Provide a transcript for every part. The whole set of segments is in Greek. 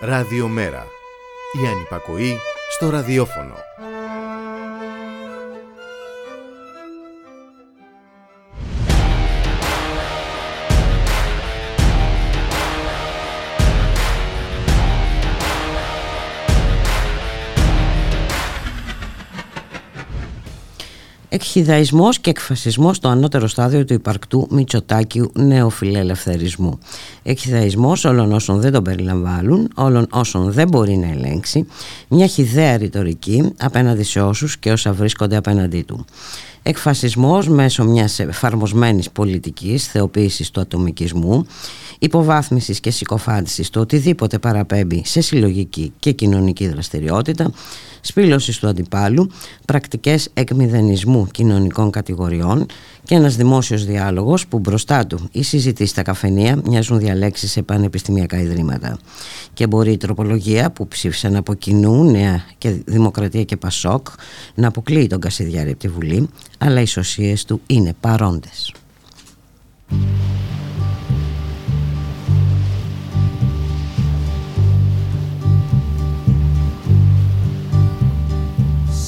Ραδιομέρα. Η ανυπακοή στο ραδιόφωνο. Εκχυδαϊσμός και εκφασισμός στο ανώτερο στάδιο του υπαρκτού Μητσοτάκιου νεοφιλελευθερισμού. Εκχυδαϊσμός όλων όσων δεν τον περιλαμβάνουν, όλων όσων δεν μπορεί να ελέγξει, μια χιδαία ρητορική απέναντι σε όσους και όσα βρίσκονται απέναντί του. Εκφασισμός μέσω μιας εφαρμοσμένης πολιτικής θεοποίησης του ατομικισμού, υποβάθμισης και συκοφάντησης του οτιδήποτε παραπέμπει σε συλλογική και κοινωνική δραστηριότητα, σπήλωσης του αντιπάλου, πρακτικές εκμηδενισμού κοινωνικών κατηγοριών και ένας δημόσιος διάλογος που μπροστά του οι συζητήσεις στα καφενεία μοιάζουν διαλέξεις σε πανεπιστημιακά ιδρύματα. Και μπορεί η τροπολογία που ψήφισαν από κοινού Νέα και Δημοκρατία και Πασόκ να αποκλείει τον Κασιδιάρη από τη Βουλή, αλλά οι σωσίες του είναι παρόντες.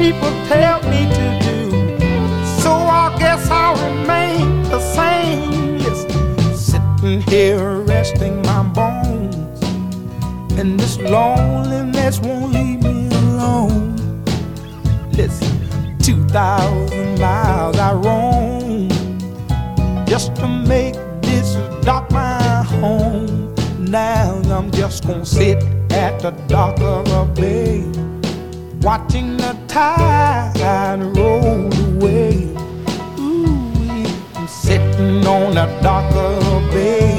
People tell me to do. So I guess I'll remain the same. Listen, sitting here resting my bones. And this loneliness won't leave me alone. Listen, 2,000 miles I roam just to make this dock my home. Now I'm just gonna sit at the dock of a bay, watching tide roll away. Ooh, I'm sitting on a darker bay,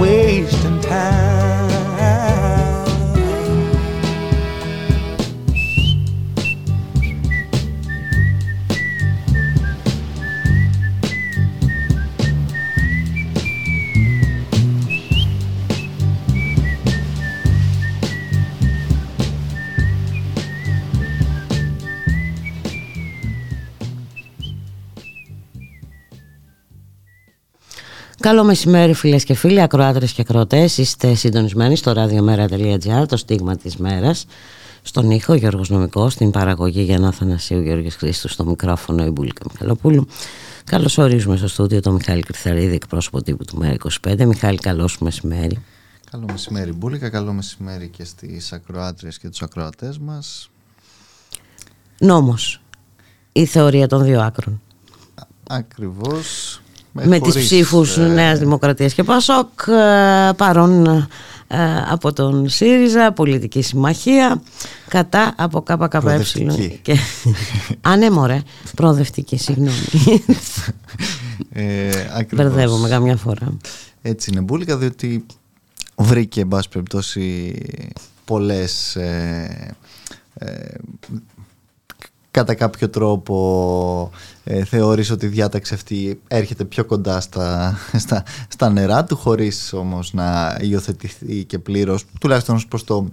wasting time. Καλό μεσημέρι φίλες και φίλοι, ακροάτρες και ακροατές. Είστε συντονισμένοι στο radiomera.gr, το στίγμα της μέρας. Στον ήχο Γιώργος Νομικός, στην παραγωγή Γιάννα Θανασίου Γιώργης Χρήστου, στο μικρόφωνο η Μπουλίκα Μιχαλοπούλου. Καλώς ορίζουμε στο στούντιο τον Μιχάλη Κρυθαρίδη, εκπρόσωπο τύπου του ΜΕΡΑ25. Μιχάλη, καλό σου μεσημέρι. Καλό μεσημέρι Μπούλικα, καλό μεσημέρι και στις ακροάτριες και τους ακροατές μας. Νόμος. Η θεωρία των δύο άκρων. Ακριβώς. Με τις ψήφους ε... Νέας Δημοκρατίας και Πασόκ ε, παρόν ε, από τον ΣΥΡΙΖΑ πολιτική συμμαχία κατά από ΚΚΕ. Και... Α ναι μωρέ προοδευτική συγγνώμη. Ε, Μπερδεύομαι καμιά φορά. Έτσι είναι μπουλικα διότι βρήκε εν πάση περιπτώσει πολλές ε, ε, κατά κάποιο τρόπο ε, θεώρησε ότι η διάταξη αυτή έρχεται πιο κοντά στα, στα, στα νερά του χωρίς όμως να υιοθετηθεί και πλήρως τουλάχιστον ως προς το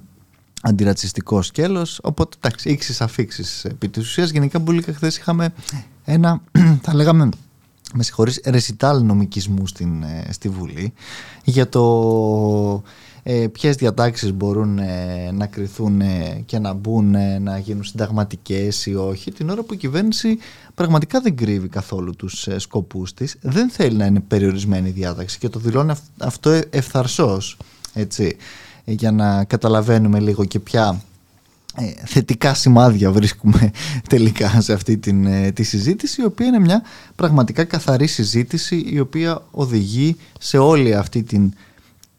αντιρατσιστικό σκέλος. Οπότε εντάξει ήξεις αφήξεις επί της ουσίας. Γενικά μπουλίκα χθες είχαμε ένα θα λέγαμε με συγχωρείς ρεσιτάλ νομικισμού στην, ε, στη Βουλή για το ε, ποιες διατάξεις μπορούν ε, να κρυθούν ε, και να μπουν ε, να γίνουν συνταγματικές ή όχι. Την ώρα που η κυβέρνηση πραγματικά δεν κρύβει καθόλου τους σκοπούς της δεν θέλει να είναι περιορισμένη η διάταξη και το δηλώνει αυτό ευθαρσός έτσι, για να καταλαβαίνουμε λίγο και ποια θετικά σημάδια βρίσκουμε τελικά σε αυτή την, τη συζήτηση η οποία είναι μια πραγματικά καθαρή συζήτηση η οποία οδηγεί σε όλη αυτή την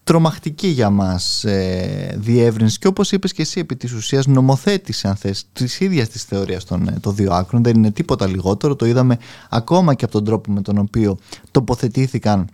τρομακτική για μας ε, διεύρυνση. Και όπως είπες και εσύ επί της ουσίας νομοθέτηση αν θες της ίδιας της θεωρίας των, ε, των δύο άκρων. Δεν είναι τίποτα λιγότερο. Το είδαμε ακόμα και από τον τρόπο με τον οποίο τοποθετήθηκαν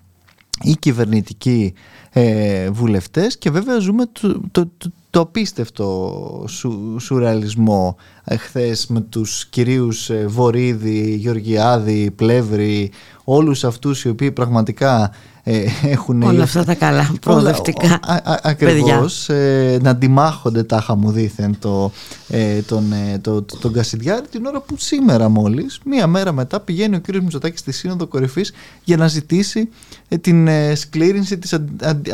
οι κυβερνητικοί ε, βουλευτές. Και βέβαια ζούμε το, το, το, το απίστευτο σου, σουρεαλισμό εχθές με τους κυρίους ε, Βορύδη, Γεωργιάδη, Πλεύρη όλους αυτούς οι οποίοι πραγματικά ε, έχουν... Όλα αυτά τα καλά προοδευτικά Ακριβώς, ε, να αντιμάχονται τα χαμουδίθεν το, ε, τον, ε, το, το, τον Κασιδιάρη την ώρα που σήμερα μόλις, μία μέρα μετά πηγαίνει ο κύριος Μητσοτάκης στη Σύνοδο Κορυφής για να ζητήσει ε, την σκλήρινση της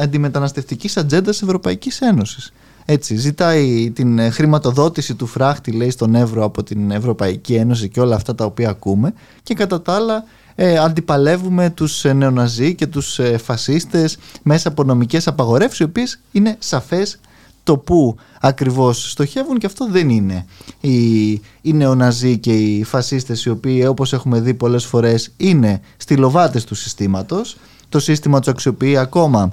αντιμεταναστευτικής ατζέντας Ευρωπαϊκής Ένωσης. Έτσι, ζητάει την χρηματοδότηση του φράχτη, λέει, στον Εύρο από την Ευρωπαϊκή Ένωση και όλα αυτά τα οποία ακούμε και κατά τα άλλα ε, αντιπαλεύουμε τους ε, νεοναζί και τους ε, φασίστες μέσα από νομικές απαγορεύσεις οι οποίες είναι σαφές το που ακριβώς στοχεύουν και αυτό δεν είναι. Οι, οι νεοναζί και οι φασίστες οι οποίοι όπως έχουμε δει πολλές φορές είναι στυλοβάτες του συστήματος. Το σύστημα τους αξιοποιεί ακόμα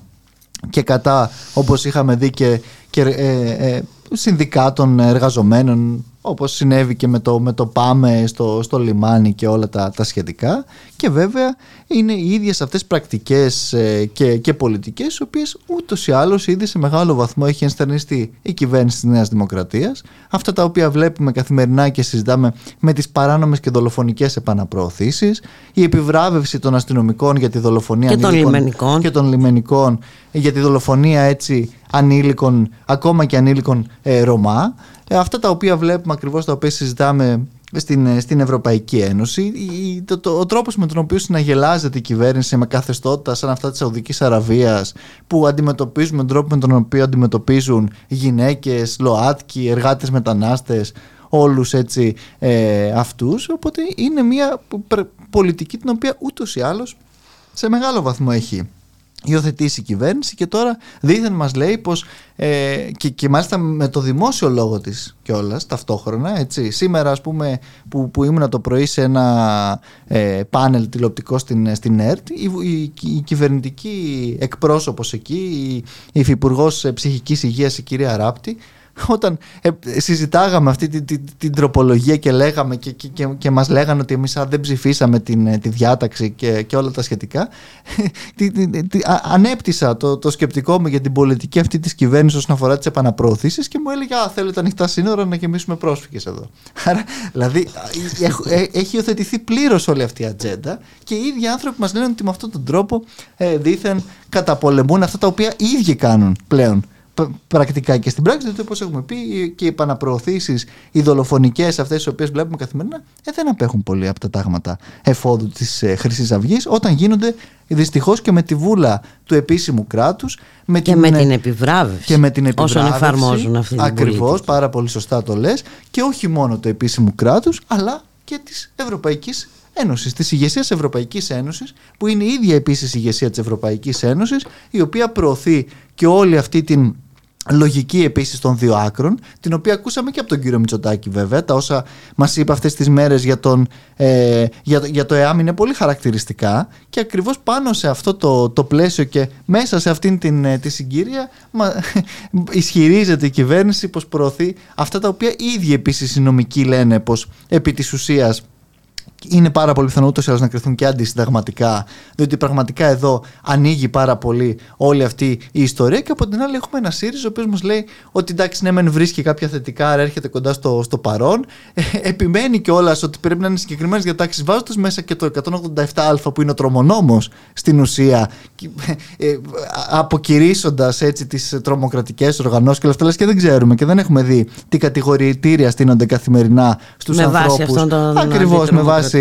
και κατά όπως είχαμε δει και, και ε, συνδικάτων εργαζομένων όπως συνέβη και με το, με το πάμε στο, στο λιμάνι και όλα τα, τα σχετικά. Και βέβαια είναι οι ίδιες αυτές πρακτικές ε, και, και πολιτικές οι οποίες ούτως ή άλλως ήδη σε μεγάλο βαθμό έχει ενστερνιστεί η κυβέρνηση της Νέας Δημοκρατίας. Αυτά τα οποία βλέπουμε καθημερινά και συζητάμε με τις παράνομες και δολοφονικές επαναπροωθήσεις η επιβράβευση των αστυνομικών για τη δολοφονία και των λιμενικών. και των λιμενικών για τη δολοφονία έτσι ανήλικων ακόμα και ανήλικων ε, Ρωμά. ε, αυτά τα οποία βλέπουμε ακριβώς τα οποία συζητάμε στην, ε, στην Ευρωπαϊκή Ένωση το, το, ο τρόπος με τον οποίο συναγελάζεται η κυβέρνηση με καθεστώτα σαν αυτά της Σαουδικής Αραβίας που αντιμετωπίζουν με τον τρόπο με τον οποίο αντιμετωπίζουν γυναίκες, ΛΟΑΤΚΙ, εργάτες μετανάστες όλους έτσι ε, αυτούς. Οπότε είναι μια πολιτική την οποία ούτως ή άλλως σε μεγάλο βαθμό έχει υιοθετήσει η κυβέρνηση και τώρα δίθεν μας λέει πως ε, και, και μάλιστα με το δημόσιο λόγο της κιόλας ταυτόχρονα έτσι. σήμερα ας πούμε που, που ήμουν το πρωί σε ένα ε, πάνελ τηλεοπτικό στην, στην ΕΡΤ η, η, η κυβερνητική εκπρόσωπος εκεί η, η υφυπουργός ψυχικής υγείας η κυρία Ράπτη όταν ε, συζητάγαμε αυτή την, την, την, τροπολογία και λέγαμε και, και, και, και μας λέγανε ότι εμείς δεν ψηφίσαμε την, ε, τη διάταξη και, και όλα τα σχετικά ανέπτυσα το, το σκεπτικό μου για την πολιτική αυτή της κυβέρνησης όσον αφορά τις επαναπροωθήσεις και μου έλεγε «Α, θέλετε ανοιχτά σύνορα να γεμίσουμε πρόσφυγες εδώ». Άρα, δηλαδή, ε, έχει υιοθετηθεί πλήρως όλη αυτή η ατζέντα και οι ίδιοι άνθρωποι μας λένε ότι με αυτόν τον τρόπο ε, δήθεν καταπολεμούν αυτά τα οποία οι ίδιοι κάνουν πλέον πρακτικά και στην πράξη, διότι όπως έχουμε πει και οι επαναπροωθήσεις, οι δολοφονικές αυτές τις οποίες βλέπουμε καθημερινά, ε, δεν απέχουν πολύ από τα τάγματα εφόδου της ε, Χρυσής Αυγής, όταν γίνονται δυστυχώς και με τη βούλα του επίσημου κράτους. Και την, με την επιβράβευση. Και με την επιβράβευση. Όσων εφαρμόζουν αυτή την Ακριβώς, πάρα πολύ σωστά το λες. Και όχι μόνο του επίσημου κράτους, αλλά και της Ευρωπαϊκής Ένωσης, της ηγεσίας Ευρωπαϊκής Ένωσης, που είναι η ίδια επίσης ηγεσία της Ευρωπαϊκής Ένωσης, η οποία προωθεί και όλη αυτή την λογική επίσης των δύο άκρων την οποία ακούσαμε και από τον κύριο Μητσοτάκη βέβαια τα όσα μας είπε αυτές τις μέρες για, τον, ε, για, για το ΕΑΜ είναι πολύ χαρακτηριστικά και ακριβώς πάνω σε αυτό το, το πλαίσιο και μέσα σε αυτήν την, ε, τη συγκύρια μα, ισχυρίζεται η κυβέρνηση πως προωθεί αυτά τα οποία οι ίδιοι επίσης οι νομικοί λένε πως επί της ουσίας είναι πάρα πολύ πιθανό ούτως ή άλλως να κρυθούν και αντισυνταγματικά, διότι πραγματικά εδώ ανοίγει πάρα πολύ όλη αυτή η ιστορία. Και από την άλλη, έχουμε ένα ΣΥΡΙΖΑ ο οποίος μας λέει ότι εντάξει, ναι, μεν βρίσκει κάποια θετικά, άρα έρχεται κοντά στο, στο παρόν. Ε, επιμένει κιόλας ότι πρέπει να είναι συγκεκριμένες διατάξεις, βάζοντας μέσα και το 187α που είναι ο τρομονόμος στην ουσία, ε, ε, αποκηρύσσοντας έτσι τις τρομοκρατικές οργανώσεις και όλα αυτά. Και δεν ξέρουμε και δεν έχουμε δει τι κατηγορητήρια στείνονται καθημερινά στους ανθρώπους. Ακριβώς με βάση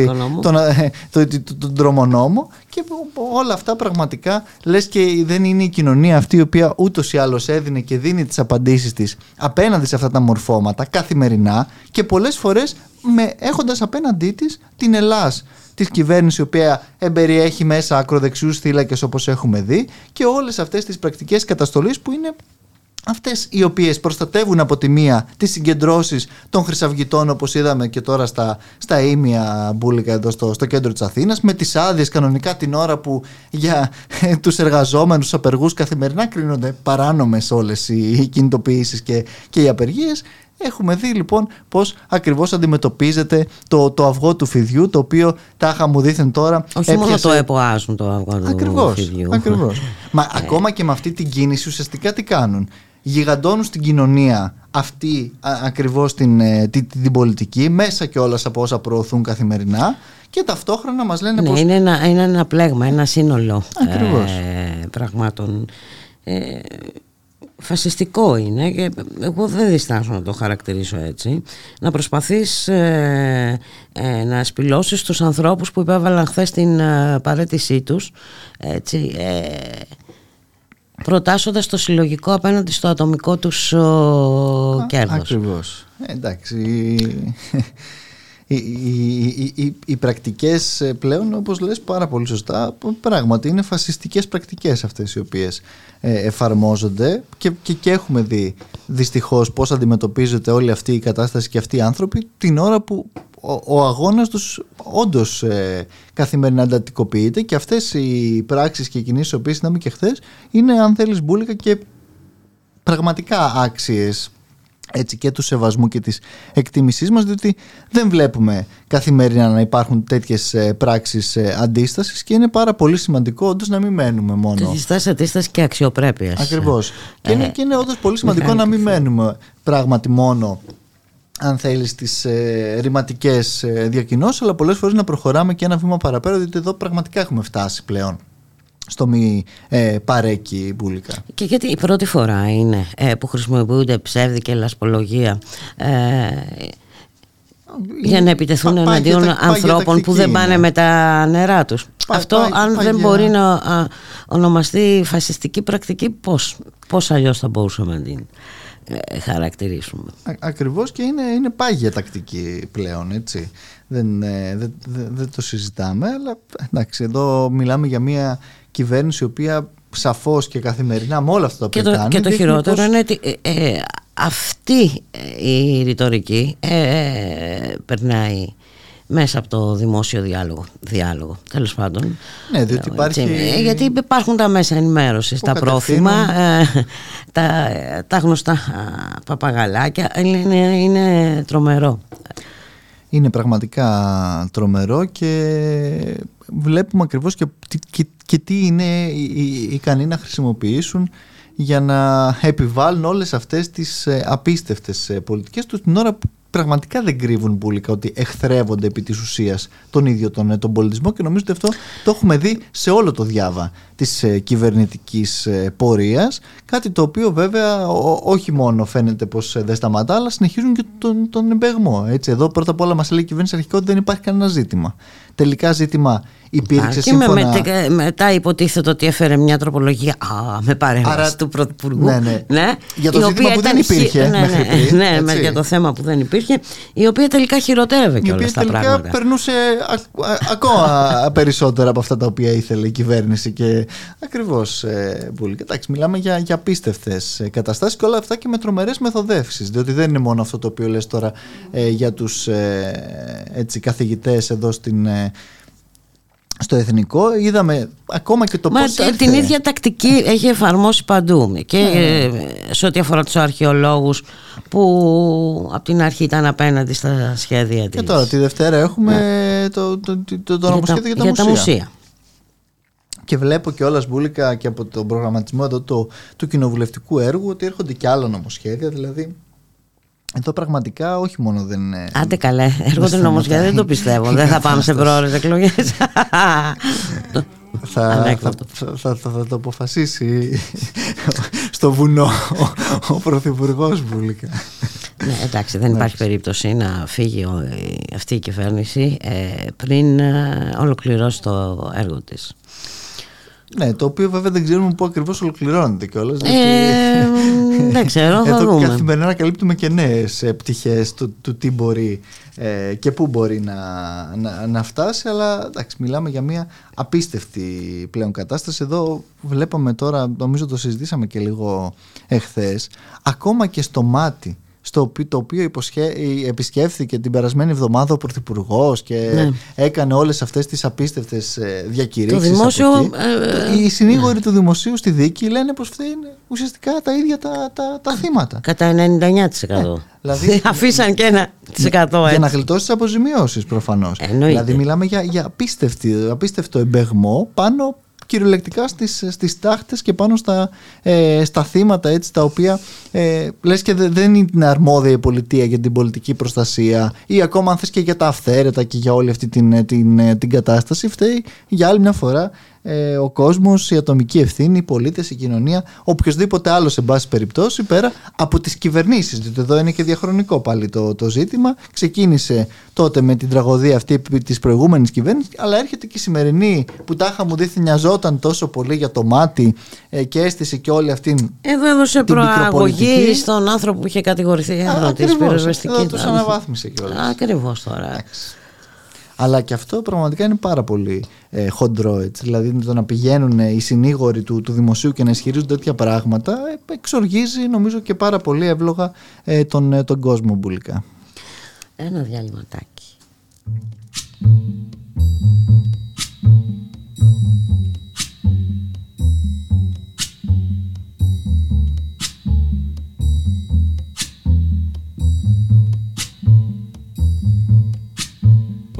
τον, ε, τον, τον, τον τρομονόμο και όλα αυτά πραγματικά λες και δεν είναι η κοινωνία αυτή η οποία ούτως ή άλλως έδινε και δίνει τις απαντήσεις της απέναντι σε αυτά τα μορφώματα καθημερινά και πολλές φορές με, έχοντας απέναντί της την Ελλάς της κυβέρνησης η οποία εμπεριέχει μέσα ακροδεξιούς θύλακες όπως έχουμε δει και όλες αυτές τις πρακτικές καταστολής που είναι αυτές οι οποίες προστατεύουν από τη μία τις συγκεντρώσεις των χρυσαυγητών όπως είδαμε και τώρα στα, στα ήμια μπουλικα εδώ στο, στο κέντρο της Αθήνας με τις άδειες κανονικά την ώρα που για ε, τους εργαζόμενους τους απεργούς καθημερινά κρίνονται παράνομες όλες οι, οι κινητοποιήσεις και, και οι απεργίες. Έχουμε δει λοιπόν πώς ακριβώς αντιμετωπίζεται το, το αυγό του φιδιού το οποίο τάχα μου δίθεν τώρα Όχι έπιασε... μόνο το εποάζουν το αυγό του ακριβώς, φιδιού. Ακριβώς. Μα ε. ακόμα και με αυτή την κίνηση ουσιαστικά τι κάνουν; Γιγαντώνουν στην κοινωνία αυτή ακριβώς την, ε, την, την, πολιτική μέσα και όλα από όσα προωθούν καθημερινά και ταυτόχρονα μας λένε ναι, πως... Είναι ένα, είναι ένα πλέγμα, ένα σύνολο ε, πραγμάτων. Ε, φασιστικό είναι και εγώ δεν διστάζω να το χαρακτηρίσω έτσι. Να προσπαθείς ε, ε, να σπηλώσεις τους ανθρώπους που υπέβαλαν χθες την ε, παρέτησή τους έτσι, προτάσσοντας το συλλογικό απέναντι στο ατομικό τους ο, κέρδος. Ακριβώς. Εντάξει, οι, οι, οι, οι, πρακτικές πλέον όπως λες πάρα πολύ σωστά πράγματι είναι φασιστικές πρακτικές αυτές οι οποίες ε, εφαρμόζονται και, και, και έχουμε δει δυστυχώς πώς αντιμετωπίζεται όλη αυτή η κατάσταση και αυτοί οι άνθρωποι την ώρα που ο, ο αγώνας τους όντως ε, καθημερινά εντατικοποιείται και αυτές οι πράξεις και οι κινήσεις οι οποίες είδαμε και χθες είναι αν θέλεις μπουλικα και πραγματικά άξιες έτσι και του σεβασμού και της εκτίμησής μας διότι δεν βλέπουμε καθημερινά να υπάρχουν τέτοιες ε, πράξεις ε, αντίστασης και είναι πάρα πολύ σημαντικό όντως να μην μένουμε μόνο. Αντίσταση, αντίστασης και αξιοπρέπειας. Ακριβώς. Και, είναι, και είναι όντως πολύ σημαντικό να μην μένουμε πράγματι μόνο αν θέλεις στι ε, ρηματικές ε, διακοινώσεις, αλλά πολλές φορές να προχωράμε και ένα βήμα παραπέρα, διότι εδώ πραγματικά έχουμε φτάσει πλέον στο μη ε, παρέκει μπουλικά. Και γιατί η πρώτη φορά είναι ε, που χρησιμοποιούνται ψεύδι και λασπολογία ε, για να επιτεθούν εναντίον ανθρώπων που δεν πάνε με τα νερά τους. Αυτό αν δεν μπορεί να ονομαστεί φασιστική πρακτική πώς, πώς αλλιώς θα μπορούσαμε να την ε, χαρακτηρίσουμε. Α, ακριβώς και είναι, είναι πάγια τακτική πλέον έτσι. Δεν, δεν, δεν, το συζητάμε αλλά εντάξει εδώ μιλάμε για μια κυβέρνηση η οποία σαφώς και καθημερινά με όλα αυτά τα και το, και το χειρότερο είναι ότι ε, ε, αυτή η ρητορική ε, περνάει μέσα από το δημόσιο διάλογο. διάλογο Τέλος πάντων. Ναι, διότι υπάρχει. γιατί υπάρχουν τα μέσα ενημέρωσης, τα πρόθυμα, τα, τα γνωστά παπαγαλάκια. Είναι, είναι τρομερό. Είναι πραγματικά τρομερό και βλέπουμε ακριβώς και, και, και τι είναι ικανοί να χρησιμοποιήσουν για να επιβάλλουν όλες αυτές τις ε, απίστευτες ε, πολιτικές τους την ώρα που πραγματικά δεν κρύβουν μπουλικα ότι εχθρεύονται επί της ουσίας τον ίδιο τον, ε, τον πολιτισμό και νομίζω ότι αυτό το έχουμε δει σε όλο το διάβα της ε, κυβερνητικής ε, πορείας. Κάτι το οποίο βέβαια όχι μόνο φαίνεται πως δεν σταματά αλλά συνεχίζουν και τον, τον εμπεγμό έτσι, εδώ πρώτα απ' όλα μας λέει η κυβέρνηση αρχικά ότι δεν υπάρχει κανένα ζήτημα τελικά ζήτημα υπήρξε και σύμφωνα... με, μετά υποτίθεται ότι έφερε μια τροπολογία α, με παρέμβαση του Πρωθυπουργού. Ναι, ναι. ναι. Για το ζήτημα που δεν υπήρχε ναι, μέχρι ναι, πριν. Ναι, ναι, για το θέμα που δεν υπήρχε, η οποία τελικά χειροτέρευε και όλα τα πράγματα. Η οποία περνούσε ακόμα περισσότερα από αυτά τα οποία ήθελε η κυβέρνηση και ακριβώς ε, Εντάξει, μιλάμε για, για απίστευτες καταστάσεις και όλα αυτά και με τρομερές μεθοδεύσεις, διότι δεν είναι μόνο αυτό το οποίο λες τώρα ε, για τους ε, έτσι, καθηγητές εδώ στην... Ε, στο εθνικό είδαμε ακόμα και το Μα πώς τε- την ίδια τακτική έχει εφαρμόσει παντού και ε, σε ό,τι αφορά τους αρχαιολόγους που από την αρχή ήταν απέναντι στα σχέδια της. Και τώρα τη Δευτέρα έχουμε το, το, το, το, το νομοσχέδιο για τα, μουσεία. Και βλέπω και όλα μπουλικα και από τον προγραμματισμό εδώ το, του κοινοβουλευτικού έργου ότι έρχονται και άλλα νομοσχέδια. Δηλαδή, εδώ πραγματικά όχι μόνο δεν είναι. Άντε καλέ, έρχονται θέματα νομοσχέδια, δεν το πιστεύω. δεν θα πάμε σε πρόορες εκλογές. θα, θα, Ανέκδοτο. θα, θα, θα, θα το αποφασίσει στο βουνό ο, ο Πρωθυπουργός Μπουλικα. ναι, εντάξει, δεν υπάρχει περίπτωση να φύγει ο- η- αυτή η κυβέρνηση ε, πριν ε, ολοκληρώσει το έργο της. Ναι, το οποίο βέβαια δεν ξέρουμε πού ακριβώς ολοκληρώνεται κιόλας. Ε, δεν ξέρω, θα Εδώ δούμε. καθημερινά καλύπτουμε και νέες πτυχές του, του τι μπορεί ε, και πού μπορεί να, να, να φτάσει. Αλλά εντάξει, μιλάμε για μια απίστευτη πλέον κατάσταση. Εδώ βλέπαμε τώρα, νομίζω το συζητήσαμε και λίγο εχθές, ακόμα και στο μάτι στο οποίο, το οποίο υποσχέ, επισκέφθηκε την περασμένη εβδομάδα ο Πρωθυπουργός και Ναι. έκανε όλες αυτές τις απίστευτες ε, διακηρύξεις Το δημόσιο, από εκεί. ε, Οι συνήγοροι του δημοσίου στη δίκη λένε πως αυτά είναι ουσιαστικά τα ίδια τα, τα, τα θύματα. Κατά 99%. δηλαδή- Αφήσαν και ένα της εκατό Για να έτσι. γλιτώσεις τις αποζημιώσεις προφανώς. Εννοείται. Δηλαδή, μιλάμε για, για απίστευτη, απίστευτο εμπεγμό πάνω κυριολεκτικά στις, στις τάχτες και πάνω στα, ε, στα θύματα έτσι, τα οποία ε, λες και δε- δεν είναι αρμόδια η πολιτεία για την πολιτική προστασία ή ακόμα αν θες και για τα αυθαίρετα και για όλη αυτή την, ε, την, ε, την κατάσταση φταίει για άλλη μια φορά ε, ο κόσμος, η ατομική ευθύνη, οι πολίτες, η κοινωνία, οποιοδήποτε άλλος σε πάση περιπτώσει πέρα από τις κυβερνήσεις. Διότι εδώ είναι και διαχρονικό πάλι το, το ζήτημα. Ξεκίνησε τότε με την τραγωδία αυτή της προηγούμενης κυβέρνησης αλλά έρχεται και η σημερινή που τάχα μου δίθει νοιαζόταν τόσο πολύ για το μάτι ε, και αίσθησε και όλη αυτή Εδώ έδωσε την προαγωγή μικροπολιτική. στον άνθρωπο που είχε κατηγορηθεί για Α, τη ακριβώς. πυροσβεστική. Εδώ τους αναβάθμισε κιόλας. Ακριβώς τώρα. Αλλά και αυτό πραγματικά είναι πάρα πολύ ε, χοντρό. Έτσι. Δηλαδή το να πηγαίνουν οι συνήγοροι του, του δημοσίου και να ισχυρίζονται τέτοια πράγματα ε, εξοργίζει νομίζω και πάρα πολύ εύλογα ε, τον, ε, τον κόσμο μπουλικά. Ένα διαλυματάκι.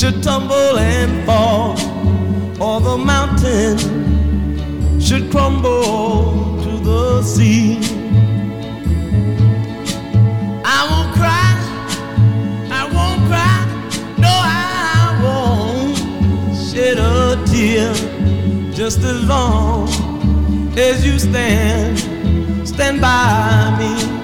should tumble and fall, or the mountain sea. I won't cry, I won't cry, no, I won't shed a tear just as long as you stand, stand by me.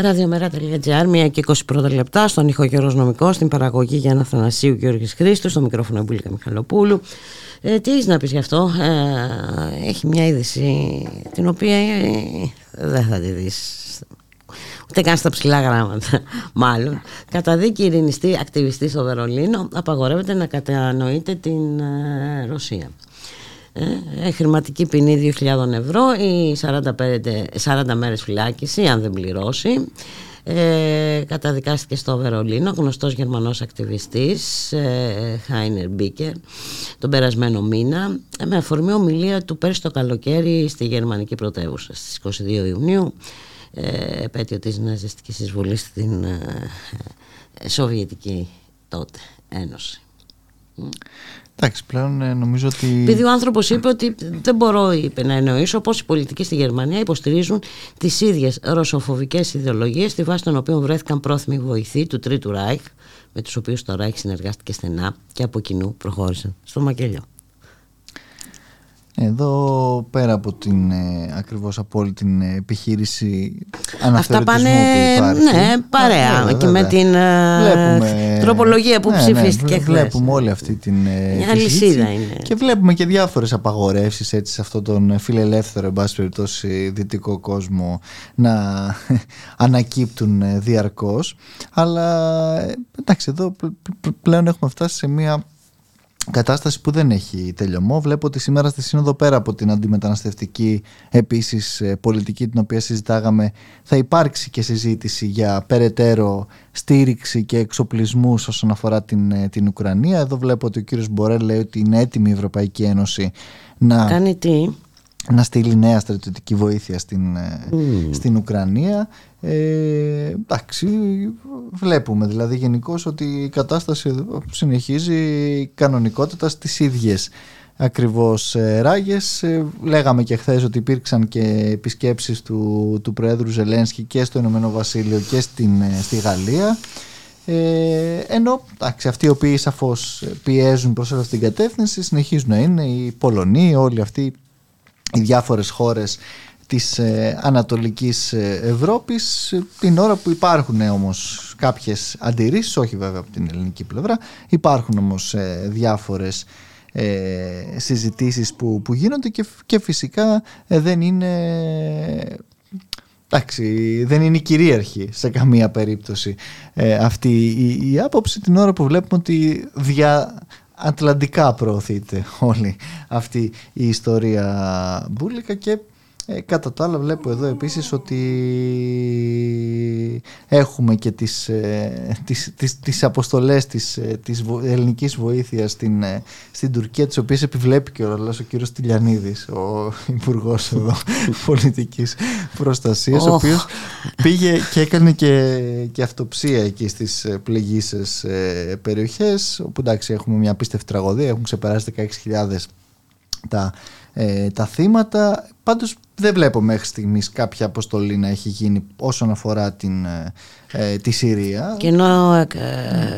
Ραδιομέρα.gr, μία και 20 πρώτα λεπτά, στον ηχογερός νομικός, στην παραγωγή Γιάννα Θανασίου Γιώργης Χρήστου, στο μικρόφωνο Εμπούλικα Μιχαλοπούλου. Ε, τι έχεις να πεις γι' αυτό, ε, έχει μια είδηση την οποία ε, δεν θα τη δεις. Ούτε καν στα ψηλά γράμματα μάλλον. Καταδίκη ειρηνιστή ακτιβιστή στο Βερολίνο απαγορεύεται να κατανοείτε την ε, Ρωσία ε, χρηματική ποινή 2.000 ευρώ ή 45, 40 μέρες φυλάκιση αν δεν πληρώσει. Ε, καταδικάστηκε στο Βερολίνο γνωστός γερμανός ακτιβιστής ε, Χάινερ Μπίκερ τον περασμένο μήνα με αφορμή ομιλία του πέρσι το καλοκαίρι στη γερμανική πρωτεύουσα στις 22 Ιουνίου ε, επέτειο της ναζιστικής εισβολής στην ε, Σοβιετική τότε Ένωση Εντάξει, πλέον ε, νομίζω ότι. Επειδή ο άνθρωπος είπε ότι δεν μπορώ είπε, να εννοήσω πώς οι πολιτικοί στη Γερμανία υποστηρίζουν τις ίδιες ρωσοφοβικές ιδεολογίες, στη βάση των οποίων βρέθηκαν πρόθυμοι βοηθοί του Τρίτου Ράιχ, με τους οποίους το Ράιχ συνεργάστηκε στενά και από κοινού προχώρησαν στο μακελιό. Εδώ πέρα από την ε, ακριβώς από όλη την επιχείρηση Αυτά πάνε που υπάρχει, ναι, παρέα βέβαια, και με την ε, βλέπουμε, τροπολογία που ναι, ψηφίστηκε ναι, χθες. Βλέπουμε όλη αυτή την ε, Μια συζήτηση αλυσίδα είναι. και βλέπουμε και διάφορες απαγορεύσεις έτσι σε αυτόν τον φιλελεύθερο εν πάση περιπτώσει δυτικό κόσμο να ανακύπτουν ε, διαρκώς αλλά ε, εντάξει εδώ πλέον έχουμε φτάσει σε μια κατάσταση που δεν έχει τελειωμό. Βλέπω ότι σήμερα στη Σύνοδο πέρα από την αντιμεταναστευτική επίσης ε, πολιτική την οποία συζητάγαμε θα υπάρξει και συζήτηση για περαιτέρω στήριξη και εξοπλισμούς όσον αφορά την, ε, την Ουκρανία. Εδώ βλέπω ότι ο κύριος Μπορέλ λέει ότι είναι έτοιμη η Ευρωπαϊκή Ένωση να... Κάνει τι; να στείλει νέα στρατιωτική βοήθεια στην, ε, στην Ουκρανία. Ε, εντάξει, βλέπουμε δηλαδή γενικώ ότι η κατάσταση συνεχίζει κανονικότητα στις ίδιες ακριβώς ε, ράγες. Ε, λέγαμε και χθες ότι υπήρξαν και επισκέψεις του, του Προέδρου Ζελένσκι και στο Ηνωμένο Βασίλειο και στην, ε, στη Γαλλία. Ε, ενώ εντάξει, αυτοί οι οποίοι σαφώς πιέζουν προς αυτή την κατεύθυνση συνεχίζουν να είναι οι Πολωνοί, όλοι αυτοί οι διάφορες χώρες της ε, Ανατολικής ε, Ευρώπης. Την ώρα που υπάρχουν όμως κάποιες αντιρρήσεις, όχι βέβαια από την ελληνική πλευρά υπάρχουν όμως ε, διάφορες ε, συζητήσεις που, που γίνονται και, και φυσικά δεν είναι εντάξει, δεν είναι κυρίαρχη σε καμία περίπτωση αυτή η, η άποψη την ώρα που βλέπουμε ότι δια, ατλαντικά προωθείται όλη αυτή η ιστορία μπουλικα και ε, κατά τα άλλα βλέπω εδώ επίσης ότι έχουμε και τις, ε, τις, τις, τις αποστολές της, ε, της ελληνικής βοήθειας στην, ε, στην Τουρκία τις οποίες επιβλέπει και ο, ο κύριος Τηλιανίδης ο υπουργός εδώ πολιτικής προστασίας ο οποίος πήγε και έκανε και, και αυτοψία εκεί στις πληγήσεις περιοχές όπου εντάξει έχουμε μια απίστευτη τραγωδία έχουν ξεπεράσει 16.000 τα ε, τα θύματα. Πάντως δεν βλέπω μέχρι στιγμής κάποια αποστολή να έχει γίνει όσον αφορά την, ε, ε τη Συρία. Και ενώ ε,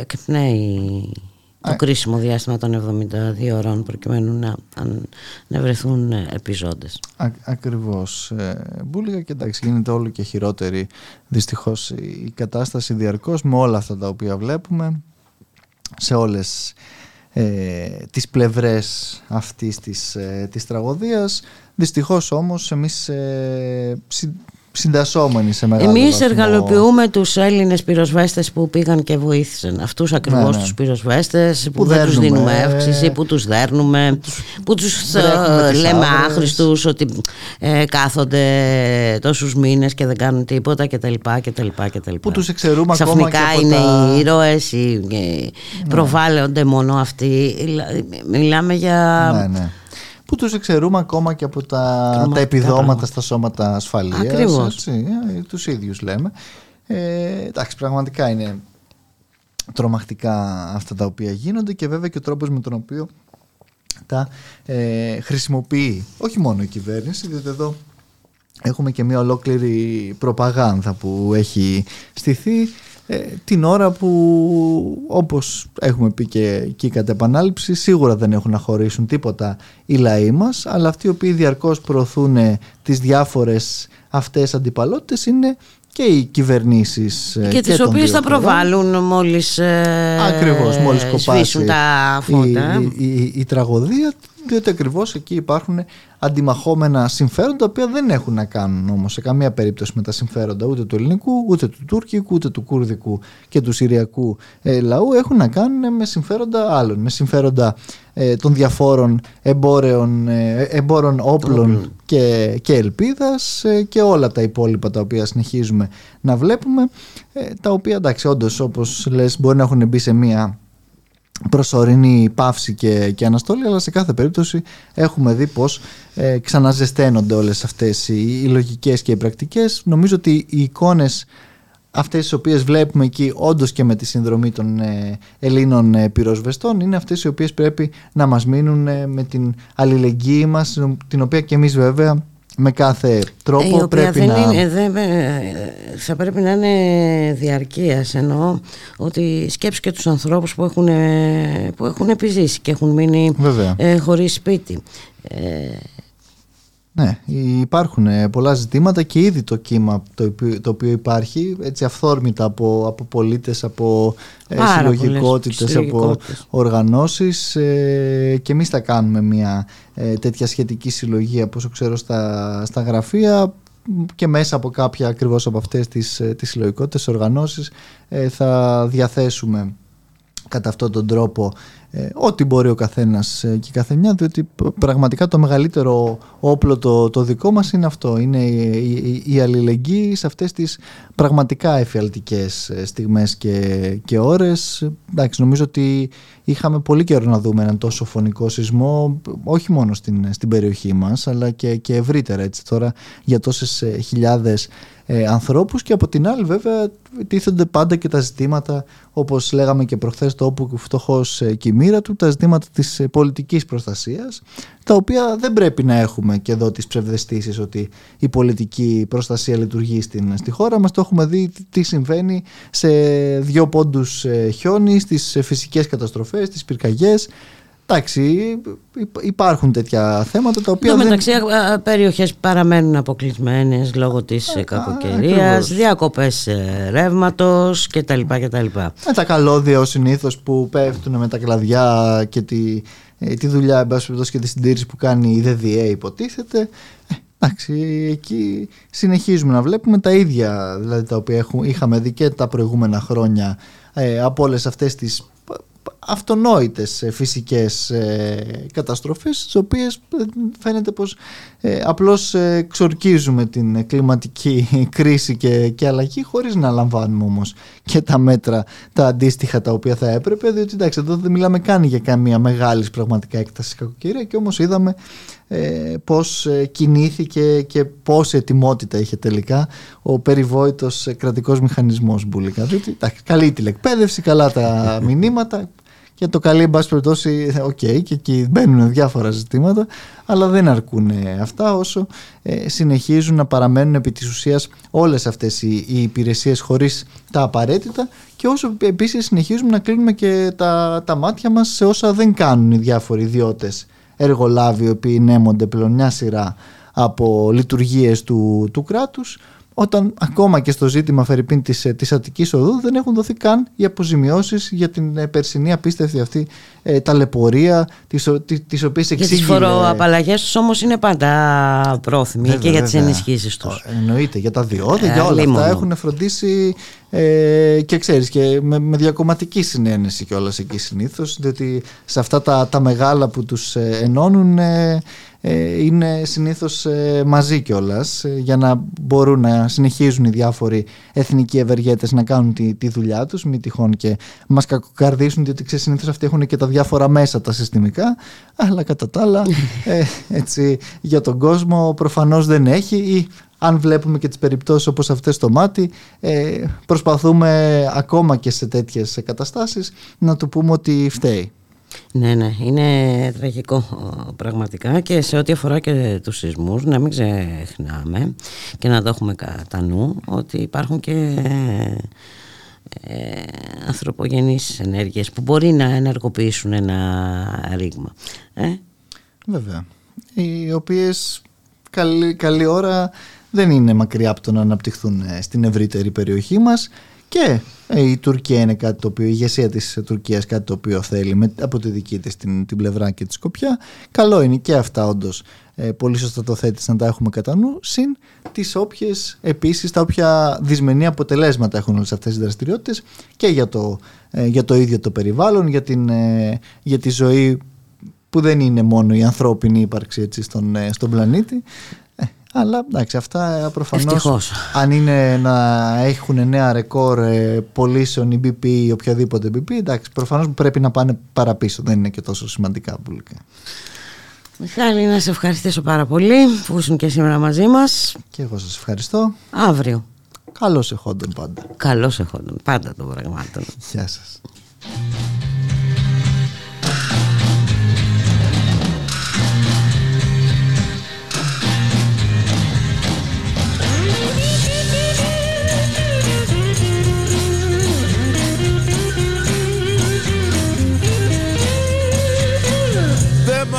εκπνέει το κρίσιμο διάστημα των 72 ώρων προκειμένου να, να βρεθούν επιζώντες. Α, ακριβώς. Ε, Μπούλικα και εντάξει γίνεται όλο και χειρότερη δυστυχώς η κατάσταση διαρκώς με όλα αυτά τα οποία βλέπουμε σε όλες ε, τις πλευρές αυτής της, ε, της τραγωδίας. Δυστυχώς όμως εμείς ε, συντασσόμενοι σε μεγάλο Εμείς βαθμό. εργαλοποιούμε τους Έλληνες πυροσβέστες που πήγαν και βοήθησαν. Αυτούς ακριβώς ναι, ναι. τους πυροσβέστες που, που δεν τους δίνουμε εύξηση, που τους δέρνουμε, που τους ε, λέμε άχρηστους ότι ε, κάθονται τόσους μήνες και δεν κάνουν τίποτα κτλ. κτλ, κτλ. Που τους εξαιρούμε Ξαφνικά ακόμα και είναι τα... οι ήρωες, οι, ναι. προβάλλονται μόνο αυτοί. Μιλάμε για... Ναι, ναι που τους εξαιρούμε ακόμα και από τα, τα επιδόματα στα σώματα ασφαλείας. Ακριβώς. Έτσι, ε, τους ίδιους λέμε. Ε, εντάξει, πραγματικά είναι τρομακτικά αυτά τα οποία γίνονται και βέβαια και ο τρόπος με τον οποίο τα ε, χρησιμοποιεί όχι μόνο η κυβέρνηση, διότι εδώ έχουμε και μια ολόκληρη προπαγάνδα που έχει στηθεί ε, την ώρα που όπως έχουμε πει και εκεί κατά επανάληψη σίγουρα δεν έχουν να χωρίσουν τίποτα οι λαοί μας αλλά αυτοί οι οποίοι διαρκώς προωθούν τις διάφορες αυτές αντιπαλότητες είναι και οι κυβερνήσεις και, και τις οποίες θα προβάλλουν μόλις, Ακριβώς, μόλις κοπάσει τα φώτα. η, η, η, τραγωδία διότι ακριβώς εκεί υπάρχουν αντιμαχόμενα συμφέροντα τα οποία δεν έχουν να κάνουν όμως σε καμία περίπτωση με τα συμφέροντα ούτε του ελληνικού, ούτε του τουρκικού, ούτε του κουρδικού και του συριακού ε, λαού. Έχουν να κάνουν με συμφέροντα άλλων, με συμφέροντα ε, των διαφόρων εμπόρεων, ε, εμπόρων όπλων και, και ελπίδας και όλα τα υπόλοιπα τα οποία συνεχίζουμε να βλέπουμε τα οποία εντάξει όντως όπως λες μπορεί να έχουν μπει σε μία προσωρινή πάυση και, και αναστόλη αλλά σε κάθε περίπτωση έχουμε δει πως ε, ξαναζεσταίνονται όλες αυτές οι, οι λογικές και οι πρακτικές. Νομίζω ότι οι εικόνες αυτές τις οποίες βλέπουμε εκεί όντως και με τη συνδρομή των ε, Ελλήνων ε, πυροσβεστών είναι αυτές οι οποίες πρέπει να μας μείνουν ε, με την αλληλεγγύη μας την οποία και εμείς βέβαια με κάθε τρόπο η πρέπει δεν να... Είναι, δεν, θα πρέπει να είναι διαρκείας εννοώ ότι σκέψου και τους ανθρώπους που έχουν, που έχουν επιζήσει και έχουν μείνει ε, χωρίς σπίτι. Ε, ναι, υπάρχουν ε, πολλά ζητήματα και ήδη το κύμα το οποίο, το οποίο υπάρχει έτσι αυθόρμητα από, από πολίτες, από ε, συλλογικότητες, από οργανώσεις ε, και εμείς θα κάνουμε μια ε, τέτοια σχετική συλλογή από όσο ξέρω στα, στα γραφεία και μέσα από κάποια ακριβώς από αυτές τις, ε, τις συλλογικότητες οργανώσεις θα διαθέσουμε κατά αυτόν τον τρόπο ε, ό,τι μπορεί ο καθένας ε, και η καθεμιά διότι πραγματικά το μεγαλύτερο όπλο το, το δικό μας είναι αυτό. Είναι η, η, αλληλεγγύη σε αυτές τις πραγματικά εφιαλτικές ε, στιγμές και, και ώρες. Εντάξει νομίζω ότι είχαμε πολύ καιρό να δούμε έναν τόσο φωνικό σεισμό όχι μόνο στην, στην περιοχή μας αλλά και, και ευρύτερα έτσι. Τώρα για τόσες χιλιάδες ε, ανθρώπους και από την άλλη βέβαια τίθενται πάντα και τα ζητήματα όπως λέγαμε και προχθές το όπου φτωχός ε, και η μοίρα του τα ζητήματα της ε, πολιτικής προστασίας τα οποία δεν πρέπει να έχουμε και εδώ τις ψευδεστήσεις ότι η πολιτική προστασία λειτουργεί στην, στη χώρα μας το έχουμε δει τι συμβαίνει σε δύο πόντους ε, χιόνι στις φυσικές καταστροφές, στις πυρκαγιές Εντάξει, υπάρχουν τέτοια θέματα τα οποία. Εδώ μεταξύ, δεν... περιοχές παραμένουν αποκλεισμένες λόγω της ε, κακοκαιρίας, διακοπές ε, ρεύματος κτλ. κτλ. Με τα καλώδια ω συνήθως που πέφτουν με τα κλαδιά και τη, ε, τη δουλειά εν και τη συντήρηση που κάνει η ΔΔΕ, υποτίθεται. Εντάξει, εκεί συνεχίζουμε να βλέπουμε τα ίδια δηλαδή, τα οποία έχουμε, είχαμε δει και τα προηγούμενα χρόνια ε, από όλες αυτές τις αυτονόητες ε, φυσικές ε, καταστροφές τις οποίες ε, φαίνεται πως απλώς ξορκίζουμε την κλιματική κρίση και, και αλλαγή χωρίς να λαμβάνουμε όμως και τα μέτρα τα αντίστοιχα τα οποία θα έπρεπε διότι εντάξει εδώ δεν μιλάμε καν για καμία μεγάλης πραγματικά έκτασης κακοκαιρία και όμως είδαμε ε, πώς κινήθηκε και πόση ετοιμότητα είχε τελικά ο περιβόητος κρατικός μηχανισμός Μπουλικά. Διότι, καλή τηλεκπαίδευση, καλά τα μηνύματα, και το καλή, εν πάση περιπτώσει, OK, okay, και εκεί μπαίνουν διάφορα ζητήματα, αλλά δεν αρκούν αυτά όσο ε, συνεχίζουν να παραμένουν επί της ουσίας όλες αυτές οι, οι υπηρεσίες χωρίς τα απαραίτητα και όσο επίσης συνεχίζουμε να κλείνουμε και τα, τα μάτια μας σε όσα δεν κάνουν οι διάφοροι ιδιώτες εργολάβοι οι οποίοι νέμονται πλέον μια σειρά από λειτουργίες του, του κράτους όταν ακόμα και στο ζήτημα Φερρυπίν της, ε, της Αττικής Οδού δεν έχουν δοθεί καν οι αποζημιώσεις για την ε, περσινή απίστευτη αυτή ε, ταλαιπωρία τις, τις οποίες εξήγηλε... Για τις φοροαπαλλαγές τους όμως είναι πάντα πρόθυμοι βέβαια, και για τις ενισχύσεις τους. Εννοείται, για τα διόδια, ε, για όλα αυτά έχουν φροντίσει ε, και ξέρεις και με, με διακομματική συνένεση και όλα εκεί συνήθως διότι σε αυτά τα, τα μεγάλα που τους ενώνουν ε, είναι συνήθως ε, μαζί κιόλας ε, για να μπορούν να συνεχίζουν οι διάφοροι εθνικοί ευεργέτες να κάνουν τη, τη δουλειά τους μη τυχόν και μας κακοκαρδίσουν διότι ξέρεις συνήθως αυτοί έχουν και τα διάφορα μέσα τα συστημικά αλλά κατά τα άλλα έτσι, για τον κόσμο προφανώς δεν έχει ή αν βλέπουμε και τις περιπτώσεις όπως αυτές στο μάτι προσπαθούμε ακόμα και σε τέτοιες καταστάσεις να του πούμε ότι φταίει. Ναι, ναι, είναι τραγικό πραγματικά και σε ό,τι αφορά και τους σεισμούς να μην ξεχνάμε και να το έχουμε κατά νου ότι υπάρχουν και ε, ανθρωπογενείς ενέργειες που μπορεί να ενεργοποιήσουν ένα ρήγμα. Ε; Βέβαια. Οι οποίες καλή, καλή ώρα δεν είναι μακριά από το να αναπτυχθούν ε, στην ευρύτερη περιοχή μας και ε, η Τουρκία είναι κάτι το οποίο, η ηγεσία της Τουρκίας κάτι το οποίο θέλει με, από τη δική της την, την πλευρά και τη Σκοπιά. Καλό είναι και αυτά όντως. Ε, πολύ σωστά το θέτεις να τα έχουμε κατά νου, συν τις όποιες επίσης τα όποια δυσμενή αποτελέσματα έχουν όλες αυτές οι δραστηριότητες και για το, ε, για το ίδιο το περιβάλλον, για, την, ε, για τη ζωή που δεν είναι μόνο η ανθρώπινη ύπαρξη έτσι, στον, στον πλανήτη αλλά εντάξει, αυτά προφανώς. Αν είναι να έχουν νέα ρεκόρ ε, πωλήσεων η BP ή οποιαδήποτε BP, εντάξει, προφανώς πρέπει να πάνε παραπίσω. Δεν είναι και τόσο σημαντικά πουλικά. Μιχάλη, να σε ευχαριστήσω πάρα πολύ που ήσουν και σήμερα μαζί μας. Και εγώ σας ευχαριστώ. Αύριο. Καλώς εχόντων πάντα. Καλώς εχόντων πάντα των πραγμάτων. Γεια σας.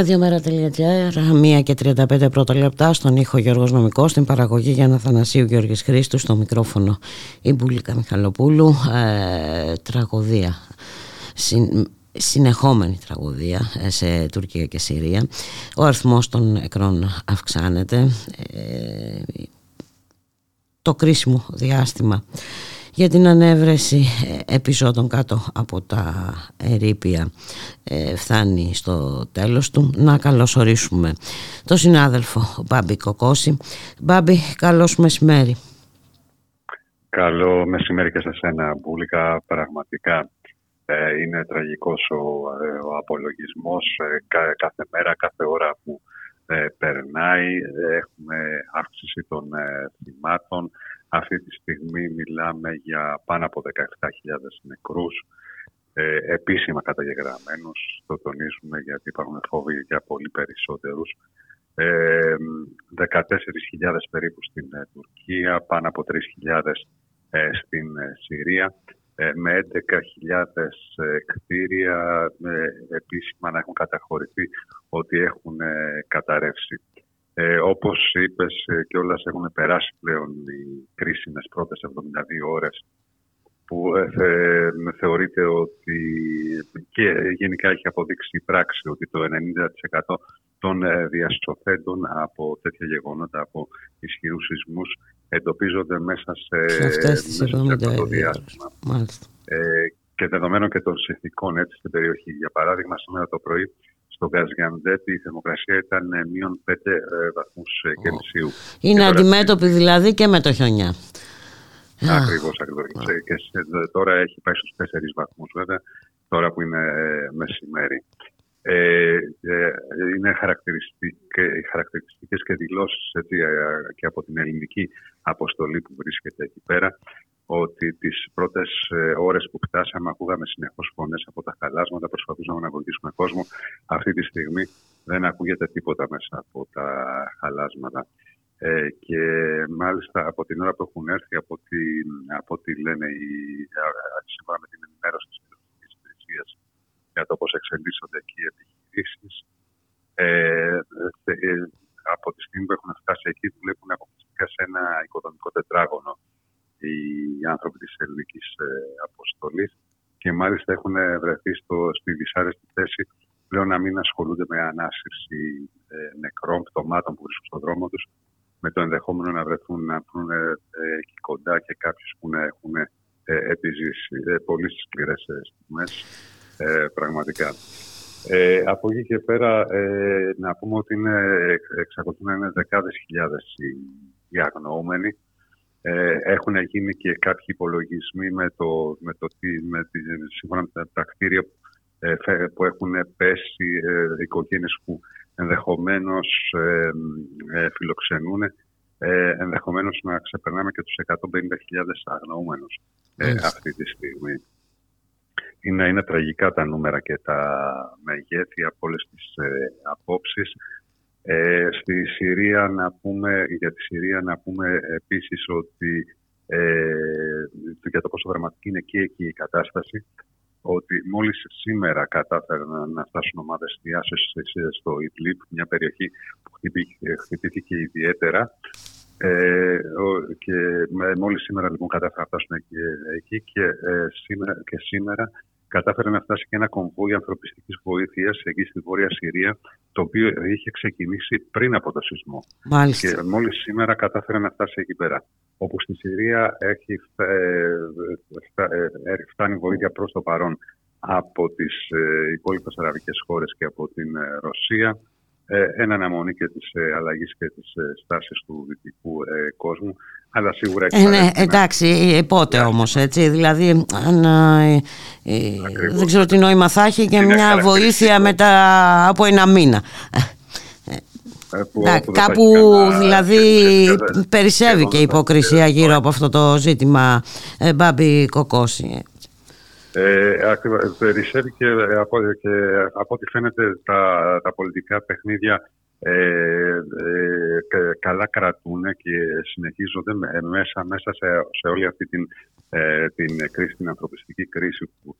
Ραδιομέρα.gr, 1 και 35 πρώτα λεπτά στον ήχο Γιώργος Νομικός, στην παραγωγή για Θανασίου Γιώργης Χρήστου, στο μικρόφωνο η Μπουλίκα Μιχαλοπούλου, ε, τραγωδία, συνεχόμενη τραγωδία ε, σε Τουρκία και Συρία. Ο αριθμός των νεκρών αυξάνεται. Ε, το κρίσιμο διάστημα για την ανέβρεση ε, επεισόδων κάτω από τα ερήπια ε, φτάνει στο τέλος του. Να καλωσορίσουμε το συνάδελφο Μπάμπη Κοκόση. Μπάμπη, καλώς μεσημέρι. Καλό μεσημέρι και σε σένα, Μπούλικα. Πραγματικά ε, είναι τραγικός ο, ο απολογισμός. κάθε μέρα, κάθε ώρα που περνάει έχουμε αύξηση των θυμάτων αυτή τη στιγμή μιλάμε για πάνω από 17.000 νεκρούς, ε, επίσημα καταγεγραμμένους, το τονίζουμε γιατί υπάρχουν φόβοι για πολύ περισσότερους. Ε, 14.000 περίπου στην ε, Τουρκία, πάνω από 3.000 ε, στην ε, Συρία, με 11.000 κτίρια επίσημα να έχουν καταχωρηθεί ότι έχουν καταρρεύσει. Ε, όπως είπες ε, και όλας έχουν περάσει πλέον οι κρίσιμες πρώτες 72 ώρες που ε, θεωρείται ότι και γενικά έχει αποδείξει η πράξη ότι το 90% των ε, διασωθέντων από τέτοια γεγονότα, από ισχυρούς σεισμούς εντοπίζονται μέσα σε, σε αυτό το διάστημα. Ε, και δεδομένων και των συνθηκών έτσι στην περιοχή. Για παράδειγμα, σήμερα το πρωί στο Γκαζιαντέπ η θερμοκρασία ήταν ε, μείον 5 ε, βαθμούς ε, Κελσίου. Είναι αντιμέτωπη δηλαδή και με το χιονιά. Ακριβώς, ακριβώς. Και τώρα έχει πάει στους 4 βαθμούς, βέβαια, τώρα που είναι μεσημέρι. Ε, είναι χαρακτηριστικές και δηλώσεις και από την ελληνική αποστολή που βρίσκεται εκεί πέρα ότι τις πρώτες ε, ώρες που φτάσαμε ακούγαμε συνεχώς φωνές από τα χαλάσματα, προσπαθούσαμε να βοηθήσουμε κόσμο. Αυτή τη στιγμή δεν ακούγεται τίποτα μέσα από τα χαλάσματα. Ε, και μάλιστα από την ώρα που έχουν έρθει, από ό,τι, από λένε οι, σύμφωνα με την ενημέρωση της κοινωνικής υπηρεσίας για το πώς εξελίσσονται εκεί οι επιχειρήσεις, ε, ε, από τη στιγμή που έχουν φτάσει εκεί δουλεύουν αποκλειστικά σε ένα οικοδομικό τετράγωνο οι άνθρωποι της ελληνικής ε, αποστολής και μάλιστα έχουν βρεθεί στο, στη δυσάρεστη θέση πλέον να μην ασχολούνται με ανάσυρση ε, νεκρών, πτωμάτων που βρίσκουν στον δρόμο τους με το ενδεχόμενο να βρεθούν να βρουν ε, εκεί κοντά και κάποιους που να έχουν ε, επιζήσει. Ε, πολύ σκληρές ε, στιγμές, ε, πραγματικά. Ε, από εκεί και πέρα ε, να πούμε ότι είναι, εξακολουθούν να είναι δεκάδες χιλιάδες οι, οι αγνοούμενοι ε, έχουν γίνει και κάποιοι υπολογισμοί με το, με το, με τη, σύμφωνα με τα κτίρια ε, που έχουν πέσει ε, οικογένειες που ενδεχομένως ε, ε, φιλοξενούν ε, ενδεχομένως να ξεπερνάμε και τους 150.000 αγνοούμενους ε, αυτή τη στιγμή. Είναι, είναι τραγικά τα νούμερα και τα μεγέθη από όλες τις ε, απόψεις. Ε, στη Συρία να πούμε, για τη Συρία να πούμε επίσης ότι ε, για το πόσο δραματική είναι και εκεί η κατάσταση ότι μόλις σήμερα κατάφεραν να φτάσουν ομάδες διάσωσης στο Ιτλίπ, μια περιοχή που χτυπήθηκε ιδιαίτερα. Ε, και μόλις σήμερα λοιπόν κατάφεραν να φτάσουν εκεί, και, ε, σήμερα, και σήμερα κατάφερε να φτάσει και ένα κομβόι ανθρωπιστικής βοήθειας εκεί στη Βόρεια Συρία το οποίο είχε ξεκινήσει πριν από το σεισμό. Μάλιστα. Και μόλις σήμερα κατάφερε να φτάσει εκεί πέρα. Όπου στη Συρία έχει ε, φτάνει βοήθεια προς το παρόν από τις ε, υπόλοιπες αραβικές χώρες και από την ε, Ρωσία ένα αναμονή και της αλλαγής και της στάσης του δυτικού κόσμου αλλά σίγουρα ε, ναι, εντάξει, πότε όμως, έτσι, δηλαδή αν, δεν ξέρω τι νόημα θα έχει και μια βοήθεια μετά από ένα μήνα. Που, κάπου δηλαδή περισσεύει και η υποκρισία γύρω από αυτό το ζήτημα ε, Μπάμπη Κοκόση. Ε, περισσεύει και από, και από ό,τι φαίνεται τα, τα πολιτικά παιχνίδια ε, ε, καλά κρατούν και συνεχίζονται μέσα, μέσα σε, σε όλη αυτή την, την κρίση, την ανθρωπιστική κρίση που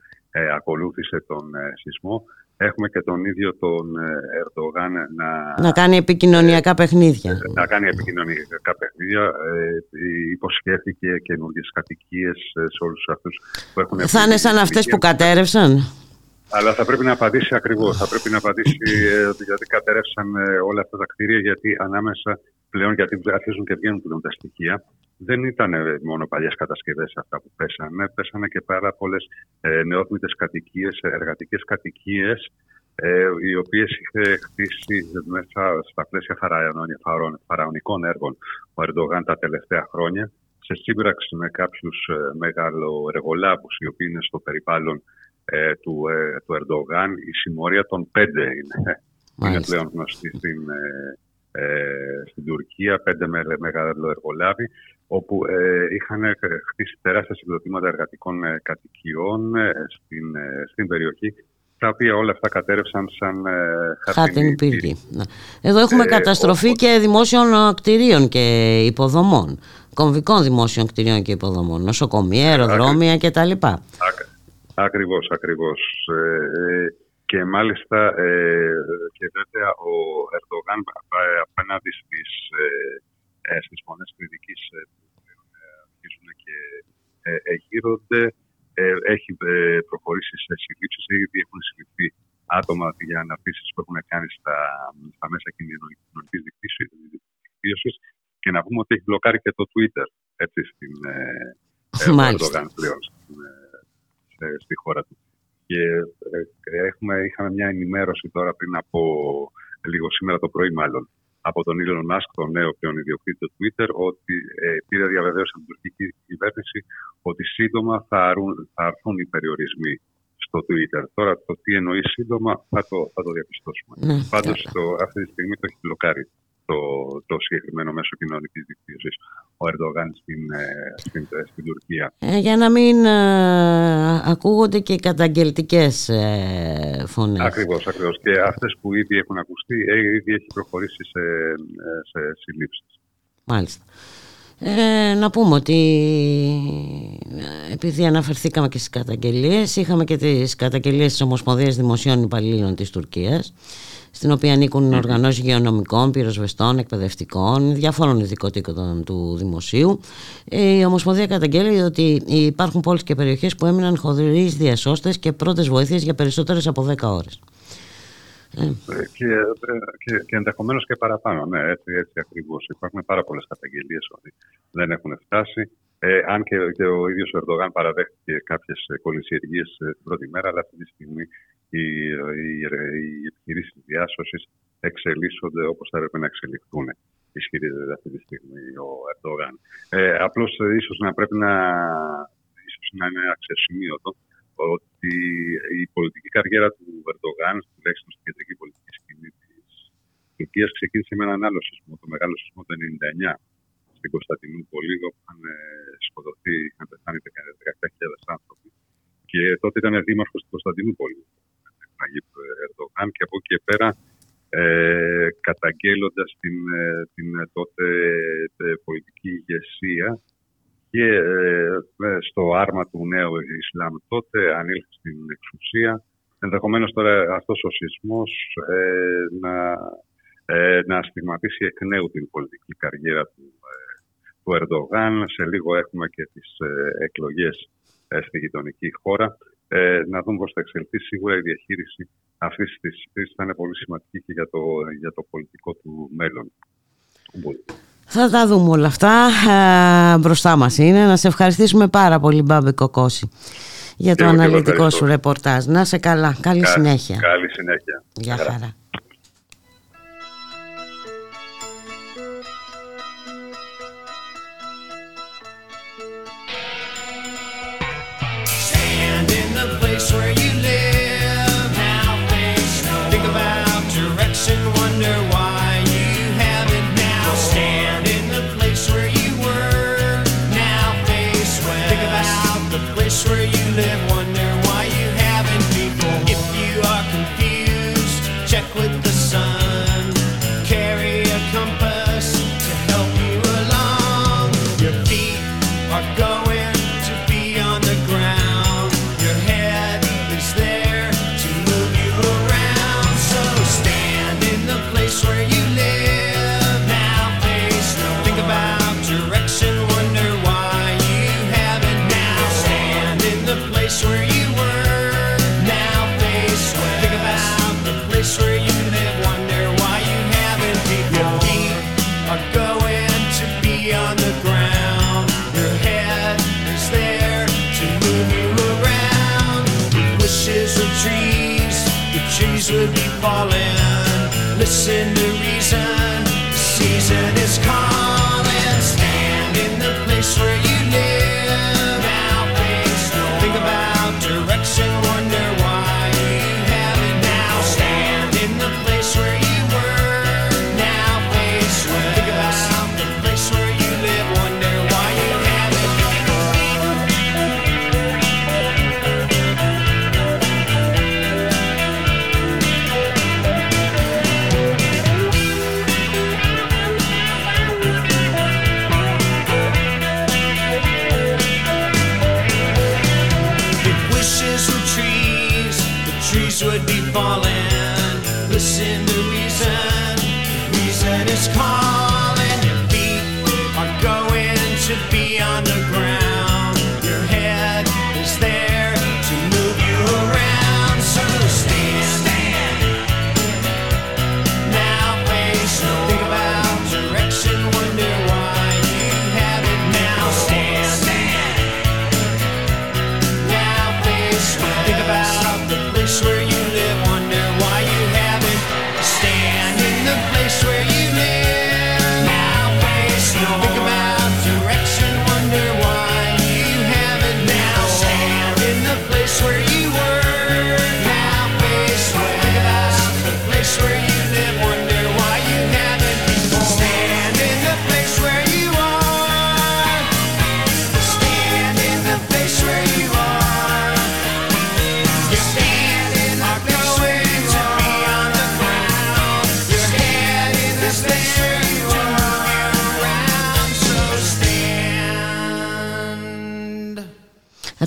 ακολούθησε τον σεισμό Έχουμε και τον ίδιο τον ε, Ερντογάν να, να κάνει επικοινωνιακά παιχνίδια. Να κάνει επικοινωνιακά παιχνίδια. Ε, υποσχέθηκε καινούργιες κατοικίες σε όλους αυτούς που έχουν. Θα είναι σαν αυτές που κατέρευσαν; Αλλά θα πρέπει να απαντήσει ακριβώς. Θα πρέπει να απαντήσει ε, γιατί κατέρευσαν όλα αυτά τα κτίρια, γιατί ανάμεσα πλέον, γιατί αρχίζουν και βγαίνουν πλέον τα στοιχεία, δεν ήταν μόνο παλιές κατασκευές αυτά που πέσανε. Πέσανε και πάρα πολλές ε, νεόθμητε κατοικίες, εργατικές κατοικίες, ε, οι οποίες είχε χτίσει μέσα στα πλαίσια φαραωνικών έργων ο Ερντογάν τα τελευταία χρόνια, σε σύμπραξη με κάποιους ε, μεγάλο οι οποίοι είναι στο περιβάλλον ε, του, ε, του Ερντογάν. Η συμμορία των πέντε είναι, είναι πλέον γνωστή στην, ε, στην Τουρκία, πέντε μεγάλο εργολάβοι όπου ε, είχαν χτίσει τεράστια συγκροτήματα εργατικών ε, κατοικιών ε, στην, ε, στην περιοχή τα οποία όλα αυτά κατέρευσαν σαν ε, χαρτινή πύργη. Ναι. Εδώ έχουμε καταστροφή και δημόσιων κτηρίων και υποδομών. Κομβικών δημόσιων κτηρίων και υποδομών. Νοσοκομεία, αεροδρόμια κτλ. Ακριβώς, ακριβώς. Και μάλιστα και βέβαια ο Ερντογάν απέναντι στις, στις φωνές κριτικής και ε, εγείρονται. Ε, έχει ε, προχωρήσει σε συλλήψεις, ήδη έχουν συλληφθεί άτομα για αναρτήσεις που έχουν κάνει στα, στα μέσα κοινωνικής δικτύωσης και να πούμε ότι έχει μπλοκάρει και το Twitter έτσι, στην Ερντογάν πλέον στη χώρα του. Και έχουμε, είχαμε μια ενημέρωση τώρα πριν από λίγο σήμερα το πρωί μάλλον από τον Elon Musk, τον νέο πλέον ιδιοκτήτη του Twitter, ότι ε, πήρε διαβεβαίωση από την τουρκική κυβέρνηση ότι σύντομα θα, αρούν, θα αρθούν οι περιορισμοί στο Twitter. Τώρα το τι εννοεί σύντομα θα το, θα το διαπιστώσουμε. Ναι, Πάντως αυτή τη στιγμή το έχει μπλοκάρει το, το συγκεκριμένο μέσο κοινωνικής δικτύωσης ο Ερντογάν στην, ε, στην, ε, στην Τουρκία. Ε, για να μην ε, ακούγονται και καταγγελτικές ε, φωνές. Ακριβώς, ακριβώς. Και αυτές που ήδη έχουν ακουστεί, ήδη έχει προχωρήσει σε, σε συλλήψεις. Μάλιστα. Ε, να πούμε ότι επειδή αναφερθήκαμε και στις καταγγελίες είχαμε και τις καταγγελίες της Ομοσπονδίας Δημοσίων Υπαλλήλων της Τουρκίας στην οποία ανήκουν οργανώσεις γεωνομικών, πυροσβεστών, εκπαιδευτικών, διαφόρων ειδικοτήτων του δημοσίου. Η Ομοσπονδία καταγγέλει ότι υπάρχουν πόλεις και περιοχές που έμειναν χωρίς διασώστες και πρώτες βοήθειες για περισσότερες από 10 ώρες. Ε. Και, και, και ενδεχομένως και παραπάνω. Ναι, έτσι, έτσι ακριβώς. Υπάρχουν πάρα πολλές καταγγελίες ότι δεν έχουν φτάσει. Ε, αν και, και ο ίδιος ο Ερντογάν παραδέχτηκε κάποιες κολυσιεργίε ε, την πρώτη μέρα, αλλά αυτή τη στιγμή οι, οι, οι επιχειρήσεις διάσωσης εξελίσσονται όπως θα έπρεπε να εξελιχθούν. Ισχυρίζεται αυτή τη στιγμή ο Ερντογάν. Ε, Απλώς ε, ίσως να πρέπει να, ίσως να είναι αξιοσημείωτο ότι η πολιτική καριέρα του Ερντογάν, τουλάχιστον στην κεντρική πολιτική σκηνή της Τουρκίας, ξεκίνησε με έναν άλλο σεισμό, το μεγάλο σεισμό του 1999 στην Κωνσταντινούπολη, όπου είχαν ε, σκοτωθεί, είχαν πεθάνει 17.000 άνθρωποι. Και τότε ήταν δήμαρχος στην Κωνσταντινούπολης Ερντογάν και από εκεί και πέρα ε, καταγγέλλοντας την, ε, την τότε ε, πολιτική ηγεσία και ε, στο άρμα του νέου Ισλάμ τότε ανήλθε στην εξουσία. Ενδεχομένως τώρα αυτός ο σεισμός να, να στιγματίσει εκ νέου την πολιτική καριέρα του, του Ερντογάν. Σε λίγο έχουμε και τις εκλογές στη γειτονική χώρα ε, να δούμε πώς θα εξελθεί. Σίγουρα η διαχείριση αυτής της κρίσης θα είναι πολύ σημαντική και για το, για το πολιτικό του μέλλον. Θα τα δούμε όλα αυτά. Ε, μπροστά μας είναι. Να σε ευχαριστήσουμε πάρα πολύ, Μπάμπη Κοκόση, για το αναλυτικό σου ρεπορτάζ. Να σε καλά. Καλή συνέχεια. Καλή συνέχεια. Γεια χαρά. where you falling. Listen to reason, season is calling. Stand in the place where you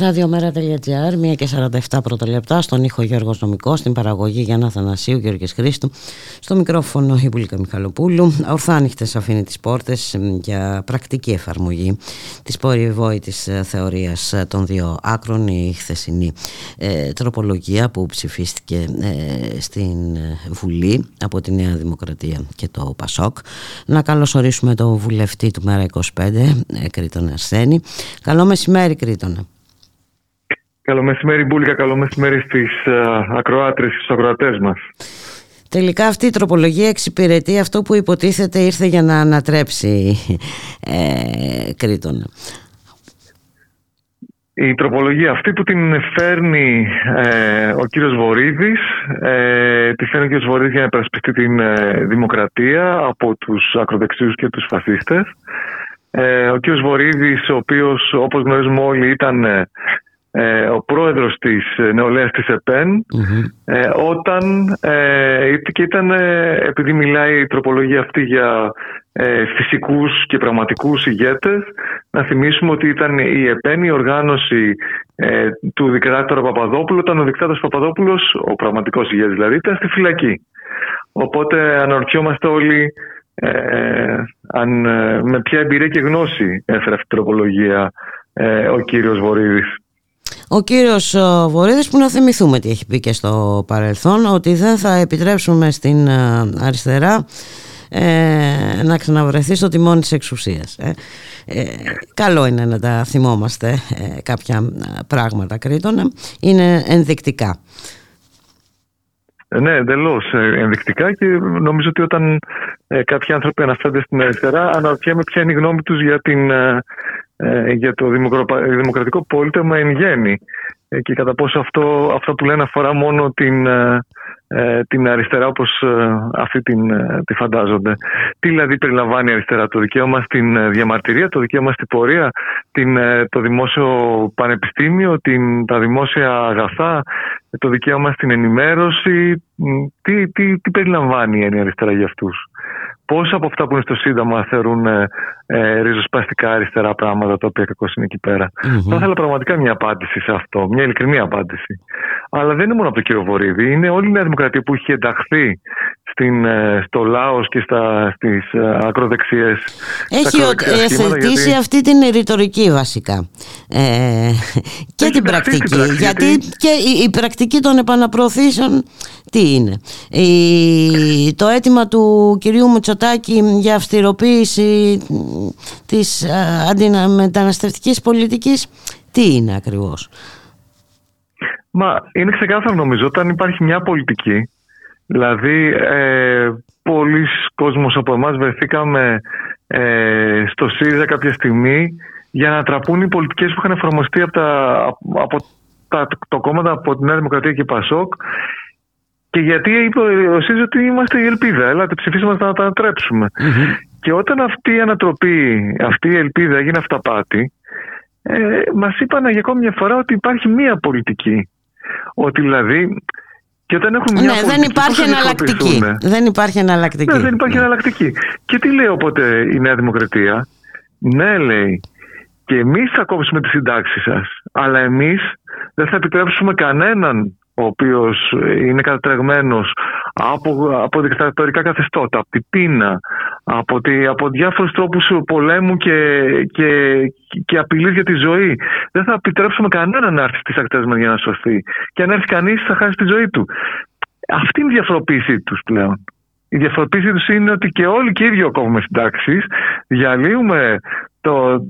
Ραδιομέρα.gr, 1 και 47 πρώτα λεπτά, στον ήχο Γιώργος Νομικός, στην παραγωγή Γιάννα Θανασίου, Γιώργης Χρήστου, στο μικρόφωνο η Μπουλίκα Μιχαλοπούλου. Ορθά ανοιχτές αφήνει τις πόρτες για πρακτική εφαρμογή της πορευόητης θεωρίας των δύο άκρων, η χθεσινή ε, τροπολογία που ψηφίστηκε ε, στην Βουλή από τη Νέα Δημοκρατία και το ΠΑΣΟΚ. Να καλωσορίσουμε τον βουλευτή του Μέρα 25, ε, Κρήτον Αρσένη. Καλό μεσημέρι Κρήτονα. Καλό μεσημέρι Μπούλικα, καλό μεσημέρι στις uh, ακροάτρες και στους ακροατές μας. Τελικά αυτή η τροπολογία εξυπηρετεί αυτό που υποτίθεται ήρθε για να ανατρέψει ε, Κρήτονα. Η τροπολογία αυτή που την φέρνει ε, ο κύριος Βορύδης, ε, τη φέρνει ο κύριος Βορύδης για να υπερασπιστεί την ε, δημοκρατία από τους ακροδεξιούς και τους φασίστες. Ε, ο κύριος Βορύδης, ο οποίος όπως γνωρίζουμε όλοι ήταν ε, ο πρόεδρος της νεολαίας της ΕΠΕΝ ε, όταν ε, και ήταν επειδή μιλάει η τροπολογία αυτή για ε, φυσικούς και πραγματικούς ηγέτες να θυμίσουμε ότι ήταν η ΕΠΕΝ η οργάνωση ε, του δικτάτορα Παπαδόπουλου όταν ο δικτάτορας Παπαδόπουλος ο πραγματικός ηγέτης δηλαδή ήταν στη φυλακή. Οπότε αναρωτιόμαστε όλοι αν, με ποια εμπειρία και γνώση έφερε αυτή την τροπολογία ο κύριος Βορύδης ο κύριος Βορύδης που να θυμηθούμε τι έχει πει και στο παρελθόν ότι δεν θα επιτρέψουμε στην αριστερά ε, να ξαναβρεθεί στο τιμόνι της εξουσίας. Ε, ε, καλό είναι να τα θυμόμαστε κάποια πράγματα κρίτωνα. Είναι ενδεικτικά. Ναι, εντελώς ενδεικτικά και νομίζω ότι όταν κάποιοι άνθρωποι αναφέρονται στην αριστερά αναρωτιέμαι ποια είναι η γνώμη τους για την για το δημοκρατικό πόλεμο εν γέννη και κατά πόσο αυτό, αυτό που λένε αφορά μόνο την, την αριστερά όπως αυτή την, τη φαντάζονται. Τι δηλαδή περιλαμβάνει η αριστερά, το δικαίωμα στην διαμαρτυρία, το δικαίωμα στην πορεία, την, το δημόσιο πανεπιστήμιο, την, τα δημόσια αγαθά, το δικαίωμα στην ενημέρωση. Τι, τι, τι περιλαμβάνει η αριστερά για αυτούς; Πόσα από αυτά που είναι στο Σύνταγμα θεωρούν ε, ε, ριζοσπαστικά αριστερά πράγματα τα οποία κακώς είναι εκεί πέρα; Mm-hmm. Θα ήθελα πραγματικά μια απάντηση σε αυτό, μια ειλικρινή απάντηση. Αλλά δεν είναι μόνο από τον κύριο Βορύδη, είναι όλη η Νέα Δημοκρατία που έχει ενταχθεί στην, στο λαός και στα, στις ακροδεξιές Έχει εθετήσει γιατί... αυτή την ρητορική βασικά ε, και την πρακτική, την πρακτική γιατί και η, η πρακτική των επαναπροωθήσεων τι είναι; Η, το αίτημα του κυρίου Μητσοτάκη για αυστηροποίηση της αντιμεταναστευτικής πολιτικής τι είναι ακριβώς; Μα είναι ξεκάθαρο νομίζω όταν υπάρχει μια πολιτική Δηλαδή, ε, πολλοί κόσμος από εμάς βρεθήκαμε ε, στο ΣΥΡΙΖΑ κάποια στιγμή για να τραπούν οι πολιτικές που είχαν εφαρμοστεί από, τα, από τα, το κόμματα από τη Νέα Δημοκρατία και Πασόκ και γιατί είπε ο ΣΥΡΙΖΑ ότι είμαστε η ελπίδα, έλατε ψηφίσαμε να τα ανατρέψουμε. Και όταν αυτή η ανατροπή, αυτή η ελπίδα έγινε αυταπάτη, ε, μας είπαν για ακόμη μια φορά ότι υπάρχει μία πολιτική. Ότι δηλαδή και όταν έχουν μια ναι, δεν πολιτική, υπάρχει πώς θα εναλλακτική. διαφοροποιηθούν; Δεν υπάρχει εναλλακτική. Ναι, δεν υπάρχει εναλλακτική. Και τι λέει οπότε η Νέα Δημοκρατία; Ναι, λέει, και εμείς θα κόψουμε τις συντάξεις σας, αλλά εμείς δεν θα επιτρέψουμε κανέναν ο οποίος είναι κατατρεγμένος από, από δικτατορικά καθεστώτα, από την πείνα, από, τη, από διάφορους τρόπους πολέμου και, και, και απειλής για τη ζωή. Δεν θα επιτρέψουμε κανέναν να έρθει στις ακτές μας για να σωθεί. Και αν έρθει κανείς θα χάσει τη ζωή του. Αυτή είναι η διαφοροποίησή τους πλέον. Η διαφοροποίησή τους είναι ότι και όλοι και οι ίδιοι κόβουμε συντάξεις, διαλύουμε το,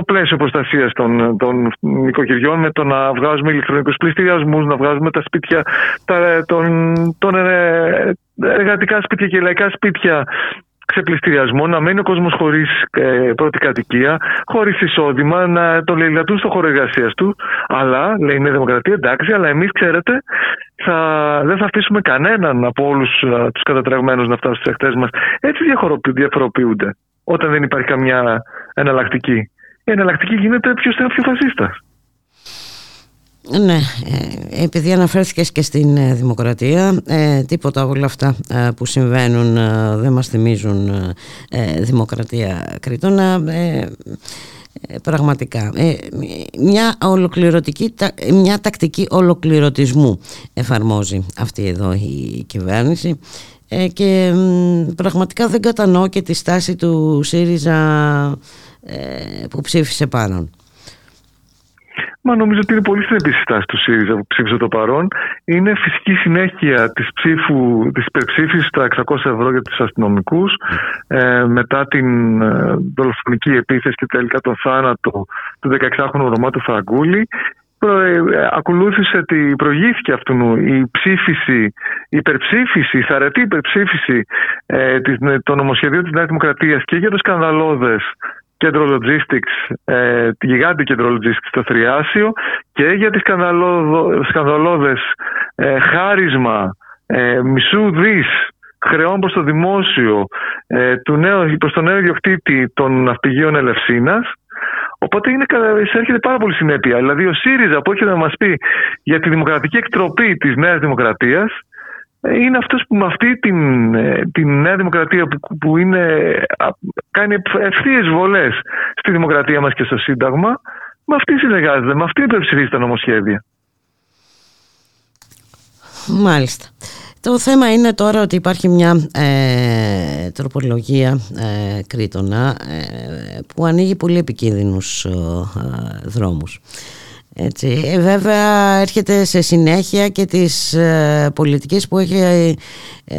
το πλαίσιο προστασίας των, των νοικοκυριών με το να βγάζουμε ηλεκτρονικούς πληστηριασμούς, να βγάζουμε τα σπίτια, τα, τον, τον, ε, εργατικά σπίτια και λαϊκά σπίτια ξεπληστηριασμό, να μένει ο κόσμος χωρίς ε, πρώτη κατοικία, χωρίς εισόδημα, να τον λαιλατούν στο χώρο εργασίας του. Αλλά, λέει η Νέα Δημοκρατία, εντάξει, αλλά εμείς, ξέρετε, θα, δεν θα αφήσουμε κανέναν από όλους τους κατατραγμένους να φτάσουν στι ακτέ μας. Έτσι διαφοροποιου- διαφοροποιούνται. Όταν δεν υπάρχει καμιά εναλλακτική. Η εναλλακτική γίνεται ποιο είναι ο πιο φασίστα. Ναι, ε, επειδή αναφέρθηκες και στην ε, δημοκρατία, ε, τίποτα από όλα αυτά ε, που συμβαίνουν ε, δεν μας θυμίζουν ε, ε, δημοκρατία Κρήτονα. ε, ε, πραγματικά. Ε, μια, ολοκληρωτική, τα- μια τακτική ολοκληρωτισμού εφαρμόζει αυτή εδώ η κυβέρνηση ε, και μ, πραγματικά δεν κατανοώ και τη στάση του ΣΥΡΙΖΑ ε, που ψήφισε πάνω. Μα νομίζω ότι είναι πολύ συνεπή η στάση του ΣΥΡΙΖΑ που ψήφισε το παρόν. Είναι φυσική συνέχεια της, ψήφου, της υπερψήφισης στα 600 ευρώ για τους αστυνομικούς ε, μετά την ε, δολοφονική επίθεση και τελικά τον θάνατο του 16χρονου Ρωμάτου Φραγκούλη. Προ, ε, ε, ακολούθησε, τη, προηγήθηκε αυτού η ψήφιση, η υπερψήφιση, η θαρετή υπερψήφιση ε, της, των νομοσχεδίων της Νέας Δημοκρατίας και για το σκανδαλώδες κέντρο logistics, ε, τη γιγάντη κέντρο logistics στο Θριάσιο και για τη σκανδαλώδο- σκανδαλώδες ε, χάρισμα ε, μισού δις χρεών προς το δημόσιο ε, του νέου, προς τον νέο ιδιοκτήτη των ναυπηγείων Ελευσίνας Οπότε είναι, κα- εισέρχεται πάρα πολύ συνέπεια. Δηλαδή ο ΣΥΡΙΖΑ που έρχεται να μας πει για τη δημοκρατική εκτροπή της Νέας Δημοκρατίας ε, είναι αυτός που με αυτή την, ε, την Νέα Δημοκρατία που, που είναι, α, κάνει ευθείες βολές στη δημοκρατία μας και στο Σύνταγμα με αυτή συνεργάζεται, με αυτή υπερψηφίζει τα νομοσχέδια. Μάλιστα. Το θέμα είναι τώρα ότι υπάρχει μια ε, τροπολογία ε, Κρήτονα ε, που ανοίγει πολύ επικίνδυνους ε, δρόμους. Έτσι. Ε, βέβαια έρχεται σε συνέχεια και της ε, πολιτικής που έχει ε,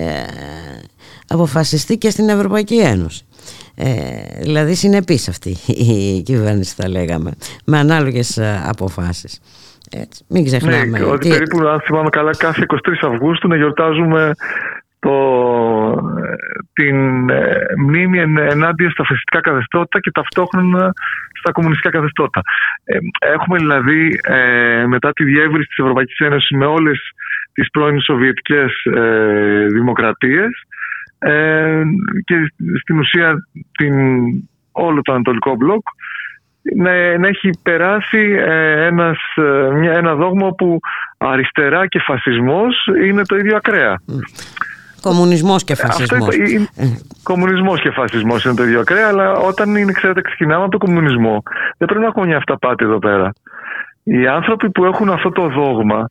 αποφασιστεί και στην Ευρωπαϊκή Ένωση. Ε, δηλαδή συνεπής αυτή η κυβέρνηση θα λέγαμε με ανάλογες ε, αποφάσεις. Έτσι. Μην ξεχνάμε. Ναι, ότι τι- περίπου, αν θυμάμαι καλά, κάθε 23 Αυγούστου να γιορτάζουμε το, ε, την ε, μνήμη εν- ενάντια στα φασιστικά καθεστώτα και ταυτόχρονα στα κομμουνιστικά καθεστώτα. Ε, έχουμε δηλαδή ε, μετά τη διεύρυνση της Ευρωπαϊκής Ένωσης με όλες τις πρώην Σοβιετικές ε, δημοκρατίες ε, και στην ουσία την, όλο το Ανατολικό Μπλοκ να, να έχει περάσει ε, ένας, ε, μια, ένα δόγμα που αριστερά και φασισμός είναι το ίδιο ακραία. Κομμουνισμός και Αυτό φασισμός. είπα, είναι- κομμουνισμός και φασισμός είναι το ίδιο ακραία, αλλά όταν είναι, ξέρετε, ξεκινάμε από το κομμουνισμό, δεν πρέπει να έχουμε μια αυταπάτη εδώ πέρα. Οι άνθρωποι που έχουν αυτό το δόγμα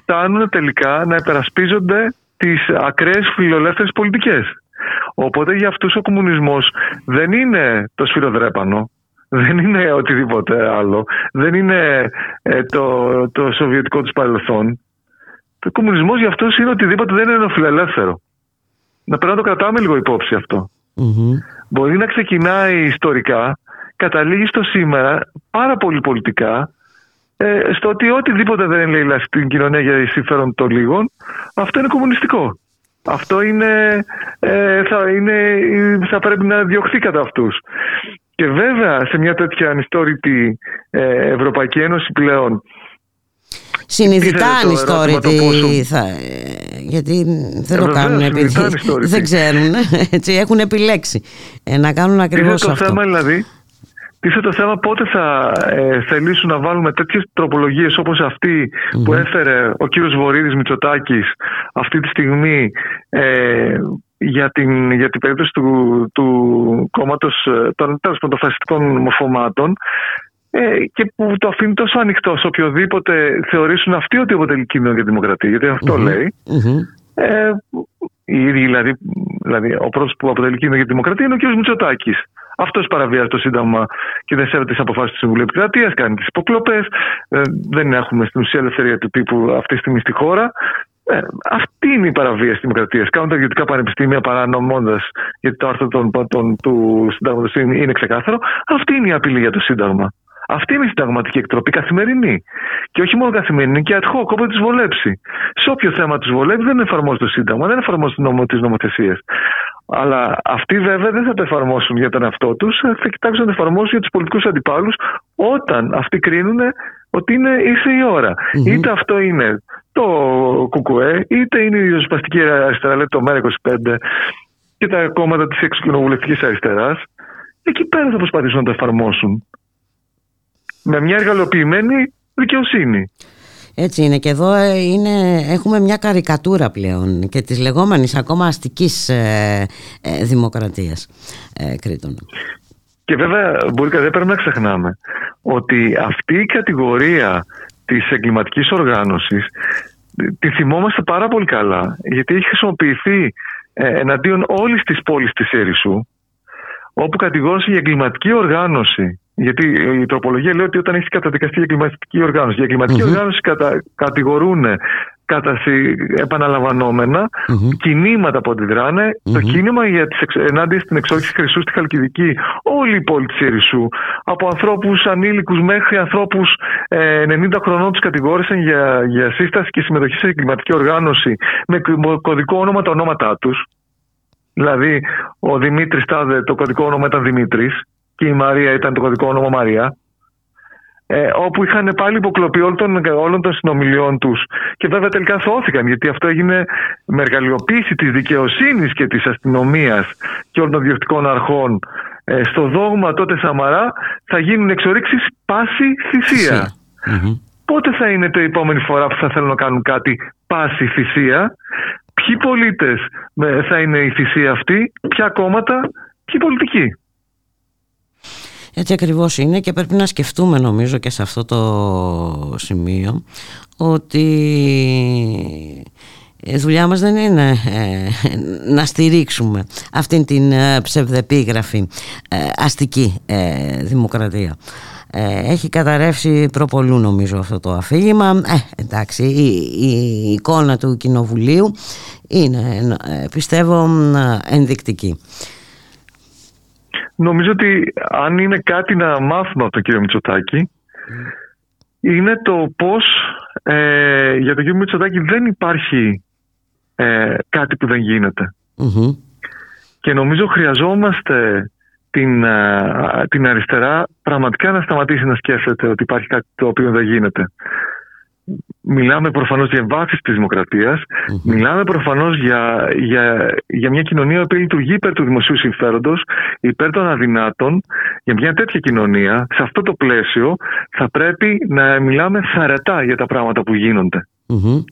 φτάνουν τελικά να υπερασπίζονται τις ακραίες φιλελεύθερες πολιτικές. Οπότε για αυτούς ο κομμουνισμός δεν είναι το σφυροδρέπανο, δεν είναι οτιδήποτε άλλο, δεν είναι ε, το, το σοβιετικό τους παρελθόν. Το κομμουνισμός για αυτούς είναι οτιδήποτε δεν είναι φιλελεύθερο. Να πρέπει να το κρατάμε λίγο υπόψη αυτό. Μμμ. Μπορεί να ξεκινάει ιστορικά, καταλήγει στο σήμερα πάρα πολύ πολιτικά, ε, στο ότι οτιδήποτε δεν λέει στην κοινωνία για συμφέρον των λίγων, αυτό είναι κομμουνιστικό. Αυτό είναι, ε, θα, είναι, θα πρέπει να διωχθεί κατά αυτούς. Και βέβαια σε μια τέτοια ανιστόρητη ε, Ευρωπαϊκή Ένωση πλέον Συνειδητά Ξέρετε το ανιστόρητη ερώτημα το πόσο- θα, γιατί δεν Ε, το βεβαίως, κάνουν επειδή συνειδητά ανιστόρητη. δεν ξέρουν έτσι, έχουν επιλέξει ε, να κάνουν Είναι ακριβώς το αυτό. θέμα δηλαδή Τίθε το θέμα πότε θα ε, θελήσουν να βάλουμε τέτοιες τροπολογίες όπως αυτή που έφερε ο κύριος Βορύδης Μητσοτάκης αυτή τη στιγμή ε, για, την, για την περίπτωση του, του κόμματος ε, των, τέλος πάντων, των φασιστικών μορφωμάτων ε, και που το αφήνει τόσο ανοιχτό σε οποιοδήποτε θεωρήσουν αυτοί ότι αποτελεί κίνδυνο για τη δημοκρατία. Γιατί αυτό λέει. Μμμ. Ε, οι ίδιοι, δηλαδή, δηλαδή, ο πρώτος που αποτελεί κίνδυνο για τη δημοκρατία είναι ο κ. Μητσοτάκης. Αυτός παραβιάζει το Σύνταγμα και δεν σέβεται τις αποφάσεις του Συμβουλίου Επικρατείας, κάνει τις υποκλοπές. Ε, δεν έχουμε στην ουσία ελευθερία του τύπου αυτή τη στιγμή στη χώρα. Ε, αυτή είναι η παραβίαση της δημοκρατίας. Κάνουν τα ιδιωτικά πανεπιστήμια παρανομώντας, γιατί το άρθρο των, των, του Συντάγματος είναι, είναι ξεκάθαρο. Αυτή είναι η απειλή για το Σύνταγμα. Αυτή είναι η συνταγματική εκτροπή καθημερινή. Και όχι μόνο καθημερινή, και ad hoc, όποτε του βολέψει. Σε όποιο θέμα του βολεύει, δεν εφαρμόζει το Σύνταγμα, δεν εφαρμόζει τις νομοθεσίες. Αλλά αυτοί βέβαια δεν θα το εφαρμόσουν για τον εαυτό τους, θα κοιτάξουν να το εφαρμόσουν για τους πολιτικούς αντιπάλους όταν αυτοί κρίνουν ότι είναι ίση η ώρα. Είτε αυτό είναι το ΚΚΕ, είτε είναι η ριζοσπαστική αριστερά, λέει το ΜΕΡΑ25 και τα κόμματα της εξοκοινοβουλευτική αριστεράς. Εκεί πέρα θα προσπαθήσουν να το εφαρμόσουν. Με μια εργαλειοποιημένη δικαιοσύνη. Έτσι είναι και εδώ ε, είναι, έχουμε μια καρικατούρα πλέον και της λεγόμενης ακόμα αστικής ε, ε, δημοκρατίας ε, Κρήτων. Και βέβαια, μπορεί δεν πρέπει να ξεχνάμε ότι αυτή η κατηγορία της εγκληματικής οργάνωσης τη θυμόμαστε πάρα πολύ καλά γιατί έχει χρησιμοποιηθεί ε, εναντίον όλης της πόλης της Έρησου όπου κατηγόρησε για εγκληματική οργάνωση γιατί η τροπολογία λέει ότι όταν έχεις καταδικαστεί για εγκληματική οργάνωση. Για εγκληματική οργάνωση κατα, κατηγορούν κατά συ- επαναλαμβανόμενα κινήματα που αντιδράνε. Το κίνημα για τις, εξ- ενάντια στην εξόριξη χρυσού στη Χαλκιδική, όλη η πόλη της Ερυσού, από ανθρώπους ανήλικους μέχρι ανθρώπους ε, 90 χρονών τους κατηγόρησαν για, για σύσταση και συμμετοχή σε εγκληματική οργάνωση με κ- κωδικό όνομα τα ονόματά τους. Δηλαδή, ο Δημήτρης Τάδε, το κωδικό όνομα ήταν Δημήτρης και η Μαρία ήταν το κωδικό όνομα Μαρία. Ε, όπου είχαν πάλι υποκλοπή όλων των, όλων των συνομιλιών τους. Και βέβαια τελικά σώθηκαν, γιατί αυτό έγινε με εργαλειοποίηση της δικαιοσύνης και της αστυνομίας και όλων των διοικητικών αρχών. Ε, στο δόγμα τότε Σαμαρά θα γίνουν εξορίξεις πάση θυσία. Πότε θα είναι το επόμενη φορά που θα θέλουν να κάνουν κάτι πάση θυσία, ποιοι πολίτες ε, θα είναι η θυσία αυτή, ποια κόμματα, ποιοι πολιτικοί; Έτσι ακριβώς είναι και πρέπει να σκεφτούμε νομίζω και σε αυτό το σημείο ότι η δουλειά μας δεν είναι ε, να στηρίξουμε αυτήν την ε, ψευδεπίγραφη ε, αστική ε, δημοκρατία. Ε, έχει καταρρεύσει προπολού νομίζω αυτό το αφήγημα. Ε, εντάξει, η, η εικόνα του Κοινοβουλίου είναι ε, πιστεύω ε, ενδεικτική. Νομίζω ότι αν είναι κάτι να μάθουμε από τον κύριο Μητσοτάκη είναι το πώς ε, για τον κύριο Μητσοτάκη δεν υπάρχει ε, κάτι που δεν γίνεται. Μμμ. Και νομίζω χρειαζόμαστε την, α, την αριστερά πραγματικά να σταματήσει να σκέφτεται ότι υπάρχει κάτι το οποίο δεν γίνεται. Μιλάμε προφανώς για εμβάθυνση της δημοκρατίας, μιλάμε προφανώς για, για, για μια κοινωνία που λειτουργεί υπέρ του δημοσίου συμφέροντος, υπέρ των αδυνάτων, για μια τέτοια κοινωνία, σε αυτό το πλαίσιο θα πρέπει να μιλάμε θαρετά για τα πράγματα που γίνονται. Μμμ.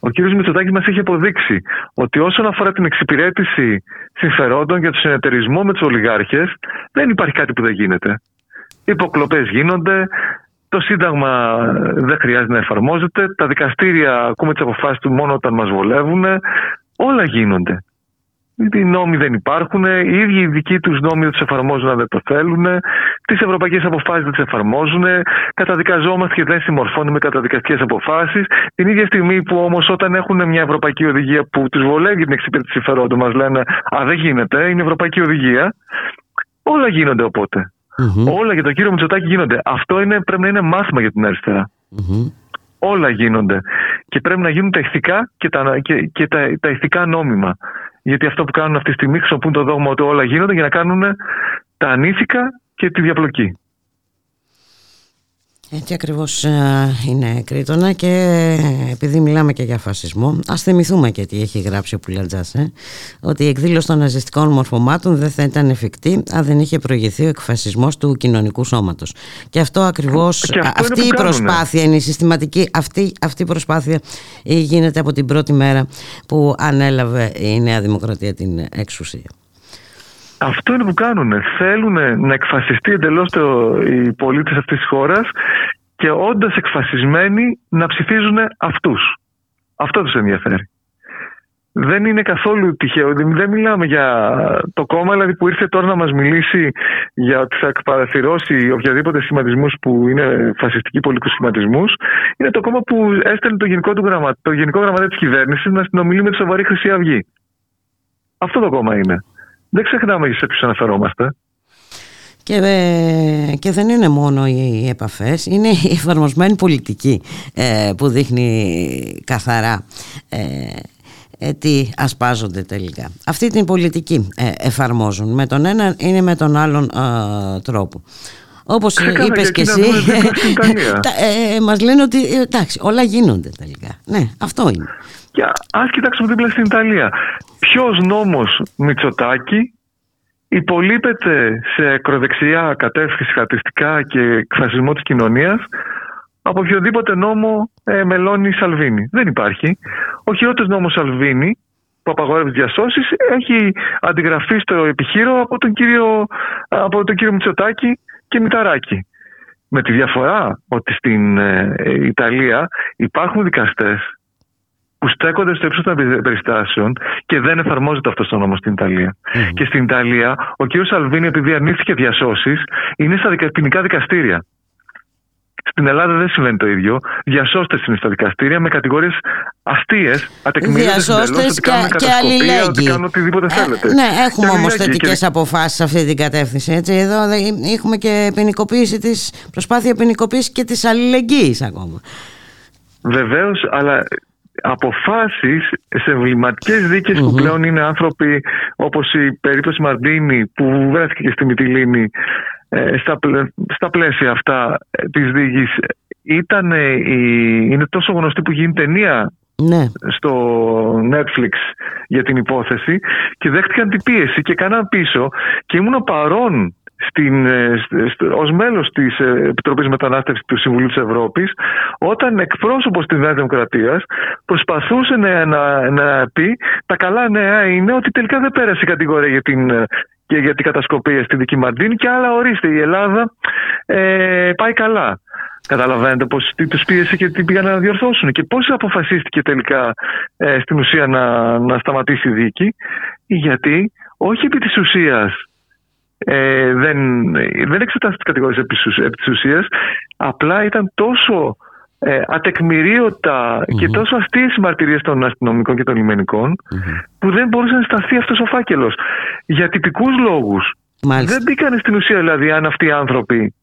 Ο κ. Μητσοτάκης μας έχει αποδείξει ότι όσον αφορά την εξυπηρέτηση συμφερόντων για τον συνεταιρισμό με τους ολιγάρχες, δεν υπάρχει κάτι που δεν γίνεται. Υποκλοπές γίνονται, το Σύνταγμα δεν χρειάζεται να εφαρμόζεται, τα δικαστήρια ακούμε τις αποφάσεις του μόνο όταν μας βολεύουν. Όλα γίνονται. Οι νόμοι δεν υπάρχουν, οι ίδιοι οι δικοί τους νόμοι δεν τους εφαρμόζουν αν δεν το θέλουν, τις ευρωπαϊκές αποφάσεις δεν τις εφαρμόζουν, καταδικαζόμαστε και δεν συμμορφώνουμε καταδικαστικές αποφάσεις. Την ίδια στιγμή που όμως όταν έχουν μια ευρωπαϊκή οδηγία που τους βολεύει την εξυπηρέτηση συμφερόντων, μας λένε Α, δεν γίνεται, είναι ευρωπαϊκή οδηγία. Όλα γίνονται οπότε. Μμμ. Όλα για τον κύριο Μητσοτάκη γίνονται. Αυτό είναι, πρέπει να είναι μάθημα για την αριστερά. Μμμ. Όλα γίνονται. Και πρέπει να γίνουν τα ηθικά και τα, και, και τα, τα ηθικά νόμιμα. Γιατί αυτό που κάνουν αυτή τη στιγμή χρησιμοποιούν το δόγμα ότι όλα γίνονται για να κάνουν τα ανήθικα και τη διαπλοκή. Έτσι ακριβώς ε, είναι Κρήτονα και επειδή μιλάμε και για φασισμό ας θυμηθούμε και τι έχει γράψει ο Πουλατζάς ε, ότι η εκδήλωση των ναζιστικών μορφωμάτων δεν θα ήταν εφικτή αν δεν είχε προηγηθεί ο εκφασισμός του κοινωνικού σώματος και αυτό ακριβώς Και αυτό αυτή είναι η που κάνουνε. προσπάθεια είναι η συστηματική αυτή, αυτή η προσπάθεια ε, γίνεται από την πρώτη μέρα που ανέλαβε η Νέα Δημοκρατία την εξουσία Αυτό είναι που κάνουν. Θέλουν να εκφασιστεί εντελώς οι πολίτες αυτής της χώρας και όντας εκφασισμένοι να ψηφίζουν αυτούς. Αυτό τους ενδιαφέρει. Δεν είναι καθόλου τυχαίο. Δεν δεν μιλάμε για το κόμμα δηλαδή που ήρθε τώρα να μας μιλήσει για ότι θα εκπαραθυρώσει οποιαδήποτε σχηματισμούς που είναι φασιστικοί πολιτικούς σχηματισμούς. Είναι το κόμμα που έστελνε το γενικό, του γραμμα... το γενικό γραμματέα της κυβέρνησης να συνομιλεί με τη σοβαρή Χρυσή Αυγή. Αυτό το κόμμα είναι. Δεν ξεχνάμε σε ποιους αναφερόμαστε. Και, ε, και δεν είναι μόνο οι επαφές, είναι η εφαρμοσμένη πολιτική ε, που δείχνει καθαρά ε, ε, τι ασπάζονται τελικά. Αυτή την πολιτική ε, εφαρμόζουν με τον ένα ή με τον άλλον ε, τρόπο. Όπως Ξεκάθαρα, είπες γιατί και να εσύ, δούμε δίπλα στην Ιταλία. τα, ε, μας λένε ότι ε, εντάξει, όλα γίνονται τελικά. Ναι, αυτό είναι. Και ας κοιτάξουμε δίπλα στην Ιταλία. Ποιος νόμος Μητσοτάκη υπολείπεται σε ακροδεξιά κατεύθυνση χαρακτηριστικά και εκφασισμό της κοινωνίας από οποιοδήποτε νόμο ε, Μελώνη Σαλβίνη. Δεν υπάρχει. Ο χειρότερος νόμος Σαλβίνη που απαγορεύει τις διασώσεις έχει αντιγραφεί στο επιχείρημα από τον κύριο, από τον κύριο Μητσοτάκη και Μηταράκη. Με τη διαφορά ότι στην ε, Ιταλία υπάρχουν δικαστές που στέκονται στο ύψος των περι- περιστάσεων και δεν εφαρμόζεται αυτό ο νόμο στην Ιταλία. Και στην Ιταλία, ο κ. Σαλβίνη, επειδή αρνήθηκε διασώσεις, είναι στα δικα- ποινικά δικαστήρια. Στην Ελλάδα δεν συμβαίνει το ίδιο. Διασώστες είναι στα δικαστήρια με κατηγορίες αστείες, ατεκμηρίωτε Διασώστες ότι κάνουν και- και κατασκοπία, ότι αλληλέγγυοι. κάνουν οτιδήποτε Ε, θέλετε. ναι, έχουμε Και όμως αλληλέγγυοι. θετικές Και- αποφάσεις σε αυτή την κατεύθυνση. Έτσι. Εδώ δε- έχουμε και ποινικοποίηση της, προσπάθεια ποινικοποίησης και της αλληλεγγύης ακόμα. Βεβαίως, αλλά αποφάσεις σε εμβληματικές δίκες που πλέον είναι άνθρωποι όπως η περίπτωση Μαρντίνη που βρέθηκε και στη Μυτιλίνη ε, στα, πλε- στα πλαίσια αυτά ε, της δίκης ήταν ε, η- είναι τόσο γνωστή που γίνει ταινία Ναι. στο Netflix για την υπόθεση και δέχτηκαν την πίεση και κάναν πίσω και ήμουν παρόν στην, ε, σ- σ- ως μέλος της ε, Επιτροπής Μετανάστευσης του Συμβουλίου της Ευρώπης όταν εκπρόσωπος της Νέας Δημοκρατίας προσπαθούσε να, να, να πει τα καλά νέα είναι ότι τελικά δεν πέρασε η κατηγορία για την, ε, και για την κατασκοπία στη δική Μαντίνη και άλλα ορίστε η Ελλάδα ε, πάει καλά. Καταλαβαίνετε πως τι τους πίεσε και τι πήγαν να διορθώσουν και πώς αποφασίστηκε τελικά ε, στην ουσία να, να σταματήσει η δίκη γιατί όχι επί της ουσίας ε, δεν, δεν εξετάστηκε τις κατηγορίες επί, της ουσ- επί της ουσίας. Απλά ήταν τόσο ε, ατεκμηρίωτα και τόσο αστείες οι μαρτυρίες των αστυνομικών και των λιμενικων που δεν μπορούσε να σταθεί αυτός ο φάκελος. Για τυπικούς λόγους. Μάλιστα. δεν μπήκαν στην ουσία δηλαδή αν αυτοί οι άνθρωποι ε,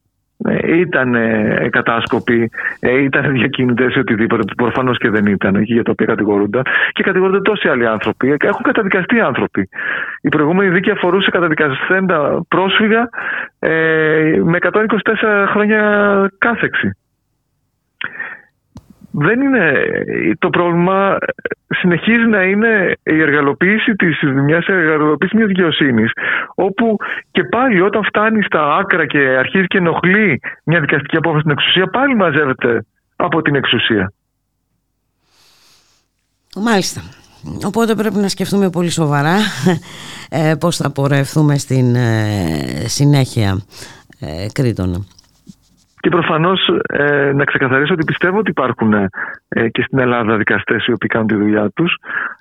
ήταν ε, κατάσκοποι, ε, ήταν διακίνητε ή οτιδήποτε, που προφανώς και δεν ήταν εκεί για το οποίο κατηγορούνταν. Και κατηγορούνται τόσοι άλλοι άνθρωποι. Ε, Έχουν καταδικαστεί άνθρωποι. Η προηγούμενη δίκη αφορούσε καταδικασθέντα πρόσφυγα ε, με 124 χρόνια κάθεξη. Δεν είναι το πρόβλημα συνεχίζει να είναι η εργαλοποίηση της μιας εργαλοποίησης μιας δικαιοσύνης όπου και πάλι όταν φτάνει στα άκρα και αρχίζει και ενοχλεί μια δικαστική απόφαση στην εξουσία πάλι μαζεύεται από την εξουσία. Μάλιστα. Οπότε πρέπει να σκεφτούμε πολύ σοβαρά ε, πώς θα πορευθούμε στην ε, συνέχεια ε, Κρήτονα. Και προφανώς ε, να ξεκαθαρίσω ότι πιστεύω ότι υπάρχουν ε, και στην Ελλάδα δικαστές οι οποίοι κάνουν τη δουλειά τους.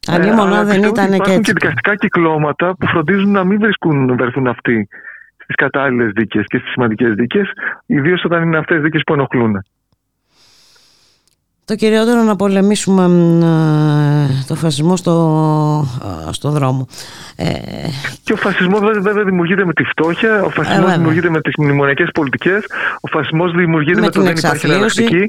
Αλλήμον δεν ήταν και Υπάρχουν έτσι. και δικαστικά κυκλώματα που φροντίζουν να μην βρίσκουν, βρεθούν αυτοί στις κατάλληλες δίκες και στις σημαντικές δίκες, ιδίως όταν είναι αυτές δίκες που ενοχλούν. Το κυριότερο να πολεμήσουμε ε, το φασισμό στο, ε, στο δρόμο. Ε... Και ο φασισμός βέβαια δημιουργείται με τη φτώχεια, ο φασισμός ε, δημιουργείται με τις μνημονιακές πολιτικές, ο φασισμός δημιουργείται με, με το δεν υπάρχει εναλλακτική.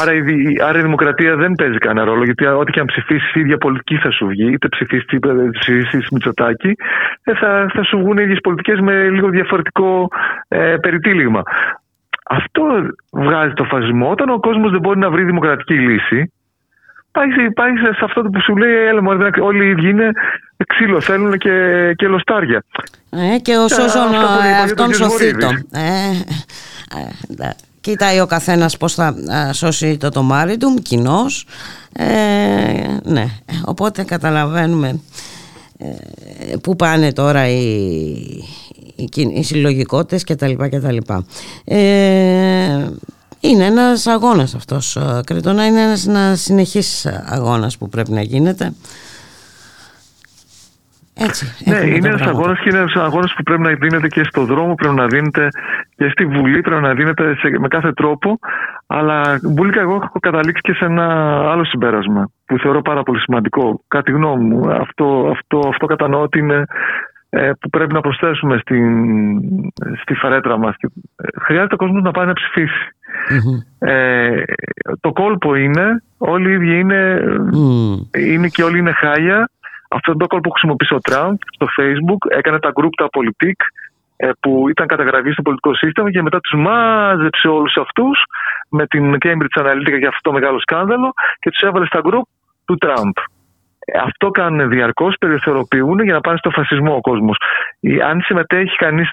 Άρα, η, άρα η δημοκρατία δεν παίζει κανένα ρόλο, γιατί ό,τι και αν ψηφίσεις η ίδια πολιτική θα σου βγει, είτε ψηφίσεις ψηφίσεις Μητσοτάκη, θα, θα σου βγουν οι ίδιες πολιτικές με λίγο διαφορετικό ε, περιτύλιγμα. Αυτό βγάζει το φασισμό. Όταν ο κόσμος δεν μπορεί να βρει δημοκρατική λύση, πάει, πάει σε αυτό που σου λέει: Έλα, όλοι οι ίδιοι είναι ξύλο, θέλουν και, και λοστάρια. Ε, και ο σώζον αυτόν σωθήτο. Ε, ε, κοιτάει ο καθένας πώς θα σώσει το τομάρι του, κοινός. Ε, ναι, οπότε καταλαβαίνουμε ε, πού πάνε τώρα οι, οι συλλογικότητες και τα λοιπά και τα λοιπά. Ε, είναι ένας αγώνας αυτός ε, Κρήτονα, είναι ένας, ένας συνεχής αγώνας που πρέπει να γίνεται. Έτσι, ναι, είναι ένας αγώνας και είναι ένας αγώνας που πρέπει να δίνεται και στο δρόμο, πρέπει να δίνεται και στη Βουλή, πρέπει να δίνεται σε, με κάθε τρόπο. Αλλά Μπουλίκα, εγώ έχω καταλήξει και σε ένα άλλο συμπέρασμα που θεωρώ πάρα πολύ σημαντικό. Κάτι γνώμη μου. Αυτό, αυτό, αυτό κατανοώ ότι είναι ε, που πρέπει να προσθέσουμε στην, στη φαρέτρα μας. Ε, χρειάζεται ο κόσμος να πάει να ψηφίσει. Ε, το κόλπο είναι, όλοι οι ίδιοι είναι, είναι και όλοι είναι χάλια. Αυτό είναι το κόλπο που χρησιμοποίησε ο Τραμπ στο Facebook, έκανε τα group τα politik που ήταν καταγραφή στο πολιτικό σύστημα και μετά τους μάζεψε όλους αυτούς με την Cambridge Analytica για αυτό το μεγάλο σκάνδαλο και τους έβαλε στα group του Τραμπ. Αυτό κάνουν διαρκώς, περιθωριοποιούν για να πάνε στο φασισμό ο κόσμος. Αν συμμετέχει κανείς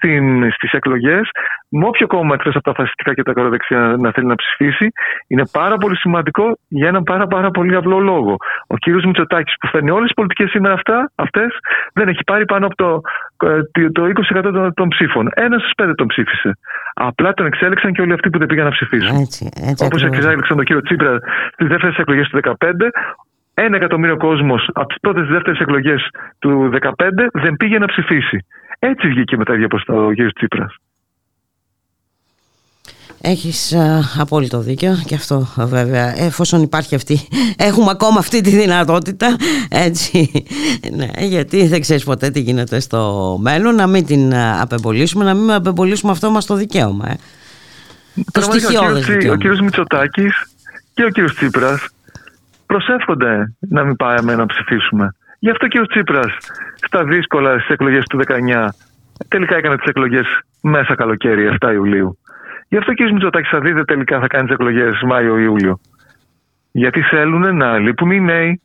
στις εκλογές, με όποιο κόμμα εκτός από τα φασιστικά και τα ακροδεξιά να θέλει να ψηφίσει, είναι πάρα πολύ σημαντικό για έναν πάρα, πάρα πολύ απλό λόγο. Ο κύριος Μητσοτάκης, που φέρνει όλες τις πολιτικές σήμερα αυτές, δεν έχει πάρει πάνω από το, ε, το 20% των, ψήφων. Ένας στους πέντε τον ψήφισε. Απλά τον εξέλεξαν και όλοι αυτοί που δεν πήγαν να ψηφίσουν. Όπως εξέλεξαν τον κύριο Τσίπρα στις δεύτερες εκλογές του 2015, ένα εκατομμύριο κόσμος από τις πρώτες δεύτερες εκλογές του 2015 δεν πήγε να ψηφίσει. Έτσι βγήκε μετά η ο κ. Τσίπρας. Έχεις α, απόλυτο δίκιο και αυτό βέβαια εφόσον υπάρχει αυτή έχουμε ακόμα αυτή τη δυνατότητα έτσι ναι, γιατί δεν ξέρεις ποτέ τι γίνεται στο μέλλον να μην την απεμπολίσουμε να μην απεμπολίσουμε αυτό μας το δικαίωμα ε. το στοιχειώδες ο κύριος Μητσοτάκης και ο κύριος Τσίπρας προσεύχονται να μην πάμε να ψηφίσουμε. Γι' αυτό και ο Τσίπρας στα δύσκολα στις εκλογές του 19 τελικά έκανε τις εκλογές μέσα καλοκαίρι, 7 Ιουλίου. Γι' αυτό και ο Μητσοτάκης θα δείτε τελικά θα κάνει τις εκλογές Μάιο-Ιούλιο. Γιατί θέλουν να λείπουν οι νέοι,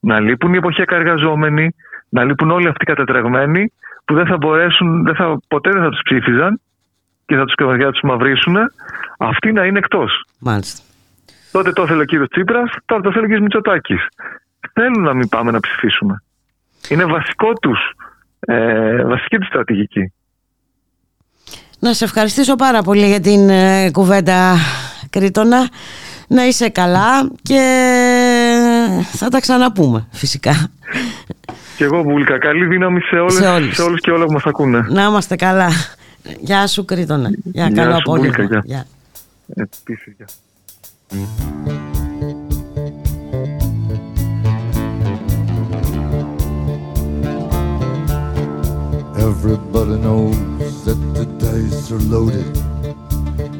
να λείπουν οι εποχιακά εργαζόμενοι, να λείπουν όλοι αυτοί οι κατατρεγμένοι που δεν θα μπορέσουν, δεν θα, ποτέ δεν θα τους ψήφιζαν και θα τους τους μαυρίσουν, αυτοί να είναι εκτός. Μάλιστα. Τότε το ήθελε ο κύριος Τσίπρας, τώρα το θέλει ο κύριος Μητσοτάκης. Θέλουν να μην πάμε να ψηφίσουμε. Είναι βασικό τους, ε, βασική τους στρατηγική. Να σε ευχαριστήσω πάρα πολύ για την ε, κουβέντα Κρήτονα. Να είσαι καλά και θα τα ξαναπούμε φυσικά. Και εγώ Βούλκα. Καλή δύναμη σε, όλες, σε, σε όλους και όλα που μας ακούνε. Να είμαστε καλά. Γεια σου Κρήτονα. Γεια, καλό απόγευμα. Γεια. Γεια. Επίσης, γεια. Everybody knows that the dice are loaded.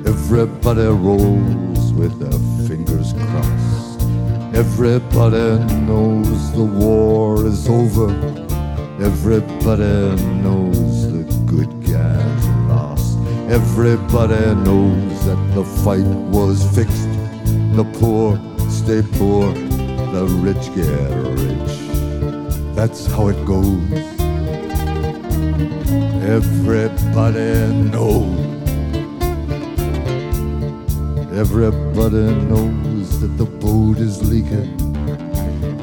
Everybody rolls with their fingers crossed. Everybody knows the war is over. Everybody knows the good guys lost. Everybody knows that the fight was fixed the poor stay poor, the rich get rich. That's how it goes. Everybody knows. Everybody knows that the boat is leaking.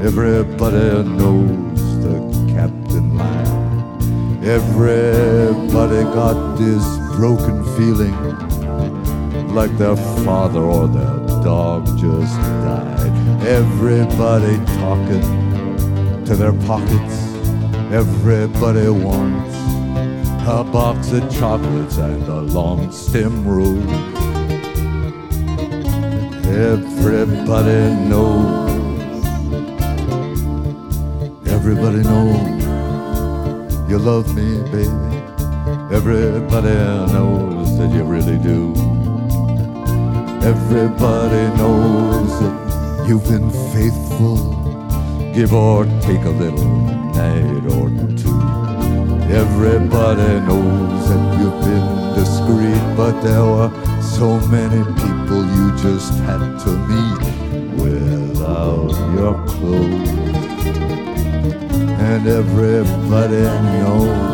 Everybody knows the captain lied. Everybody got this broken feeling like their father or their dog just died. Everybody talking to their pockets. Everybody wants a box of chocolates and a long stem rose. Everybody knows. Everybody knows you love me, baby. Everybody knows that you really do. Everybody knows that you've been faithful. Give or take a little night or two. Everybody knows that you've been discreet, but there were so many people you just had to meet without your clothes. And everybody knows.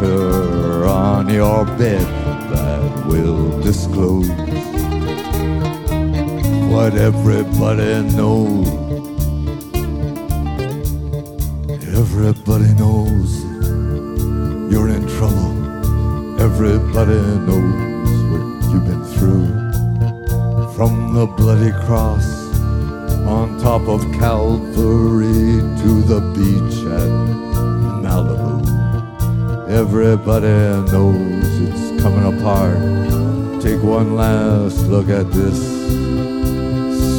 A meter on your bed that will disclose what everybody knows. Everybody knows you're in trouble. Everybody knows what you've been through. From the bloody cross Everybody knows it's coming apart. Take one last look at this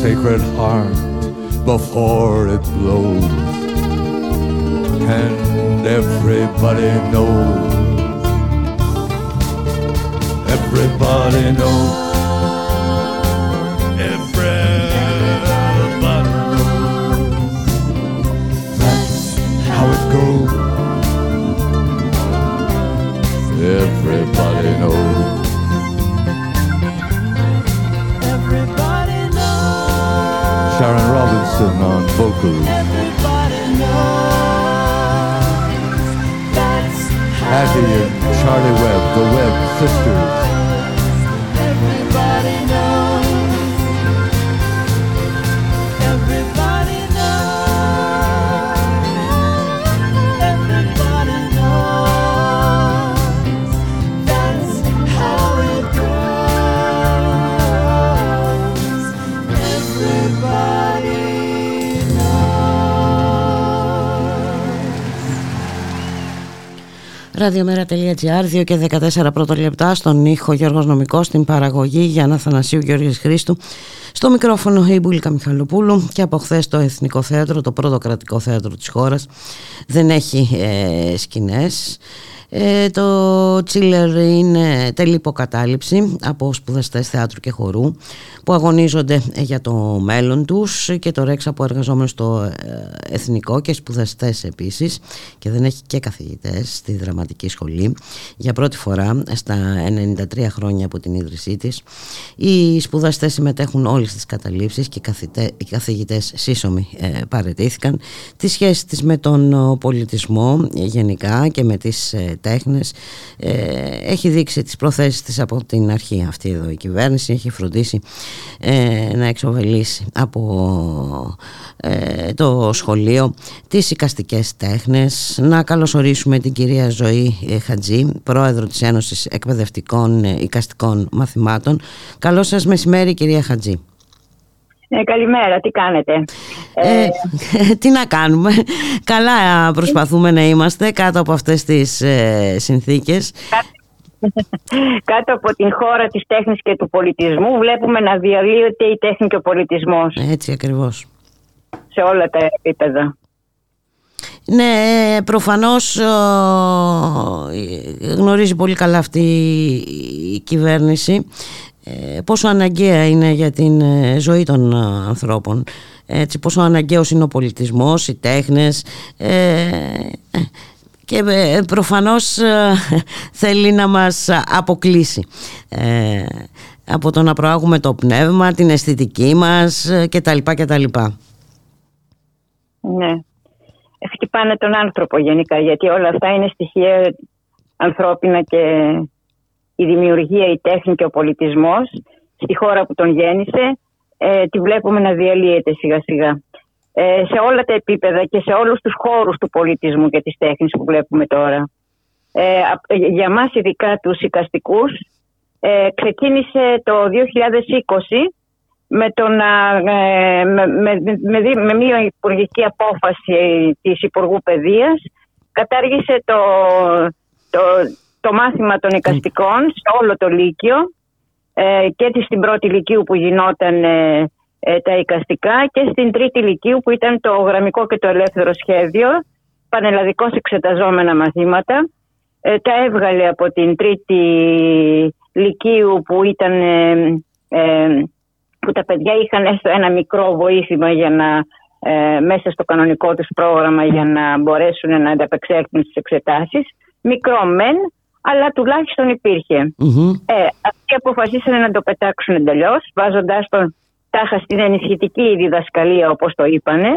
sacred heart before it blows. And everybody knows. Everybody knows. web, the web sisters. Ραδιομέρα.gr 2 και 14 πρώτα λεπτά στον ήχο Γιώργος Νομικός στην παραγωγή Γιάννα Θανασίου Γιώργης Χρήστου. Στο μικρόφωνο η Μπουλίκα Μιχαλοπούλου και από χθες το Εθνικό Θέατρο, το πρώτο κρατικό θέατρο της χώρας. Δεν έχει ε, σκηνές ε, το Τσίλερ είναι τέλη υποκατάληψη από σπουδαστές θεάτρου και χορού που αγωνίζονται για το μέλλον τους και το Ρέξα που εργαζόμενος στο ε, εθνικό και σπουδαστές επίσης και δεν έχει και καθηγητές στη δραματική σχολή. Για πρώτη φορά στα 93 χρόνια από την ίδρυσή της οι σπουδαστές συμμετέχουν όλες τις καταλήψεις και οι, καθητε, οι καθηγητές σύσσωμοι ε, παρετήθηκαν. Τη σχέση της με τον πολιτισμό γενικά και με τις ε, τέχνες ε, έχει δείξει τις προθέσεις της από την αρχή αυτή εδώ η κυβέρνηση έχει φροντίσει ε, να εξοβελήσει από ε, το σχολείο τις οικαστικές τέχνες. Να καλωσορίσουμε την κυρία Ζωή Χατζή πρόεδρο της Ένωσης Εκπαιδευτικών Οικαστικών Μαθημάτων. Καλό σας μεσημέρι κυρία Χατζή ε, καλημέρα, τι κάνετε; Ε, τι να κάνουμε. Καλά προσπαθούμε να είμαστε κάτω από αυτές τις ε, συνθήκες. Κάτω από την χώρα της τέχνης και του πολιτισμού βλέπουμε να διαλύεται η τέχνη και ο πολιτισμός. Έτσι ακριβώς. Σε όλα τα επίπεδα. Ναι, προφανώς γνωρίζει πολύ καλά αυτή η κυβέρνηση ε, πόσο αναγκαία είναι για την ε, ζωή των ε, ανθρώπων έτσι, πόσο αναγκαίος είναι ο πολιτισμός, οι τέχνες και προφανώς θέλει να μας αποκλείσει από το να προάγουμε το πνεύμα, την αισθητική μας κτλ. κτλ. Ναι. Χτυπάνε τον άνθρωπο γενικά γιατί όλα αυτά είναι στοιχεία ανθρώπινα και η δημιουργία, η τέχνη και ο πολιτισμός στη χώρα που τον γέννησε ε, τη βλέπουμε να διαλύεται σιγά σιγά. Ε, σε όλα τα επίπεδα και σε όλους τους χώρους του πολιτισμού και της τέχνης που βλέπουμε τώρα. Ε, για μας ειδικά τους οικαστικούς ε, ξεκίνησε το 2020 με, ε, με, με, με, μια υπουργική απόφαση της Υπουργού Παιδείας κατάργησε το, το, το μάθημα των εικαστικών σε όλο το Λύκειο ε, και στην πρώτη Λυκείου που γινόταν ε, ε, τα εικαστικά και στην τρίτη Λυκείου που ήταν το γραμμικό και το ελεύθερο σχέδιο, πανελλαδικώς εξεταζόμενα μαθήματα. τα έβγαλε από την τρίτη Λυκείου που ήταν που τα παιδιά είχαν έστω ένα μικρό βοήθημα για να μέσα στο κανονικό τους πρόγραμμα για να μπορέσουν να ανταπεξέλθουν στις εξετάσεις. Μικρό μεν, αλλά τουλάχιστον Ε, αυτοί αποφασίσανε να το πετάξουν εντελώς, βάζοντα τον τάχα στην ενισχυτική διδασκαλία, όπως το είπανε,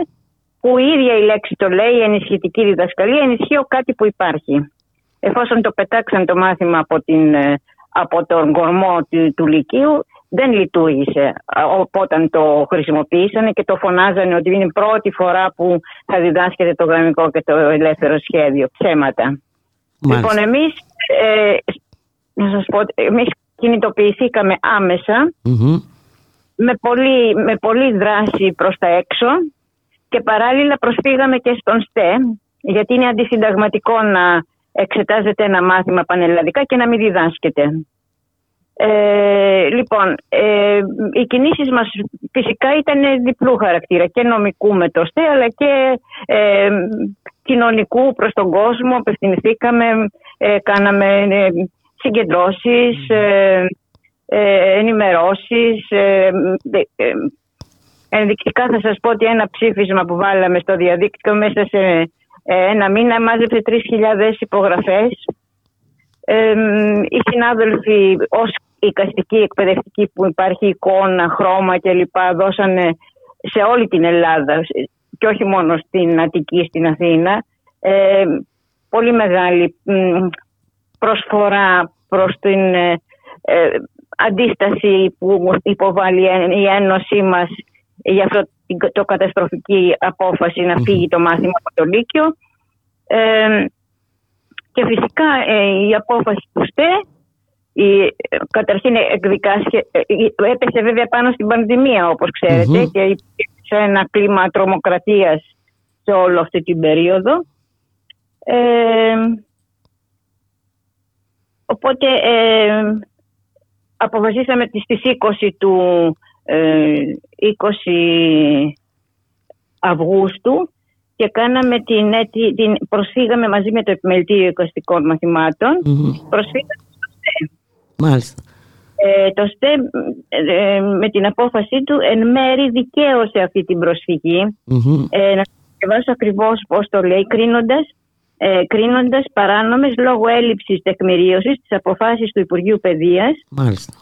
που η ίδια η λέξη το λέει, η ενισχυτική διδασκαλία, ενισχύει κάτι που υπάρχει. Εφόσον το πετάξαν το μάθημα από, την, ε, από τον κορμό του, του Λυκείου, δεν λειτουργήσε όταν το χρησιμοποίησαν και το φωνάζανε ότι είναι η πρώτη φορά που θα διδάσκεται το γραμμικό και το ελεύθερο σχέδιο. Ψέματα. Λοιπόν, εμείς, ε, να σας πω, εμείς κινητοποιηθήκαμε με, πολύ, με πολύ δράση προς τα έξω. Και παράλληλα προσφύγαμε και στον ΣΤΕ γιατί είναι αντισυνταγματικό να εξετάζεται ένα μάθημα πανελλαδικά και να μην διδάσκεται. Ε, λοιπόν, ε, οι κινήσεις μας φυσικά ήταν διπλού χαρακτήρα και νομικού με το ΣΤΕ αλλά και ε, κοινωνικού προς τον κόσμο. Απευθυνθήκαμε, ε, κάναμε ε, συγκεντρώσεις, ε, ε, ενημερώσεις. Ε, ε, ενδεικτικά θα σας πω ότι ένα ψήφισμα που βάλαμε στο διαδίκτυο μέσα σε ένα μήνα μάζεψε 3.000 υπογραφές. οι συνάδελφοι ως οικαστικοί, εκπαιδευτικοί που υπάρχει εικόνα, χρώμα κλπ. δώσανε σε όλη την Ελλάδα και όχι μόνο στην Αττική, στην Αθήνα ε, πολύ μεγάλη προσφορά προς την ε, ε, αντίσταση που υποβάλλει η Ένωσή μας για αυτό το καταστροφική απόφαση να φύγει το μάθημα από το Λύκειο. και φυσικά η απόφαση του ΣΤΕ η, καταρχήν εκδικάστηκε, έπεσε βέβαια πάνω στην πανδημία όπως και υπήρξε ένα κλίμα τρομοκρατίας σε όλο αυτή την περίοδο. Ε, οπότε ε, αποφασίσαμε στις 20 του 20 ε, Αυγούστου και κάναμε την, την, προσφύγαμε μαζί με το Επιμελητήριο Οικαστικών Μαθημάτων προσφύγαμε στο ΣΤΕ. Μάλιστα. Ε, το ΣΤΕ ε, με την απόφασή του εν μέρη δικαίωσε αυτή την προσφυγή. Mm-hmm. Ε, να διαβάσω ακριβώς πώς το λέει, κρίνοντας ε, κρίνοντας παράνομες λόγω έλλειψης τεκμηρίωσης της αποφάσεις του Υπουργείου Παιδείας. Μάλιστα.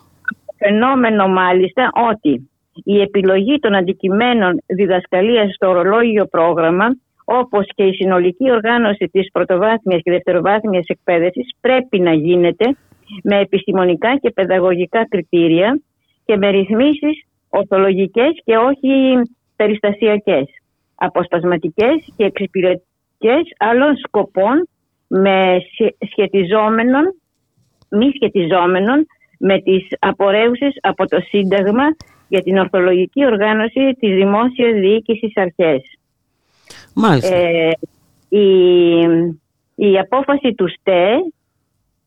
Φαινόμενο μάλιστα ότι η επιλογή των αντικειμένων διδασκαλίας στο ορολόγιο πρόγραμμα όπως και η συνολική οργάνωση της πρωτοβάθμιας και δευτεροβάθμιας εκπαίδευσης πρέπει να γίνεται με επιστημονικά και παιδαγωγικά κριτήρια και με ρυθμίσεις ορθολογικές και όχι περιστασιακές, αποσπασματικές και εξυπηρετικές άλλων σκοπών με σχετιζόμενων, μη σχετιζόμενων με τις απορρέουσες από το Σύνταγμα για την ορθολογική οργάνωση της δημόσιας διοίκησης αρχές. Μάλιστα. Ε, η, η απόφαση του ΣΤΕ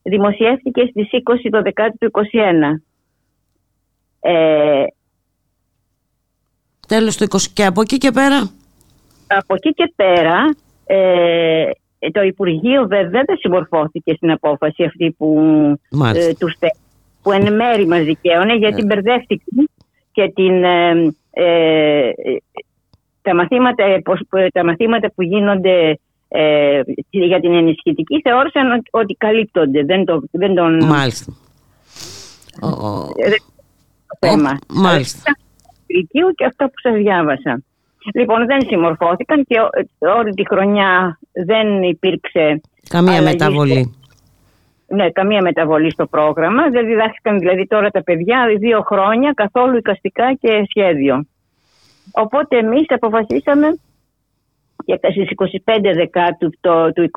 δημοσιεύτηκε στις 20 το Δεκάτου του 2021. Ε, Τέλος του 20 και από εκεί και πέρα; από εκεί και πέρα ε, το Υπουργείο βέβαια δεν συμμορφώθηκε στην απόφαση αυτή που, Μάλιστα. ε, τους ΣΤΕ που εν μέρη μας δικαίωνε γιατί μπερδεύτηκε και την, ε, ε, τα, μαθήματα, ε, πως- που- τα μαθήματα που γίνονται ε, για την ενισχυτική θεώρησαν ότι- ότι καλύπτονται. Δεν, το, δεν τον Μάλιστα. Ο- ο- ε, δεν το θέμα. Ο- μάλιστα. Λυκείου και αυτό που σας διάβασα. Λοιπόν, δεν συμμορφώθηκαν και ό- όλη τη χρονιά δεν υπήρξε Καμία αλλαγή μεταβολή. ναι, καμία μεταβολή στο πρόγραμμα. Δεν διδάχθηκαν δηλαδή τώρα τα παιδιά δύο χρόνια καθόλου οικαστικά και σχέδιο. Οπότε εμείς αποφασίσαμε και στις 25 Δεκάτου το, του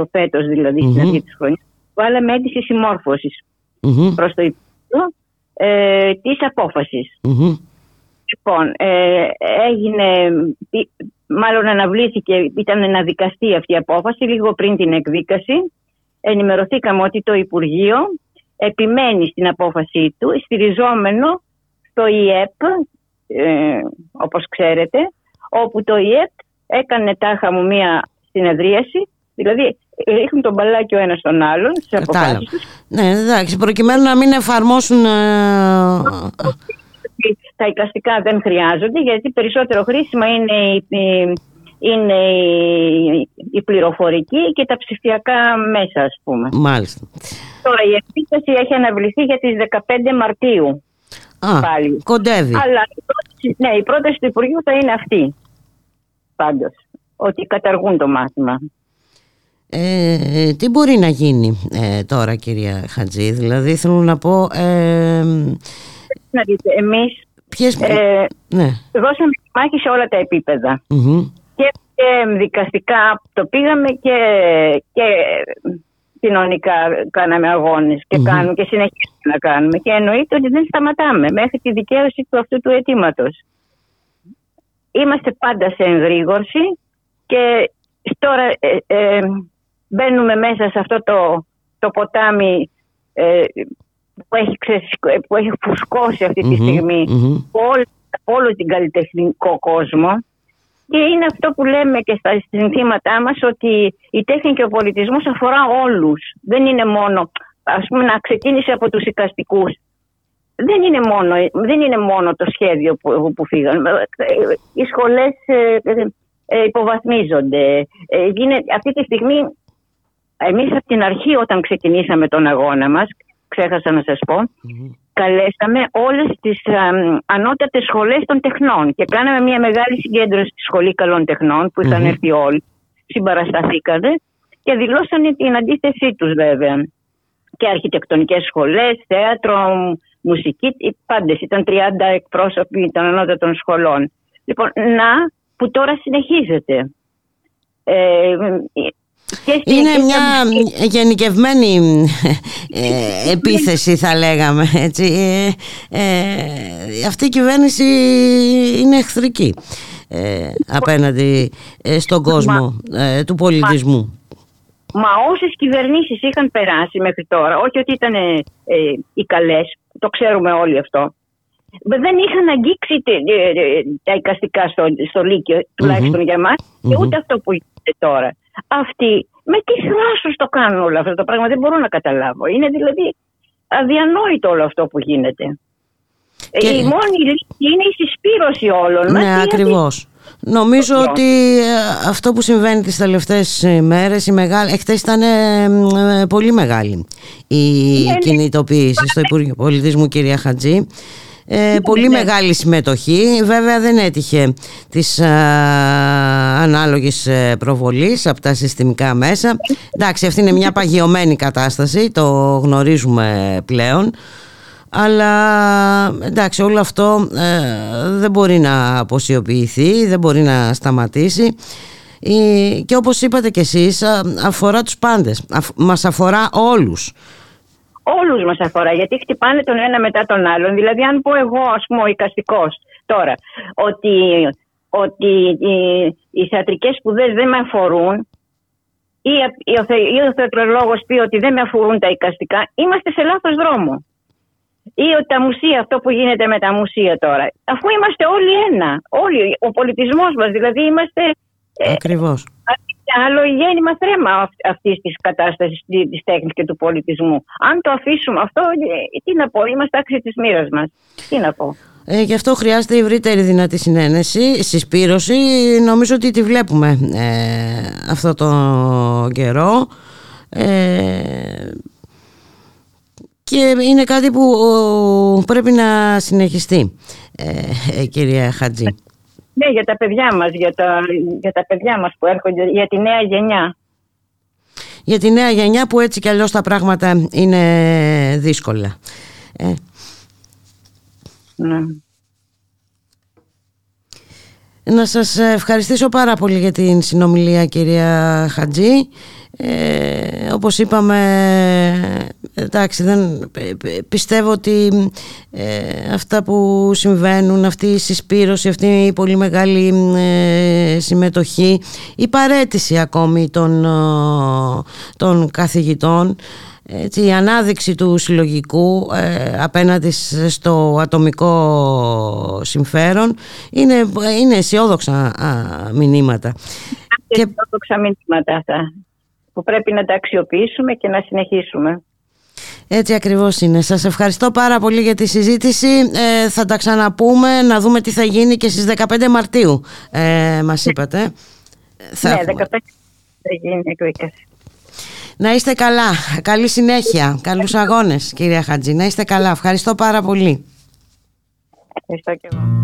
22 φέτος δηλαδή στην Μμμ. αρχή της χρονιάς βάλαμε αίτηση συμμόρφωσης Μμμ, προς το Υπουργείο ε, της απόφασης. μμμ. Λοιπόν, ε, έγινε, πι- μάλλον αναβλήθηκε, ήταν να δικαστεί αυτή η απόφαση λίγο πριν την εκδίκαση. Ενημερωθήκαμε ότι το Υπουργείο επιμένει στην απόφαση του, στηριζόμενο στο ΙΕΠ, ε, όπως ξέρετε, όπου το ΙΕΠ έκανε τάχα μου μία συνεδρίαση, δηλαδή ρίχνουν τον μπαλάκι ο ένας στον άλλον στις Κατάλαβα. αποφάσεις τους Ναι, εντάξει, προκειμένου να μην εφαρμόσουν... ε, ότι τα εικαστικά δεν χρειάζονται γιατί περισσότερο χρήσιμα είναι η, η- είναι η, η πληροφορική και τα ψηφιακά μέσα ας πούμε. Μάλιστα. Τώρα η επίθεση έχει αναβληθεί για τις 15 Μαρτίου Α, πάλι. κοντεύει. Αλλά η πρόταση, ναι, η πρόταση του Υπουργείου θα είναι αυτή πάντως. Ότι καταργούν το μάθημα. Ε, τι μπορεί να γίνει ε, τώρα κυρία Χατζή, δηλαδή θέλω να πω ε, Να δείτε, εμείς ποιες... ε, ναι. δώσαμε τη μάχη σε όλα τα επίπεδα. μμμ. και, και δικαστικά το πήγαμε και, και κοινωνικά κάναμε αγώνες και Μμμ. κάνουμε και συνεχίζουμε να κάνουμε και εννοείται ότι δεν σταματάμε μέχρι τη δικαίωση του αυτού του αιτήματος. Είμαστε πάντα σε εγρήγορση και τώρα ε, ε, μπαίνουμε μέσα σε αυτό το, το ποτάμι ε, που, έχει ξεσ- που έχει φουσκώσει αυτή τη Μμμ, στιγμή μμμ. όλο, όλο την καλλιτεχνικό κόσμο και είναι αυτό που λέμε και στα συνθήματά μας ότι η τέχνη και ο πολιτισμός αφορά όλους. Δεν είναι μόνο, ας πούμε να ξεκίνησε από τους οικαστικούς. Δεν είναι μόνο, δεν είναι μόνο το σχέδιο που, που φύγαν. Οι σχολές ε, ε, υποβαθμίζονται. Ε, γίνεται- αυτή τη στιγμή εμείς από την αρχή όταν ξεκινήσαμε τον αγώνα μας, ξέχασα να σας πω, καλέσαμε όλες τις αμ, ανώτατες σχολές των τεχνών και κάναμε μια μεγάλη συγκέντρωση στη Σχολή Καλών Τεχνών που είχαν Μμμ. έρθει όλοι, συμπαρασταθήκανε και δηλώσανε την αντίθεσή τους βέβαια. Και αρχιτεκτονικές σχολές, θέατρο, μουσική, οι πάντες ήταν 30 εκπρόσωποι των ανώτατων σχολών. Λοιπόν, να που τώρα συνεχίζεται. Ε, και στην- Είναι και μια στα- γενικευμένη ε, επίθεση θα λέγαμε έτσι. Ε, ε, αυτή η κυβέρνηση είναι εχθρική ε, απέναντι ε, στον κόσμο ε, του πολιτισμού. Μα όσες κυβερνήσεις είχαν περάσει μέχρι τώρα, όχι ότι ήταν ε, ε, οι καλές, το ξέρουμε όλοι αυτό, δεν είχαν αγγίξει τε- ε, ε, τα εικαστικά στο, στο Λύκειο, τουλάχιστον για μας, και Μμμ. ούτε αυτό που γίνεται τώρα. Αυτοί με τι θράσος το κάνουν όλο αυτό το πράγμα, δεν μπορώ να καταλάβω. Είναι δηλαδή αδιανόητο όλο αυτό που γίνεται. Ε, Και- Η μόνη λύση είναι η συσπήρωση όλων μας. Ναι, γιατί- ακριβώς. Νομίζω Λοιπόν. ότι ε, αυτό που συμβαίνει τις τελευταίες ε, μέρες, η μεγάλη, εχθές ήταν ε, μ, ε, πολύ μεγάλη η ναι. κινητοποίηση στο Υπουργείο Πολιτισμού κυρία Χατζή. Ε, πολύ μεγάλη συμμετοχή. Βέβαια δεν έτυχε της α, ανάλογης ε, προβολής από τα συστημικά μέσα. Εντάξει, αυτή είναι μια παγιωμένη κατάσταση, το γνωρίζουμε πλέον. Αλλά εντάξει όλο αυτό ε, δεν μπορεί να αποσιοποιηθεί, δεν μπορεί να σταματήσει Ε, και όπως είπατε κι εσείς α, αφορά τους πάντες, Αφ- μας αφορά όλους. Όλους μας αφορά, γιατί χτυπάνε τον ένα μετά τον άλλον. Δηλαδή, αν πω εγώ, ας πούμε, ο οικαστικό τώρα, ότι, ότι οι, οι θεατρικές σπουδές δεν με αφορούν, ή, ή ο, θε- ή ο θεατρολόγος πει ότι δεν με αφορούν τα οικαστικά, είμαστε σε λάθος δρόμο. Ή ότι τα μουσεία, αυτό που γίνεται με τα μουσεία τώρα. Αφού είμαστε όλοι ένα. Όλοι, ο πολιτισμός μας, δηλαδή είμαστε Ακριβώς. άλλο γέννημα θέμα αυτής της κατάστασης της τέχνης και του πολιτισμού. Αν το αφήσουμε αυτό, ε, τι να πω, είμαστε άξιοι της μοίρας μας. Τι να πω. Ε, γι' αυτό χρειάζεται ευρύτερη δυνατή συνένεση, συσπήρωση. Νομίζω ότι τη βλέπουμε ε, αυτό το καιρό. Ε, και είναι κάτι που ο, πρέπει να συνεχιστεί, ε, ε, κυρία Χατζή. Ναι, για τα παιδιά μας, για τα, για τα παιδιά μας που έρχονται, για τη νέα γενιά. Για τη νέα γενιά που έτσι κι αλλιώς τα πράγματα είναι δύσκολα. Ε, Ναι. Να σας ευχαριστήσω πάρα πολύ για την συνομιλία κυρία Χατζή. Ε, όπως είπαμε, εντάξει, δεν, πι- πι- πιστεύω ότι ε, αυτά που συμβαίνουν, αυτή η συσπήρωση, αυτή η πολύ μεγάλη ε, συμμετοχή, η παρέτηση ακόμη των, ε, των καθηγητών, έτσι, η ανάδειξη του συλλογικού ε, απέναντι σ- στο ατομικό συμφέρον είναι, είναι αισιόδοξα α, μηνύματα. Και αισιόδοξα μηνύματα αυτά που πρέπει να τα αξιοποιήσουμε και να συνεχίσουμε. Έτσι ακριβώς είναι. Σας ευχαριστώ πάρα πολύ για τη συζήτηση. Ε, θα τα ξαναπούμε να δούμε τι θα γίνει και στις 15 Μαρτίου ε, μας είπατε. Θα ναι, έχουμε. 15 θα γίνει εκδίκαση. Να είστε καλά. Καλή συνέχεια. Καλούς αγώνες κυρία Χατζή. Να είστε καλά. Ευχαριστώ πάρα πολύ. Ευχαριστώ και εγώ.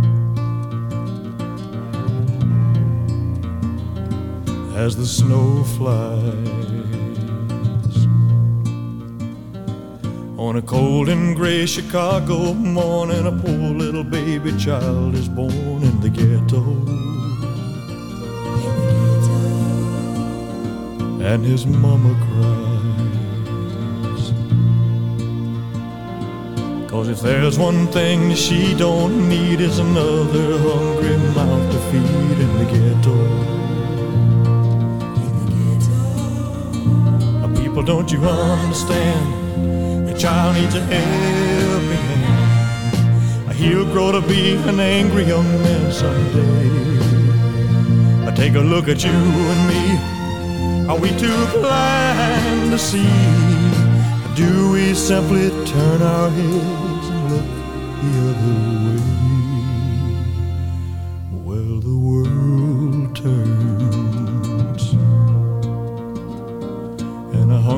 as the snow flies. On a cold and gray Chicago morning, a poor little baby child is born in the ghetto. And his mama cries. Cause if there's one thing she don't need, is another hungry mouth to feed in the ghetto. People, don't you understand? The child needs a helping hand. He'll grow to be an angry young man someday. Take a look at you and me. Are we too blind to see? Do we simply turn our heads and look the other way?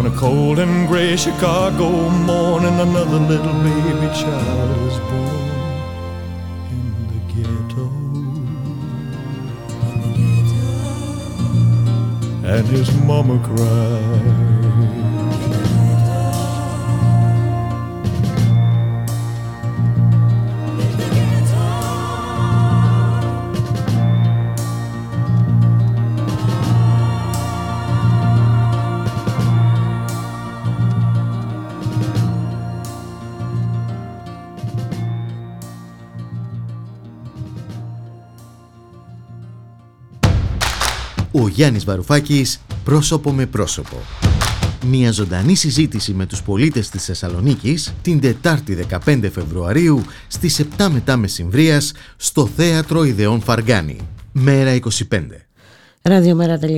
on a cold and gray Chicago morning, another little baby child is born in the ghetto. And his mama cried. Γιάννης Βαρουφάκης, πρόσωπο με πρόσωπο. Μια ζωντανή συζήτηση με τους πολίτες της Θεσσαλονίκης την Τετάρτη 15 Φεβρουαρίου στις 7 μετά μεσημβρίας στο Θέατρο Ιδεών Φαργάνη. Μέρα 25. Ραδιομέρα.gr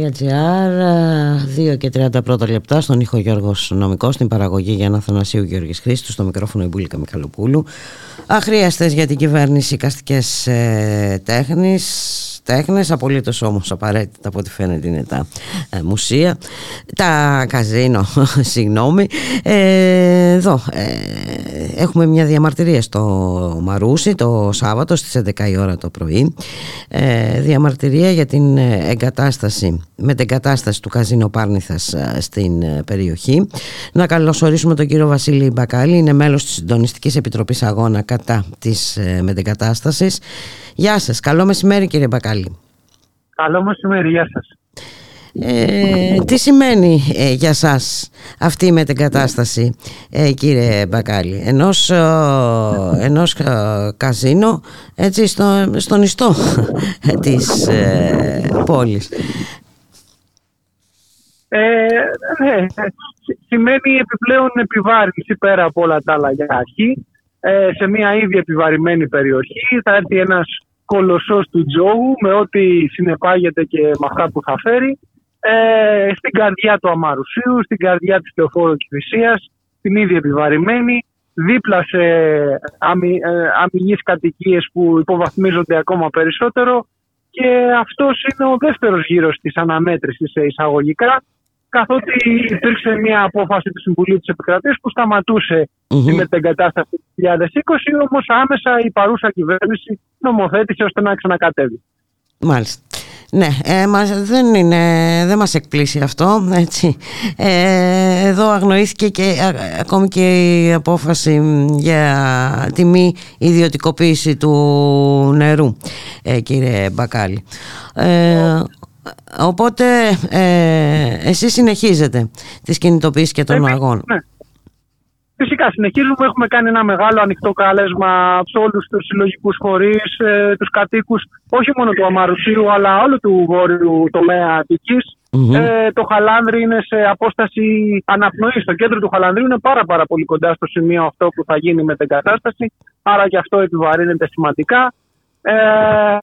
2 και 31 λεπτά στον ήχο Γιώργος Νομικός στην παραγωγή για Θανασίου Γιώργης Χρήστου στο μικρόφωνο Ιμπούλικα Μιχαλοπούλου αχρίαστες για την κυβέρνηση καστικές ε, τέχνης τέχνες, απολύτως όμως απαραίτητα από ό,τι φαίνεται είναι τα ε, μουσεία, τα καζίνο, συγγνώμη. Ε, εδώ ε, έχουμε μια διαμαρτυρία στο Μαρούσι το Σάββατο στις 11 η ώρα το πρωί. Ε, διαμαρτυρία για την εγκατάσταση, με την εγκατάσταση του καζίνο Πάρνηθας στην περιοχή. Να καλωσορίσουμε τον κύριο Βασίλη Μπακάλη, είναι μέλος της Συντονιστικής Επιτροπής Αγώνα κατά της μετεγκατάστασης. Γεια σας, καλό μεσημέρι κύριε Μπακάλη. Καλό μεσημέρι, γεια σας. Ε, τι σημαίνει ε, για σας αυτή η μετεγκατάσταση ε, κύριε Μπακάλη; Ενός, ε, ενός καζίνο έτσι στο, στον ιστό της πόλης ναι, σημαίνει επιπλέον επιβάρυνση πέρα από όλα τα άλλα για αρχή ε, σε μια ήδη επιβαρημένη περιοχή. Θα έρθει ένας κολοσσός του τζόγου με ό,τι συνεπάγεται και με αυτά που θα φέρει. Ε, στην καρδιά του Αμαρουσίου, στην καρδιά της Λεωφόρου Κηφισίας, την ήδη επιβαρημένη, δίπλα σε αμυ, ε, αμυγείς κατοικίες που υποβαθμίζονται ακόμα περισσότερο. Και αυτός είναι ο δεύτερος γύρος της αναμέτρησης σε εισαγωγικά καθότι υπήρξε μια απόφαση του Συμβουλίου της Επικρατείας που σταματούσε mm-hmm. τη μετεγκατάσταση του 2020, όμως άμεσα η παρούσα κυβέρνηση νομοθέτησε ώστε να ξανακατέβει. Μάλιστα. Ναι, ε, μας, δεν, είναι, δεν μας εκπλήσει αυτό, έτσι. Ε, εδώ αγνοήθηκε και ακόμη και η απόφαση για τη μη ιδιωτικοποίηση του νερού, ε, κύριε Μπακάλη. Ε, Οπότε ε, εσείς συνεχίζετε τις κινητοποίησεις και των αγών. Ναι. Φυσικά συνεχίζουμε. Έχουμε κάνει ένα μεγάλο ανοιχτό κάλεσμα σε όλους τους συλλογικούς φορείς, ε, τους κατοίκους, όχι μόνο του Αμαρουσίου, αλλά όλου του βόρειου τομέα Ε, το Χαλάνδρι είναι σε απόσταση αναπνοή. Στο κέντρο του Χαλάνδρου είναι πάρα, πάρα πολύ κοντά στο σημείο αυτό που θα γίνει με την κατάσταση. Άρα και αυτό επιβαρύνεται σημαντικά. Ε,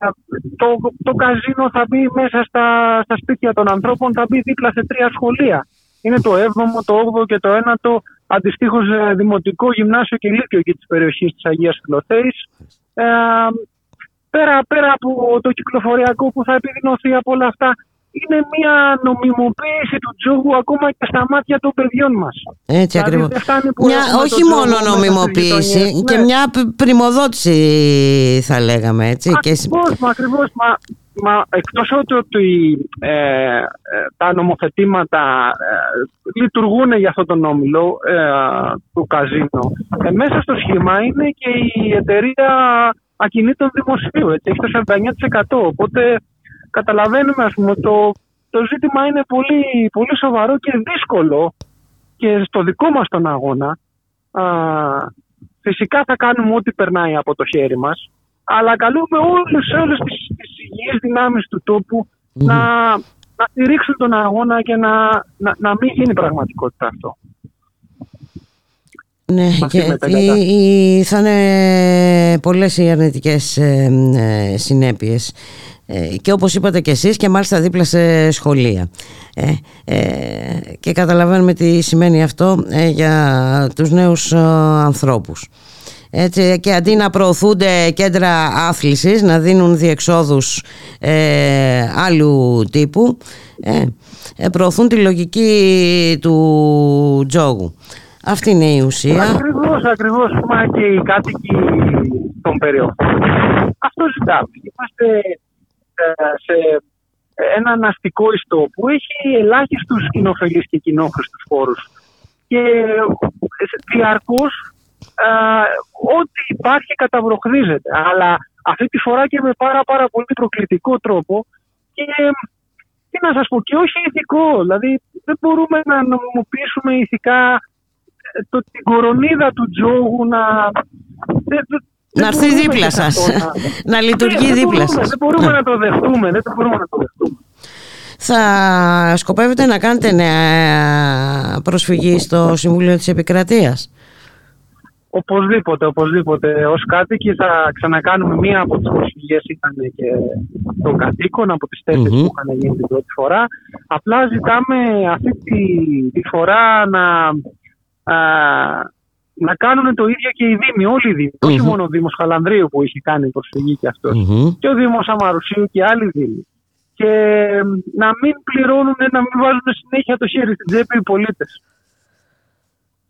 το, το καζίνο θα μπει μέσα στα, στα σπίτια των ανθρώπων, θα μπει δίπλα σε τρία σχολεία. Είναι το 7ο, το 8ο και το 9ο αντιστοίχως ε, δημοτικό γυμνάσιο και λύκειο εκεί της περιοχής της Αγίας Φιλοθέης. Ε, πέρα, πέρα από το κυκλοφοριακό που θα επιδεινωθεί από όλα αυτά, είναι μια νομιμοποίηση του τζόγου ακόμα και στα μάτια των παιδιών μας. Έτσι δηλαδή, ακριβώς. Μια, όχι μόνο νομιμοποίηση και ναι. μια πρημοδότηση θα λέγαμε έτσι. Ακριβώς, και... μα, ακριβώς, μα, μα εκτός ότι ε, ε, τα νομοθετήματα ε, λειτουργούν για αυτόν τον όμιλο ε, του καζίνο, ε, μέσα στο σχήμα είναι και η εταιρεία ακινήτων δημοσίου, έτσι, έχει το 49%. Οπότε καταλαβαίνουμε ας πούμε, το, το ζήτημα είναι πολύ, πολύ σοβαρό και δύσκολο και στο δικό μας τον αγώνα. Α, φυσικά θα κάνουμε ό,τι περνάει από το χέρι μας αλλά καλούμε όλους, όλες τις, τις υγιείς δυνάμεις του τόπου να, να στηρίξουν τον αγώνα και να, να, να μην γίνει πραγματικότητα αυτό. Ναι, θα είναι πολλές οι αρνητικές ε, ε, συνέπειες. ε, και όπως είπατε και εσείς και μάλιστα δίπλα σε σχολεία. Ε, ε, και καταλαβαίνουμε τι σημαίνει αυτό ε, για τους νέους ανθρώπους. Έτσι, και αντί να προωθούνται κέντρα άθλησης να δίνουν διεξόδους άλλου τύπου προωθούν τη λογική του τζόγου. Αυτή είναι η ουσία. Ακριβώς, ακριβώς μα και οι κάτοικοι των περιοχών. Αυτό ζητάμε. Είμαστε σε έναν αστικό ιστό που έχει ελάχιστους κοινοφελείς και κοινόχρηστους φόρους. Και διαρκώς ό,τι υπάρχει καταβροχδίζεται αλλά αυτή τη φορά και με πάρα πάρα πολύ προκλητικό τρόπο και τι να σας πω και όχι ηθικό. Δηλαδή δεν μπορούμε να νομιμοποιήσουμε ηθικά ε, το, την κορονίδα του τζόγου να, να έρθει δίπλα σας. να λειτουργεί δίπλα σας. Δεν μπορούμε να το δεχτούμε. Δεν μπορούμε να το δεχτούμε. θα σκοπεύετε να κάνετε νέα προσφυγή στο Συμβούλιο της Επικρατείας; Οπωσδήποτε, οπωσδήποτε. Ω κάτοικοι θα ξανακάνουμε μία από τις προσφυγές ήταν και των κατοίκων από τις τέσσερις Μμμ. που είχαν γίνει την πρώτη φορά. Απλά ζητάμε αυτή τη, τη φορά να, α, να κάνουν το ίδιο και οι Δήμοι, όλοι οι Δήμοι. Όχι Μμμ. μόνο ο Δήμος Χαλανδρίου που είχε κάνει προσφυγή και αυτό. Μμμ. Και ο Δήμος Αμαρουσίου και άλλοι Δήμοι. Και ε, να μην πληρώνουν, να μην βάζουν συνέχεια το χέρι στην τσέπη οι πολίτες.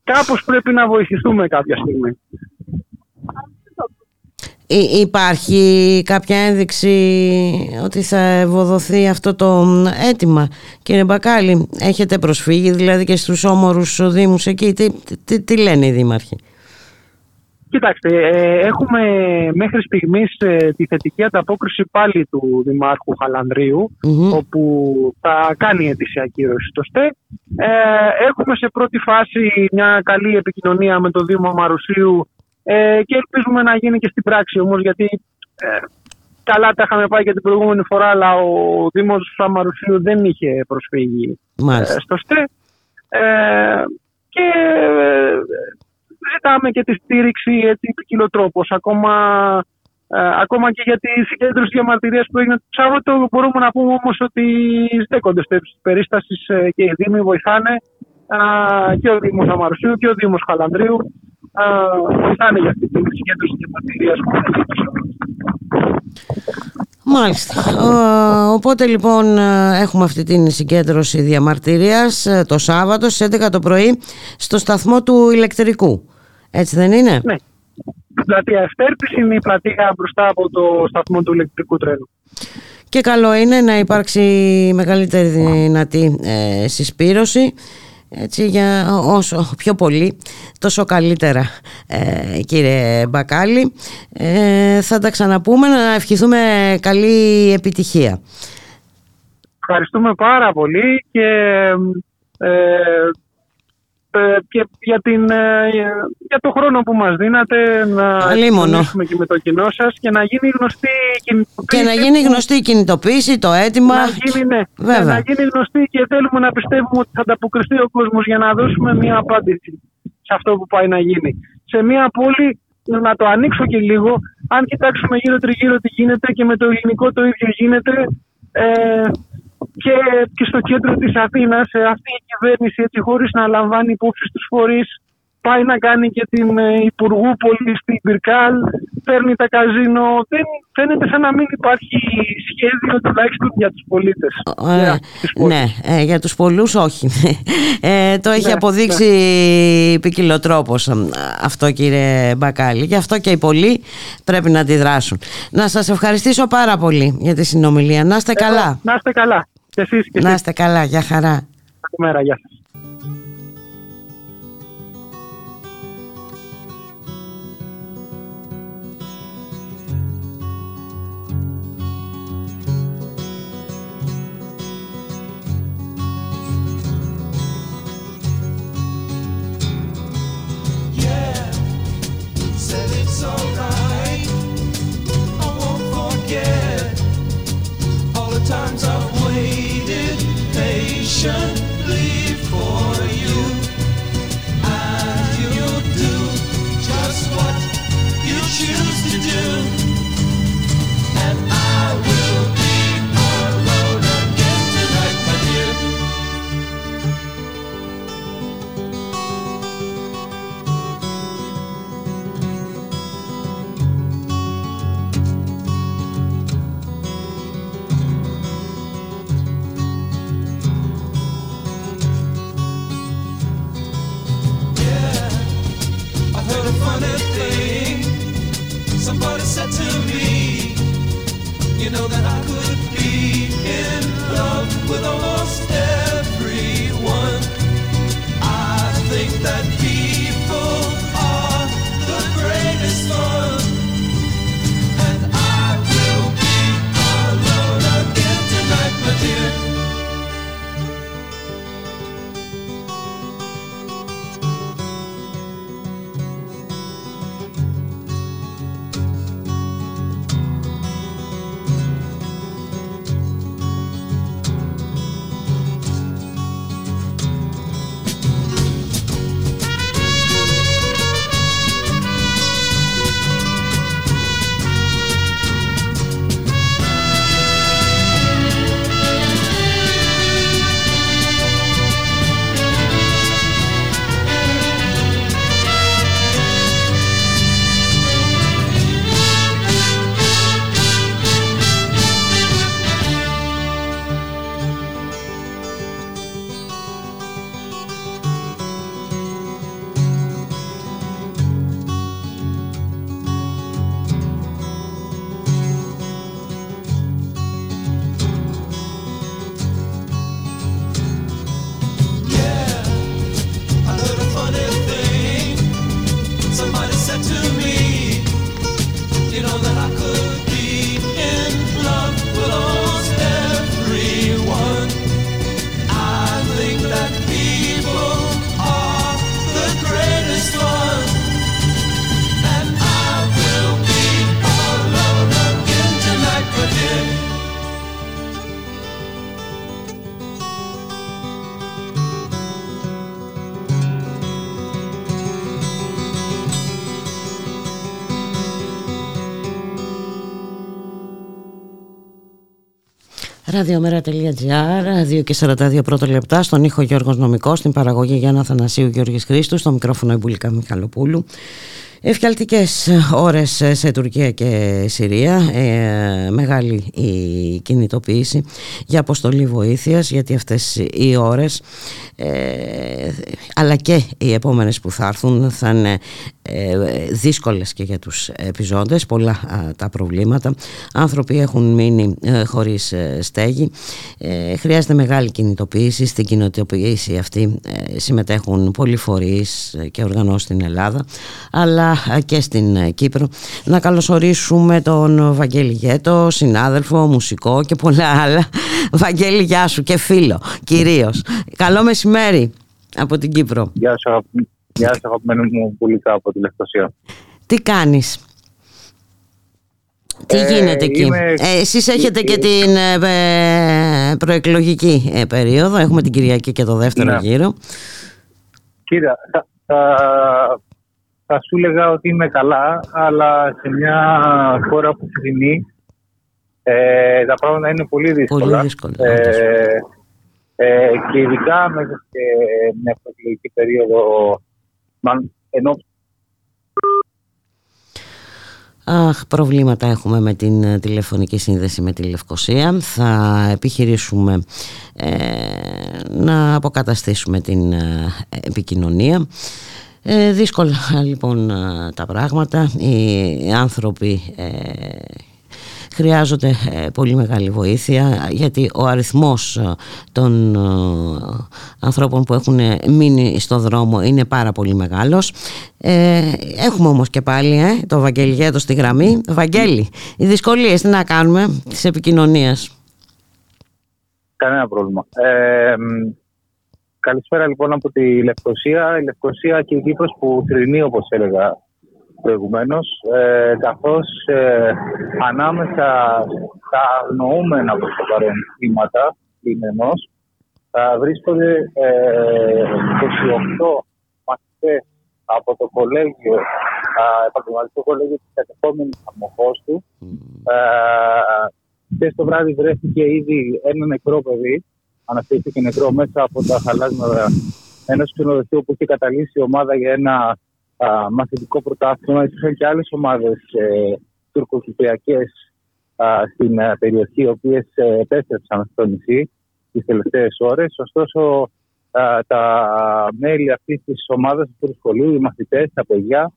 Κάπως πρέπει να βοηθηθούμε κάποια στιγμή. Υ- Υπάρχει κάποια ένδειξη ότι θα ευοδοθεί αυτό το μ, αίτημα; Κύριε Μπακάλη, έχετε προσφύγει δηλαδή και στους όμορους δήμους εκεί; Τι, τι, τι λένε οι δήμαρχοι; Κοιτάξτε, ε, έχουμε μέχρι στιγμής ε, τη θετική ανταπόκριση πάλι του Δημάρχου Χαλανδρίου, Μμμ. όπου θα κάνει αίτηση ακύρωση στο ΣΤΕ. Ε, έχουμε σε πρώτη φάση μια καλή επικοινωνία με το Δήμο Μαρουσίου ε, και ελπίζουμε να γίνει και στην πράξη όμως, γιατί ε, καλά τα είχαμε πάει και την προηγούμενη φορά, αλλά ο Δήμος Αμαρουσίου δεν είχε προσφύγει Μάλιστα. ε, στο ΣΤΕ. Ε, και ε, ζητάμε και τη στήριξη έτσι ποικιλοτρόπως. Ακόμα, ε, ακόμα και για τη συγκέντρωση διαμαρτυρίας που έγινε το Σάββατο μπορούμε να πούμε όμως ότι στέκονται στις περίστασεις ε, και οι Δήμοι βοηθάνε α, και ο Δήμος Αμαρουσίου και ο Δήμος Χαλανδρίου α, βοηθάνε για αυτή τη συγκέντρωση διαμαρτυρίας που έγινε το Σάββατο. Μάλιστα. Ε, Οπότε λοιπόν ε, έχουμε αυτή την συγκέντρωση διαμαρτυρίας ε, το Σάββατο στις 11 το πρωί στο σταθμό του ηλεκτρικού. Έτσι δεν είναι; Ναι. Η πλατεία Ευτέρπης είναι η πλατεία μπροστά από το σταθμό του ηλεκτρικού τρένου. Και καλό είναι να υπάρξει μεγαλύτερη δυνατή ε, συσπήρωση έτσι για όσο πιο πολύ τόσο καλύτερα ε, κύριε Μπακάλη ε, θα τα ξαναπούμε. Να ευχηθούμε καλή επιτυχία. Ευχαριστούμε πάρα πολύ και, ε, ε, και για, την, ε, για το χρόνο που μας δίνατε να Αλίμονο. επικοινωνήσουμε και με το κοινό σας και να γίνει γνωστή η κινητοποίηση. και να γίνει γνωστή η κινητοποίηση, το αίτημα Να γίνει, ναι. Βέβαια. Να γίνει γνωστή και θέλουμε να πιστεύουμε ότι θα ανταποκριθεί ο κόσμος για να δώσουμε μια απάντηση σε αυτό που πάει να γίνει. Σε μια πόλη, να το ανοίξω και λίγο, αν κοιτάξουμε γύρω τριγύρω τι γίνεται και με το ελληνικό το ίδιο γίνεται, ε, και, και στο κέντρο της Αθήνας ε, αυτή η κυβέρνηση έτσι χωρίς να λαμβάνει υπόψη στους φορείς πάει να κάνει και την ε, Υπουργού Πολύ στην Πυρκάλ, παίρνει τα καζίνο. Δεν φαίνεται σαν να μην υπάρχει σχέδιο τουλάχιστον για τους πολίτες. Ε, Για τις πόλεις. ναι, ε, για τους πολλούς όχι. Ε, το έχει Ναι, αποδείξει ποικιλοτρόπως ε, αυτό κύριε Μπακάλη. Γι' αυτό και οι πολλοί πρέπει να αντιδράσουν. Να σας ευχαριστήσω πάρα πολύ για τη συνομιλία. Να είστε καλά. Να είστε καλά. Και εσείς και Να εσείς. είστε καλά. Για χαρά. Καλημέρα, γεια σας. Times I've waited patiently Ραδιομέρα.gr, 2 και 42 πρώτα λεπτά, στον ήχο Γιώργος Νομικός, στην παραγωγή Γιάννα Θανασίου Γιώργης Χρήστου, στο μικρόφωνο Ιμπουλικά Μιχαλοπούλου. Ευκαλτικές ώρες σε Τουρκία και Συρία, ε, μεγάλη η κινητοποίηση για αποστολή βοήθειας γιατί αυτές οι ώρες ε, αλλά και οι επόμενες που θα έρθουν θα είναι ε, δύσκολες και για τους επιζώντες, πολλά τα προβλήματα. Άνθρωποι έχουν μείνει ε, χωρίς στέγη. Χρειάζεται μεγάλη κινητοποίηση. Στην κοινοτοποίηση αυτή συμμετέχουν πολλοί φορείς και οργανώσεις στην Ελλάδα αλλά και στην Κύπρο. Να καλωσορίσουμε τον Βαγγέλη Γέτο, συνάδελφο, μουσικό και πολλά άλλα. Βαγγέλη, γεια σου και φίλο κυρίως. Καλό μεσημέρι από την Κύπρο. Γεια σου, αγαπη- Γεια σου αγαπημένο μου πουλικά από τη Λευκοσία. Τι κάνεις; Τι Ε, γίνεται εκεί; είμαι- Ε, εσείς έχετε και την ε, προεκλογική ε, περίοδο. Έχουμε την Κυριακή και το δεύτερο Ναι. γύρο. Κοίτα, θα, θα, θα σου έλεγα ότι είμαι καλά, αλλά σε μια χώρα που θρυνεί ε, τα πράγματα είναι πολύ δύσκολα. Πολύ δύσκολα, Ε, ε, και ειδικά μέσα σε μια προεκλογική περίοδο, μάλλον ενώ Αχ, προβλήματα έχουμε με την ε, τηλεφωνική σύνδεση με τη Λευκοσία. Θα επιχειρήσουμε ε, να αποκαταστήσουμε την ε, επικοινωνία. Ε, δύσκολα λοιπόν ε, τα πράγματα. Οι άνθρωποι ε, χρειάζονται ε, πολύ μεγάλη βοήθεια γιατί ο αριθμός ε, των ε, ανθρώπων που έχουν ε, μείνει στο δρόμο είναι πάρα πολύ μεγάλος. Ε, έχουμε όμως και πάλι ε, το Βαγγέλη Γέτο στη γραμμή. Βαγγέλη, οι δυσκολίες τι να κάνουμε της επικοινωνίας; Κανένα πρόβλημα. Ε, μ, καλησπέρα λοιπόν από τη Λευκοσία. Η Λευκοσία και η Κύπρος που θρυνεί όπως έλεγα προηγουμένως ε, καθώς ε, ανάμεσα στα αγνοούμενα προς το παρόν θύματα λιμενός ε, βρίσκονται ε, 28 μαθητές από το κολέγιο, α, επαγγελματικό κολέγιο της κατεχόμενης Αμμοχώστου ε, Χθες το βράδυ βρέθηκε ήδη ένα νεκρό παιδί. Αναστήθηκε νεκρό μέσα από τα χαλάσματα ενός ξενοδοχείου που είχε καταλήξει η ομάδα για ένα α, μαθητικό πρωτάθλημα. Υπήρχαν και άλλες ομάδες ε, τουρκοκυπριακές στην α, περιοχή, οι οποίες επέστρεψαν στο νησί τις τελευταίες ώρες. Ωστόσο, α, τα μέλη αυτής της ομάδας του σχολείου, οι μαθητές, τα παιδιά,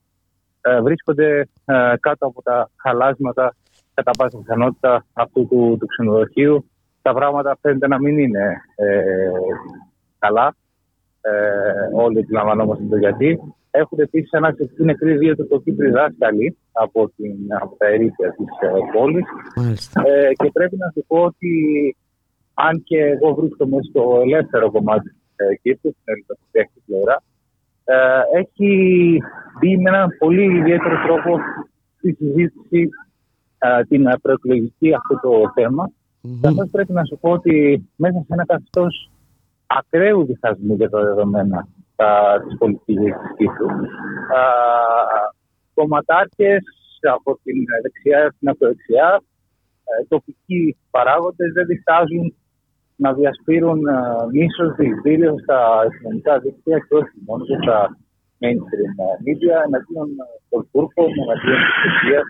ε, βρίσκονται ε, κάτω από τα χαλάσματα κατά πάσα πιθανότητα αυτού του, του ξενοδοχείου. Τα πράγματα φαίνεται να μην είναι ε, καλά. Ε, όλοι αντιλαμβανόμαστε το γιατί. Έχουν επίσης ανάξευση νεκροί δύο τουρκοκύπροι δάσκαλοι από, την, από τα ερήπια της ε, πόλης. Ε, και πρέπει να σου πω ότι αν και εγώ βρίσκομαι στο ελεύθερο κομμάτι της ε, Κύπρου, στην ελληνική πλευρά, ε, έχει μπει με έναν πολύ ιδιαίτερο τρόπο στη συζήτηση ε, την ε, προεκλογική αυτό το θέμα. Καθώς πρέπει να σου πω ότι μέσα σε ένα καθεστώς ακραίου διχασμού για τα δεδομένα της πολιτικής τη Κύπρου, κομματάρχες από την δεξιά στην ακροδεξιά, ε, τοπικοί παράγοντες δεν διστάζουν να διασπείρουν ε, μίσος, δηλητήριο στα κοινωνικά δίκτυα και όχι μόνο και στα mainstream ε, media εναντίον ε, των Τούρκων, εναντίον της Τουρκίας,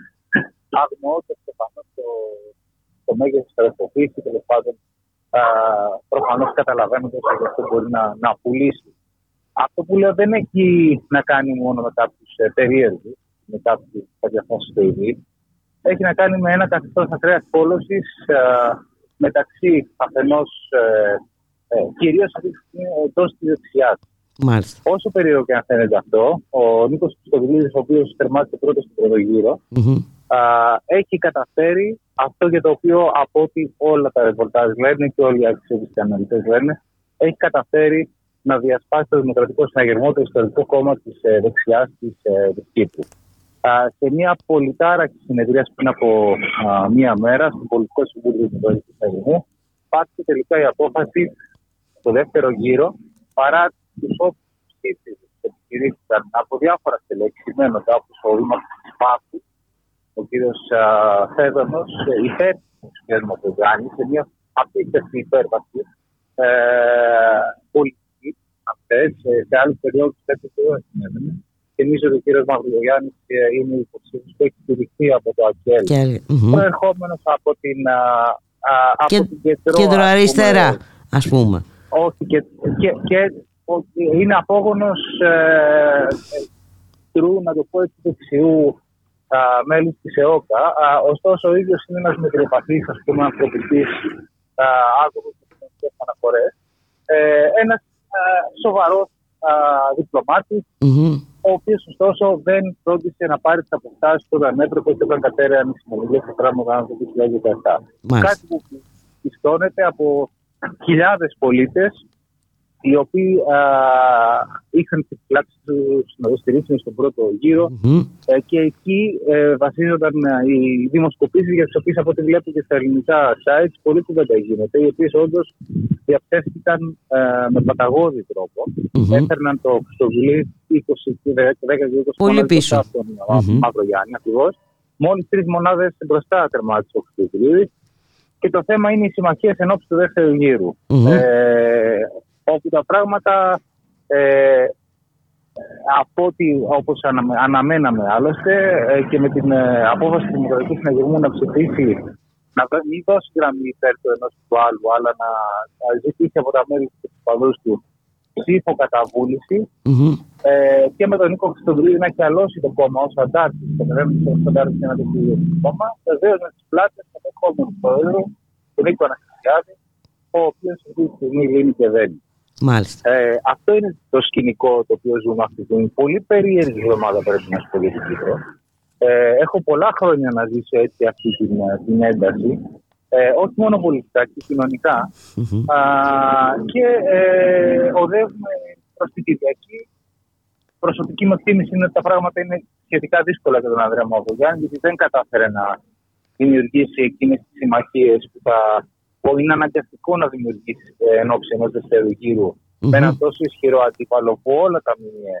αγνοώντας προφανώς το, το μέγεθος της καταστροφής και τέλος πάντων α, προφανώς καταλαβαίνοντας ότι αυτό μπορεί να, να πουλήσει. Αυτό που λέω δεν έχει να κάνει μόνο με κάποιους ε, περίεργους, με κάποιους διαφορετικούς έχει να κάνει με ένα καθεστώς ακραίας πόλωσης ε, μεταξύ αφενός ε, ε, κυρίως αυτή τη στιγμή εντός της δεξιάς. Μάλιστα. Όσο περίεργο και αν φαίνεται αυτό, ο Νίκος Χρυστοδηλίδης, ο οποίος τερμάτισε πρώτος στον πρώτο γύρο, α, έχει καταφέρει αυτό για το οποίο από ό,τι όλα τα ρεπορτάζ λένε και όλοι οι αξιόπιστοι αναλυτές λένε, έχει καταφέρει να διασπάσει το Δημοκρατικό Συναγερμό, το ιστορικό κόμμα της ε, δεξιάς της ε, της Κύπρου. Α, σε μια πολυτάραχη συνεδρία πριν από α, μία μέρα, στο Πολιτικό Συμβούλιο του Δημοκρατικού Συναγερμού, πάτησε τελικά η απόφαση στο δεύτερο γύρο παρά τους όποιους ψήφου επιχειρήθηκαν από διάφορα στελέχη, σημαίνοντα όπω ο Δήμαρχο της Πάκου, ο κ. Φέδωνο, υπέρ του κ. Μοτοζάνη, σε μια απίστευτη υπέρβαση ε, πολιτική αυτές. Σε άλλε περιόδους τέτοιε δεν συνέβαινε. Και νομίζω ότι ο κύριος Μαυρογιάννης είναι υποψήφιος που έχει στηριχθεί από το ΑΚΕΛ. Και- μμμ. Προερχόμενο από την, α, α, από Και- την κεντρό, Κεντροαριστερά, ας πούμε, ας πούμε. όχι, και, και, και ο- είναι απόγονος ε, ε, τρού, να το πω έτσι, δεξιού α, μέλους της ΕΟΚΑ. Α, ωστόσο, ο ίδιος είναι ένας μετριοπαθής, ας πούμε, ανθρωπιστής α, άτομος με κοινωνικές αναφορές. Ε, ένας α, σοβαρός α, διπλωμάτης, Μμμ. ο οποίος ωστόσο δεν φρόντισε να πάρει τις αποστάσεις του όταν έπρεπε και όταν κατέρεαν οι συνομιλίες στα πράγματα του 2017. Μάλιστα. Κάτι που πιστώνεται από χιλιάδες πολίτες οι οποίοι α, είχαν τις φυλάξεις τους να στηρίξουν στον πρώτο γύρο Μμμ. ε, και εκεί ε, βασίζονταν ε, οι δημοσκοπήσεις για τις οποίες από ό,τι βλέπω και στα ελληνικά sites πολύ κουβέντα γίνεται, οι οποίες όντως διαψεύτηκαν ε, με παταγώδη τρόπο. Μμμ. Έφερναν το Χρυστοβουλή 20, 10 και 20 Πολύ μονάδες πίσω. μπροστά από τον α, Μμμ. Μαυρογιάννη ακριβώς. Μόλις τρεις μονάδες μπροστά τερμάτισε ο Χρυστοβουλίδης και το θέμα είναι οι συμμαχίες εν ώψη του δεύτερου γύρου. Μμμ. Ε, όπου τα πράγματα ε, από ό,τι όπως αναμε- αναμέναμε άλλωστε ε, και με την ε, απόφαση του Δημοκρατικού Συναγερμού να ψηφίσει να δω- μην δώσει γραμμή υπέρ του ενός του άλλου αλλά να, να ζητήσει από τα μέλη τους παδούς του ψήφο κατά βούληση Μμμ. ε, και με τον Νίκο Χρυστοδρίδη να έχει αλώσει το κόμμα ως αντάρτης και να ως αντάρτης για ένα τέτοιο κόμμα βεβαίως με τις πλάτες του επόμενου πρόεδρου του Νίκο Αναστασιάδη ο οποίος αυτή τη στιγμή λύνει και δένει. Μάλιστα. Ε, αυτό είναι το σκηνικό το οποίο ζούμε αυτή τη στιγμή. Πολύ περίεργη εβδομάδα πρέπει να σου πω για την Κύπρο. Ε, έχω πολλά χρόνια να ζήσω έτσι αυτή την, ε, την ένταση. Ε, όχι μόνο πολιτικά και κοινωνικά. Μμμ. Α, και ε, οδεύουμε προς την Κυριακή. Προσωπική μου εκτίμηση είναι ότι τα πράγματα είναι σχετικά δύσκολα για τον Ανδρέα Μαυρογιάννη, γιατί δεν κατάφερε να δημιουργήσει εκείνες τις συμμαχίες που, θα, που είναι αναγκαστικό να δημιουργήσει ε, εν ώψη ενός δεύτερου γύρου με ένα τόσο ισχυρό αντίπαλο που όλα τα μήνυε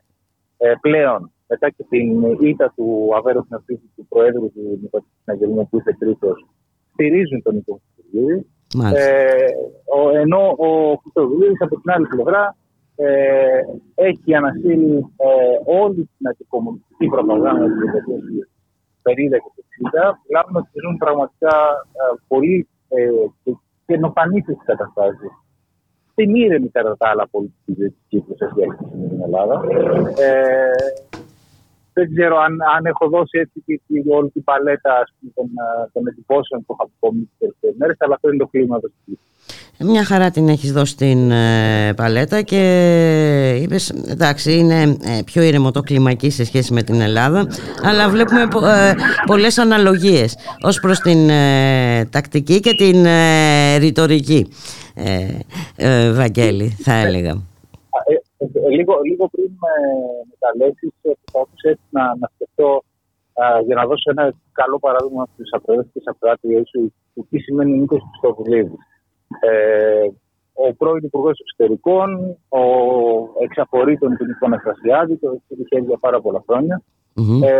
ε, πλέον μετά και την ήττα του Αβέρου Πνευστήτη του Προέδρου του Δημοκρατικού Συναγερμού που ήρθε τρίτος στηρίζουν τον Νίκο Χρυστοβουλίδη. Μάλιστα. Ε, ο, ενώ ο Χρυστοβουλίδης από την άλλη πλευρά ε, έχει ανασύλλει ε, όλη την αντικομουνιστική προπαγάνδα της δεκαετίας του 50 και του 60. Μιλάμε ότι ζουν πραγματικά ε, πολύ ε, και- και νοφανείς τις καταστάσεις στην ήρεμη κατά τα άλλα πολιτική ζωή της Κύπρου σε σχέση με την Ελλάδα. Ε, δεν ξέρω αν, αν έχω δώσει έτσι τη, τη- όλη την παλέτα ας πούμε, των, ε, των εντυπώσεων που έχω αποκομίσει τις τελευταίες μέρες, αλλά αυτό είναι το κλίμα εδώ στην Κύπρο. Μια χαρά την έχεις δώσει την ε, παλέτα και είπες εντάξει είναι ε, πιο ήρεμο το κλιμακί σε σχέση με την Ελλάδα αλλά βλέπουμε πο- ε, πολλές αναλογίες ως προς την ε, τακτική και την ε, ρητορική ε, ε, Βαγγέλη θα έλεγα. Α, ε, ε, λίγο, λίγο πριν με, με τα λέξεις, ε, προσπαθούσα έτσι να, να σκεφτώ α, για να δώσω ένα καλό παράδειγμα στους ακροατές και ακροάτριες σου του τι σημαίνει ο Νίκος Χριστοδουλίδης. Ε, ο πρώην Υπουργός Εξωτερικών, ο εξαπορρίτων του Νίκο Αναστασιάδη, το είχε για πάρα πολλά χρόνια. Μμμ. Ε,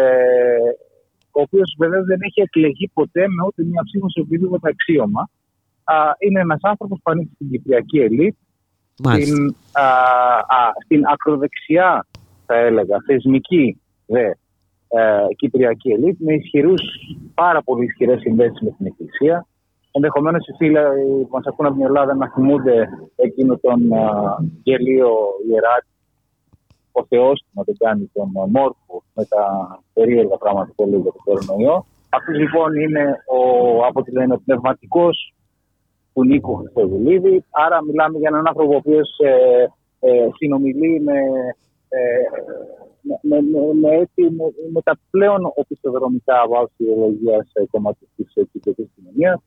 ο οποίος βεβαίω δεν έχει εκλεγεί ποτέ με ούτε μία ψήφος σε οποιοδήποτε αξίωμα. Α, είναι ένας άνθρωπος που ανήκει στην Κυπριακή ελίτ, Μάλιστα. στην, α, α, στην ακροδεξιά, θα έλεγα, θεσμική δε, ε, Κυπριακή ελίτ, με ισχυρούς, πάρα πολύ ισχυρές συνδέσεις με την Εκκλησία. Ενδεχομένως οι φίλοι που μας ακούνε από την Ελλάδα να θυμούνται εκείνο τον α, γελίο ιεράτη, ο Θεός να τον κάνει τον α, μόρφο με τα περίεργα πράγματα που λέει για τον κορονοϊό. Αυτός λοιπόν είναι ο, από τη λένε, ο πνευματικός του Νίκου Χριστοδουλίδη. Άρα μιλάμε για έναν άνθρωπο ο οποίος ε, ε, συνομιλεί με, ε, με, με, με, με, έτσι, με, με τα πλέον οπισθοδρομικά βάση ιδεολογίας κομμάτια της κοινωνία. κοινωνίας.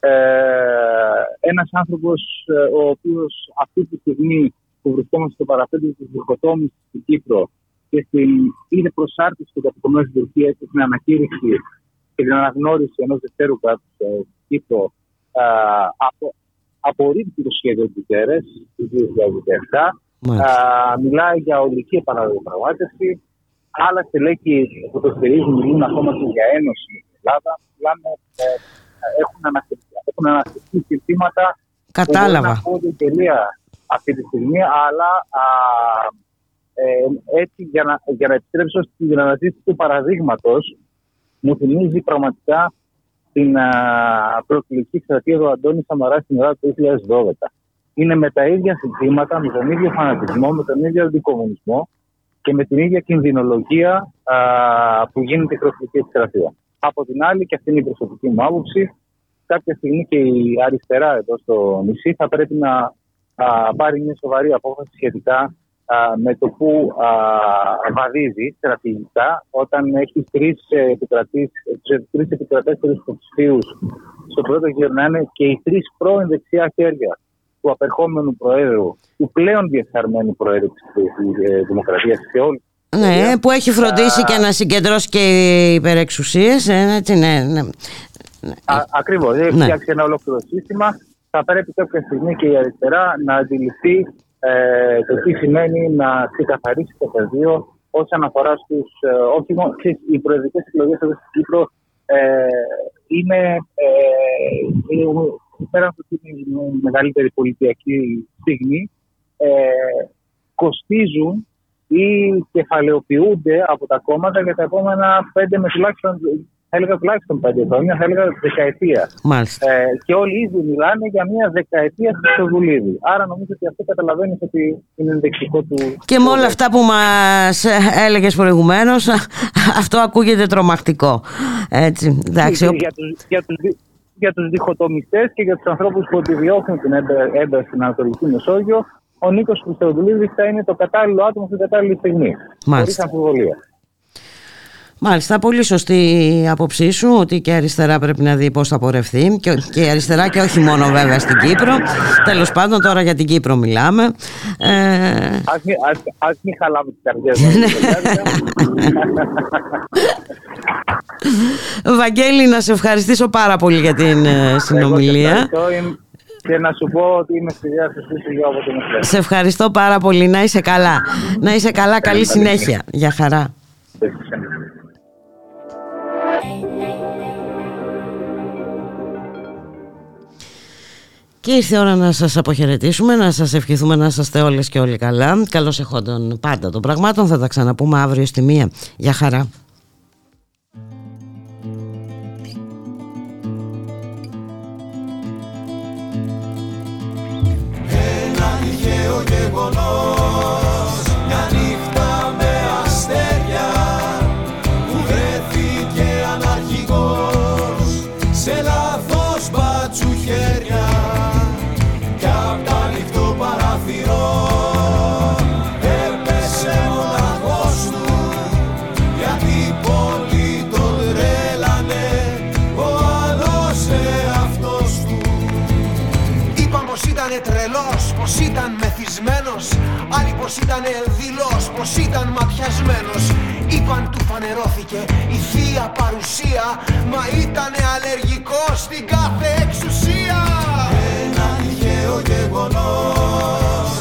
Ε, ένας άνθρωπος ε, ο οποίος αυτή τη στιγμή που βρισκόμαστε στο παραπέντε της διχοτόμησης στην Κύπρο και στην είναι προσάρτηση του κατοικομένου στην Τουρκία και την ανακήρυξη και την αναγνώριση ενός δευτέρου κράτους ε, στην Κύπρο ε, απο, απορρίπτει το σχέδιο του Τέρες του 2017. Μάλιστα. Α, μιλάει για ολική επαναδιαπραγμάτευση. Άλλα στελέχη που το στηρίζουν μιλούν ακόμα και για ένωση με την Ελλάδα. Μιλάμε, ε, έχουν ανακοινωθεί. έχουν αναστηθεί συστήματα Κατάλαβα. που μπορεί να ακούγονται τελεία αυτή τη στιγμή, αλλά α, ε, έτσι για να, για να επιστρέψω στην αναζήτηση του παραδείγματος μου θυμίζει πραγματικά την α, προκλητική εκστρατεία του Αντώνη Σαμαρά στην Ελλάδα του 2012. Είναι με τα ίδια συστήματα, με τον ίδιο φανατισμό, με τον ίδιο αντικομουνισμό και με την ίδια κινδυνολογία α, που γίνεται η προκλητική εκστρατεία. Από την άλλη, και αυτή είναι η προσωπική μου άποψη, κάποια στιγμή και η αριστερά εδώ στο νησί θα πρέπει να α, πάρει μια σοβαρή απόφαση σχετικά α, με το που α, βαδίζει στρατηγικά όταν έχει τρεις τρεις επικρατέστερους υποψηφίους στο πρώτο γύρο να είναι και οι τρεις πρώην δεξιά χέρια του απερχόμενου Προέδρου, του πλέον διεφθαρμένου Προέδρου της ε, Δημοκρατίας και όλη Ναι, που έχει φροντίσει και να συγκεντρώσει και υπερεξουσίες, ε, έτσι, ναι, ναι. Ακριβώς. Έχει Ναι. φτιάξει ένα ολόκληρο σύστημα. Θα πρέπει κάποια στιγμή και η αριστερά να αντιληφθεί ε, το τι σημαίνει να ξεκαθαρίσει το πεδίο όσον αφορά στους. Ε, όχι μόνο. ξέρεις, Οι προεδρικές εκλογές εδώ στην Κύπρο ε, είναι. Ε, είναι- πέρα από ότι είναι η μεγαλύτερη πολιτιακή στιγμή, ε, κοστίζουν ή κεφαλαιοποιούνται από τα κόμματα για τα επόμενα πέντε με τουλάχιστον, θα έλεγα τουλάχιστον πέντε χρόνια, θα έλεγα δεκαετία. Μάλιστα. Ε, και όλοι ήδη μιλάνε για μια δεκαετία στο Χρυσοβουλίδη. Άρα νομίζω ότι αυτό καταλαβαίνεις ότι είναι ενδεικτικό του. Και με όλα αυτά που μας έλεγες προηγουμένως, αυτό ακούγεται τρομακτικό. Έτσι, εντάξει. Και για, τους, για, τους, δι- για τους διχοτομιστές και για τους ανθρώπους που επιδιώκουν την έντα- ένταση στην Ανατολική Μεσόγειο, ο Νίκος Χρυστοδουλίδης θα είναι το κατάλληλο άτομο στην κατάλληλη στιγμή. Μάλιστα. Χωρίς αμφιβολία. Μάλιστα, πολύ σωστή η άποψή σου ότι και η αριστερά πρέπει να δει πώς θα πορευθεί και, και η αριστερά και όχι μόνο βέβαια στην Κύπρο. Τέλος πάντων τώρα για την Κύπρο μιλάμε. Ε, Ας μην, ας, ας μην χαλάμε τις καρδιές μας. Βαγγέλη, να σε ευχαριστήσω πάρα πολύ για την ε, συνομιλία. Εγώ σε ευχαριστώ. Είμαι- Και να σου πω ότι είμαι στη διάθεσή σου για όποτε με θέλεις. Σε ευχαριστώ πάρα πολύ. Να είσαι καλά. Να είσαι καλά. Καλή συνέχεια. Για χαρά. Και ήρθε η ώρα να σας αποχαιρετήσουμε, να σας ευχηθούμε να είστε όλες και όλοι καλά. Καλώς εχόντων πάντα των πραγμάτων. Θα τα ξαναπούμε αύριο στη μία. Για χαρά. Ένα τυχαίο γεγονός πως ήταν δηλός, πως ήταν ματιασμένος. Είπαν του φανερώθηκε η θεία παρουσία Μα ήταν αλλεργικός στην κάθε εξουσία Ένα τυχαίο γεγονός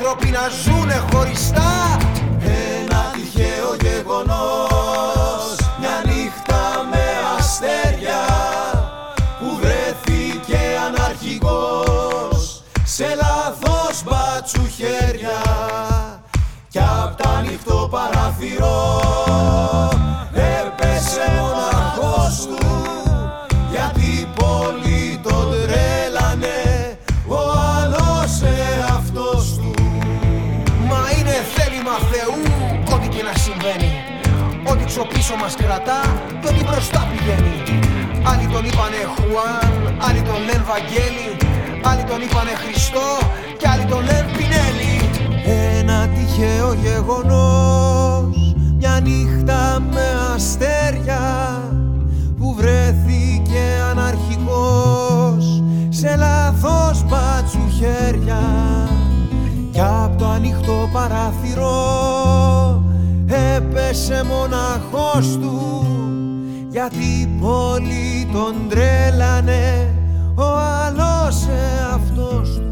άνθρωποι να ζουνε χωριστά. Ένα τυχαίο γεγονός Μια νύχτα με αστέρια Που βρέθηκε αναρχικός Σε λάθος μπάτσου χέρια Κι απ' τα ανοιχτό παραθυρό Έπεσε μοναχός του Ό,τι ξοπίσω μας κρατά και ό,τι μπροστά πηγαίνει. Άλλοι τον είπανε Χουάν, άλλοι τον λένε Βαγγέλη Άλλοι τον είπανε Χριστό και άλλοι τον λένε Πινέλη. Ένα τυχαίο γεγονός νύχτα με αστέρια που βρέθηκε αναρχικός σε λάθος μπάτσου χέρια κι απ' το ανοιχτό παράθυρο πέσε μοναχός του γιατί πολλοί τον τρέλανε. Ο άλλος εαυτός του.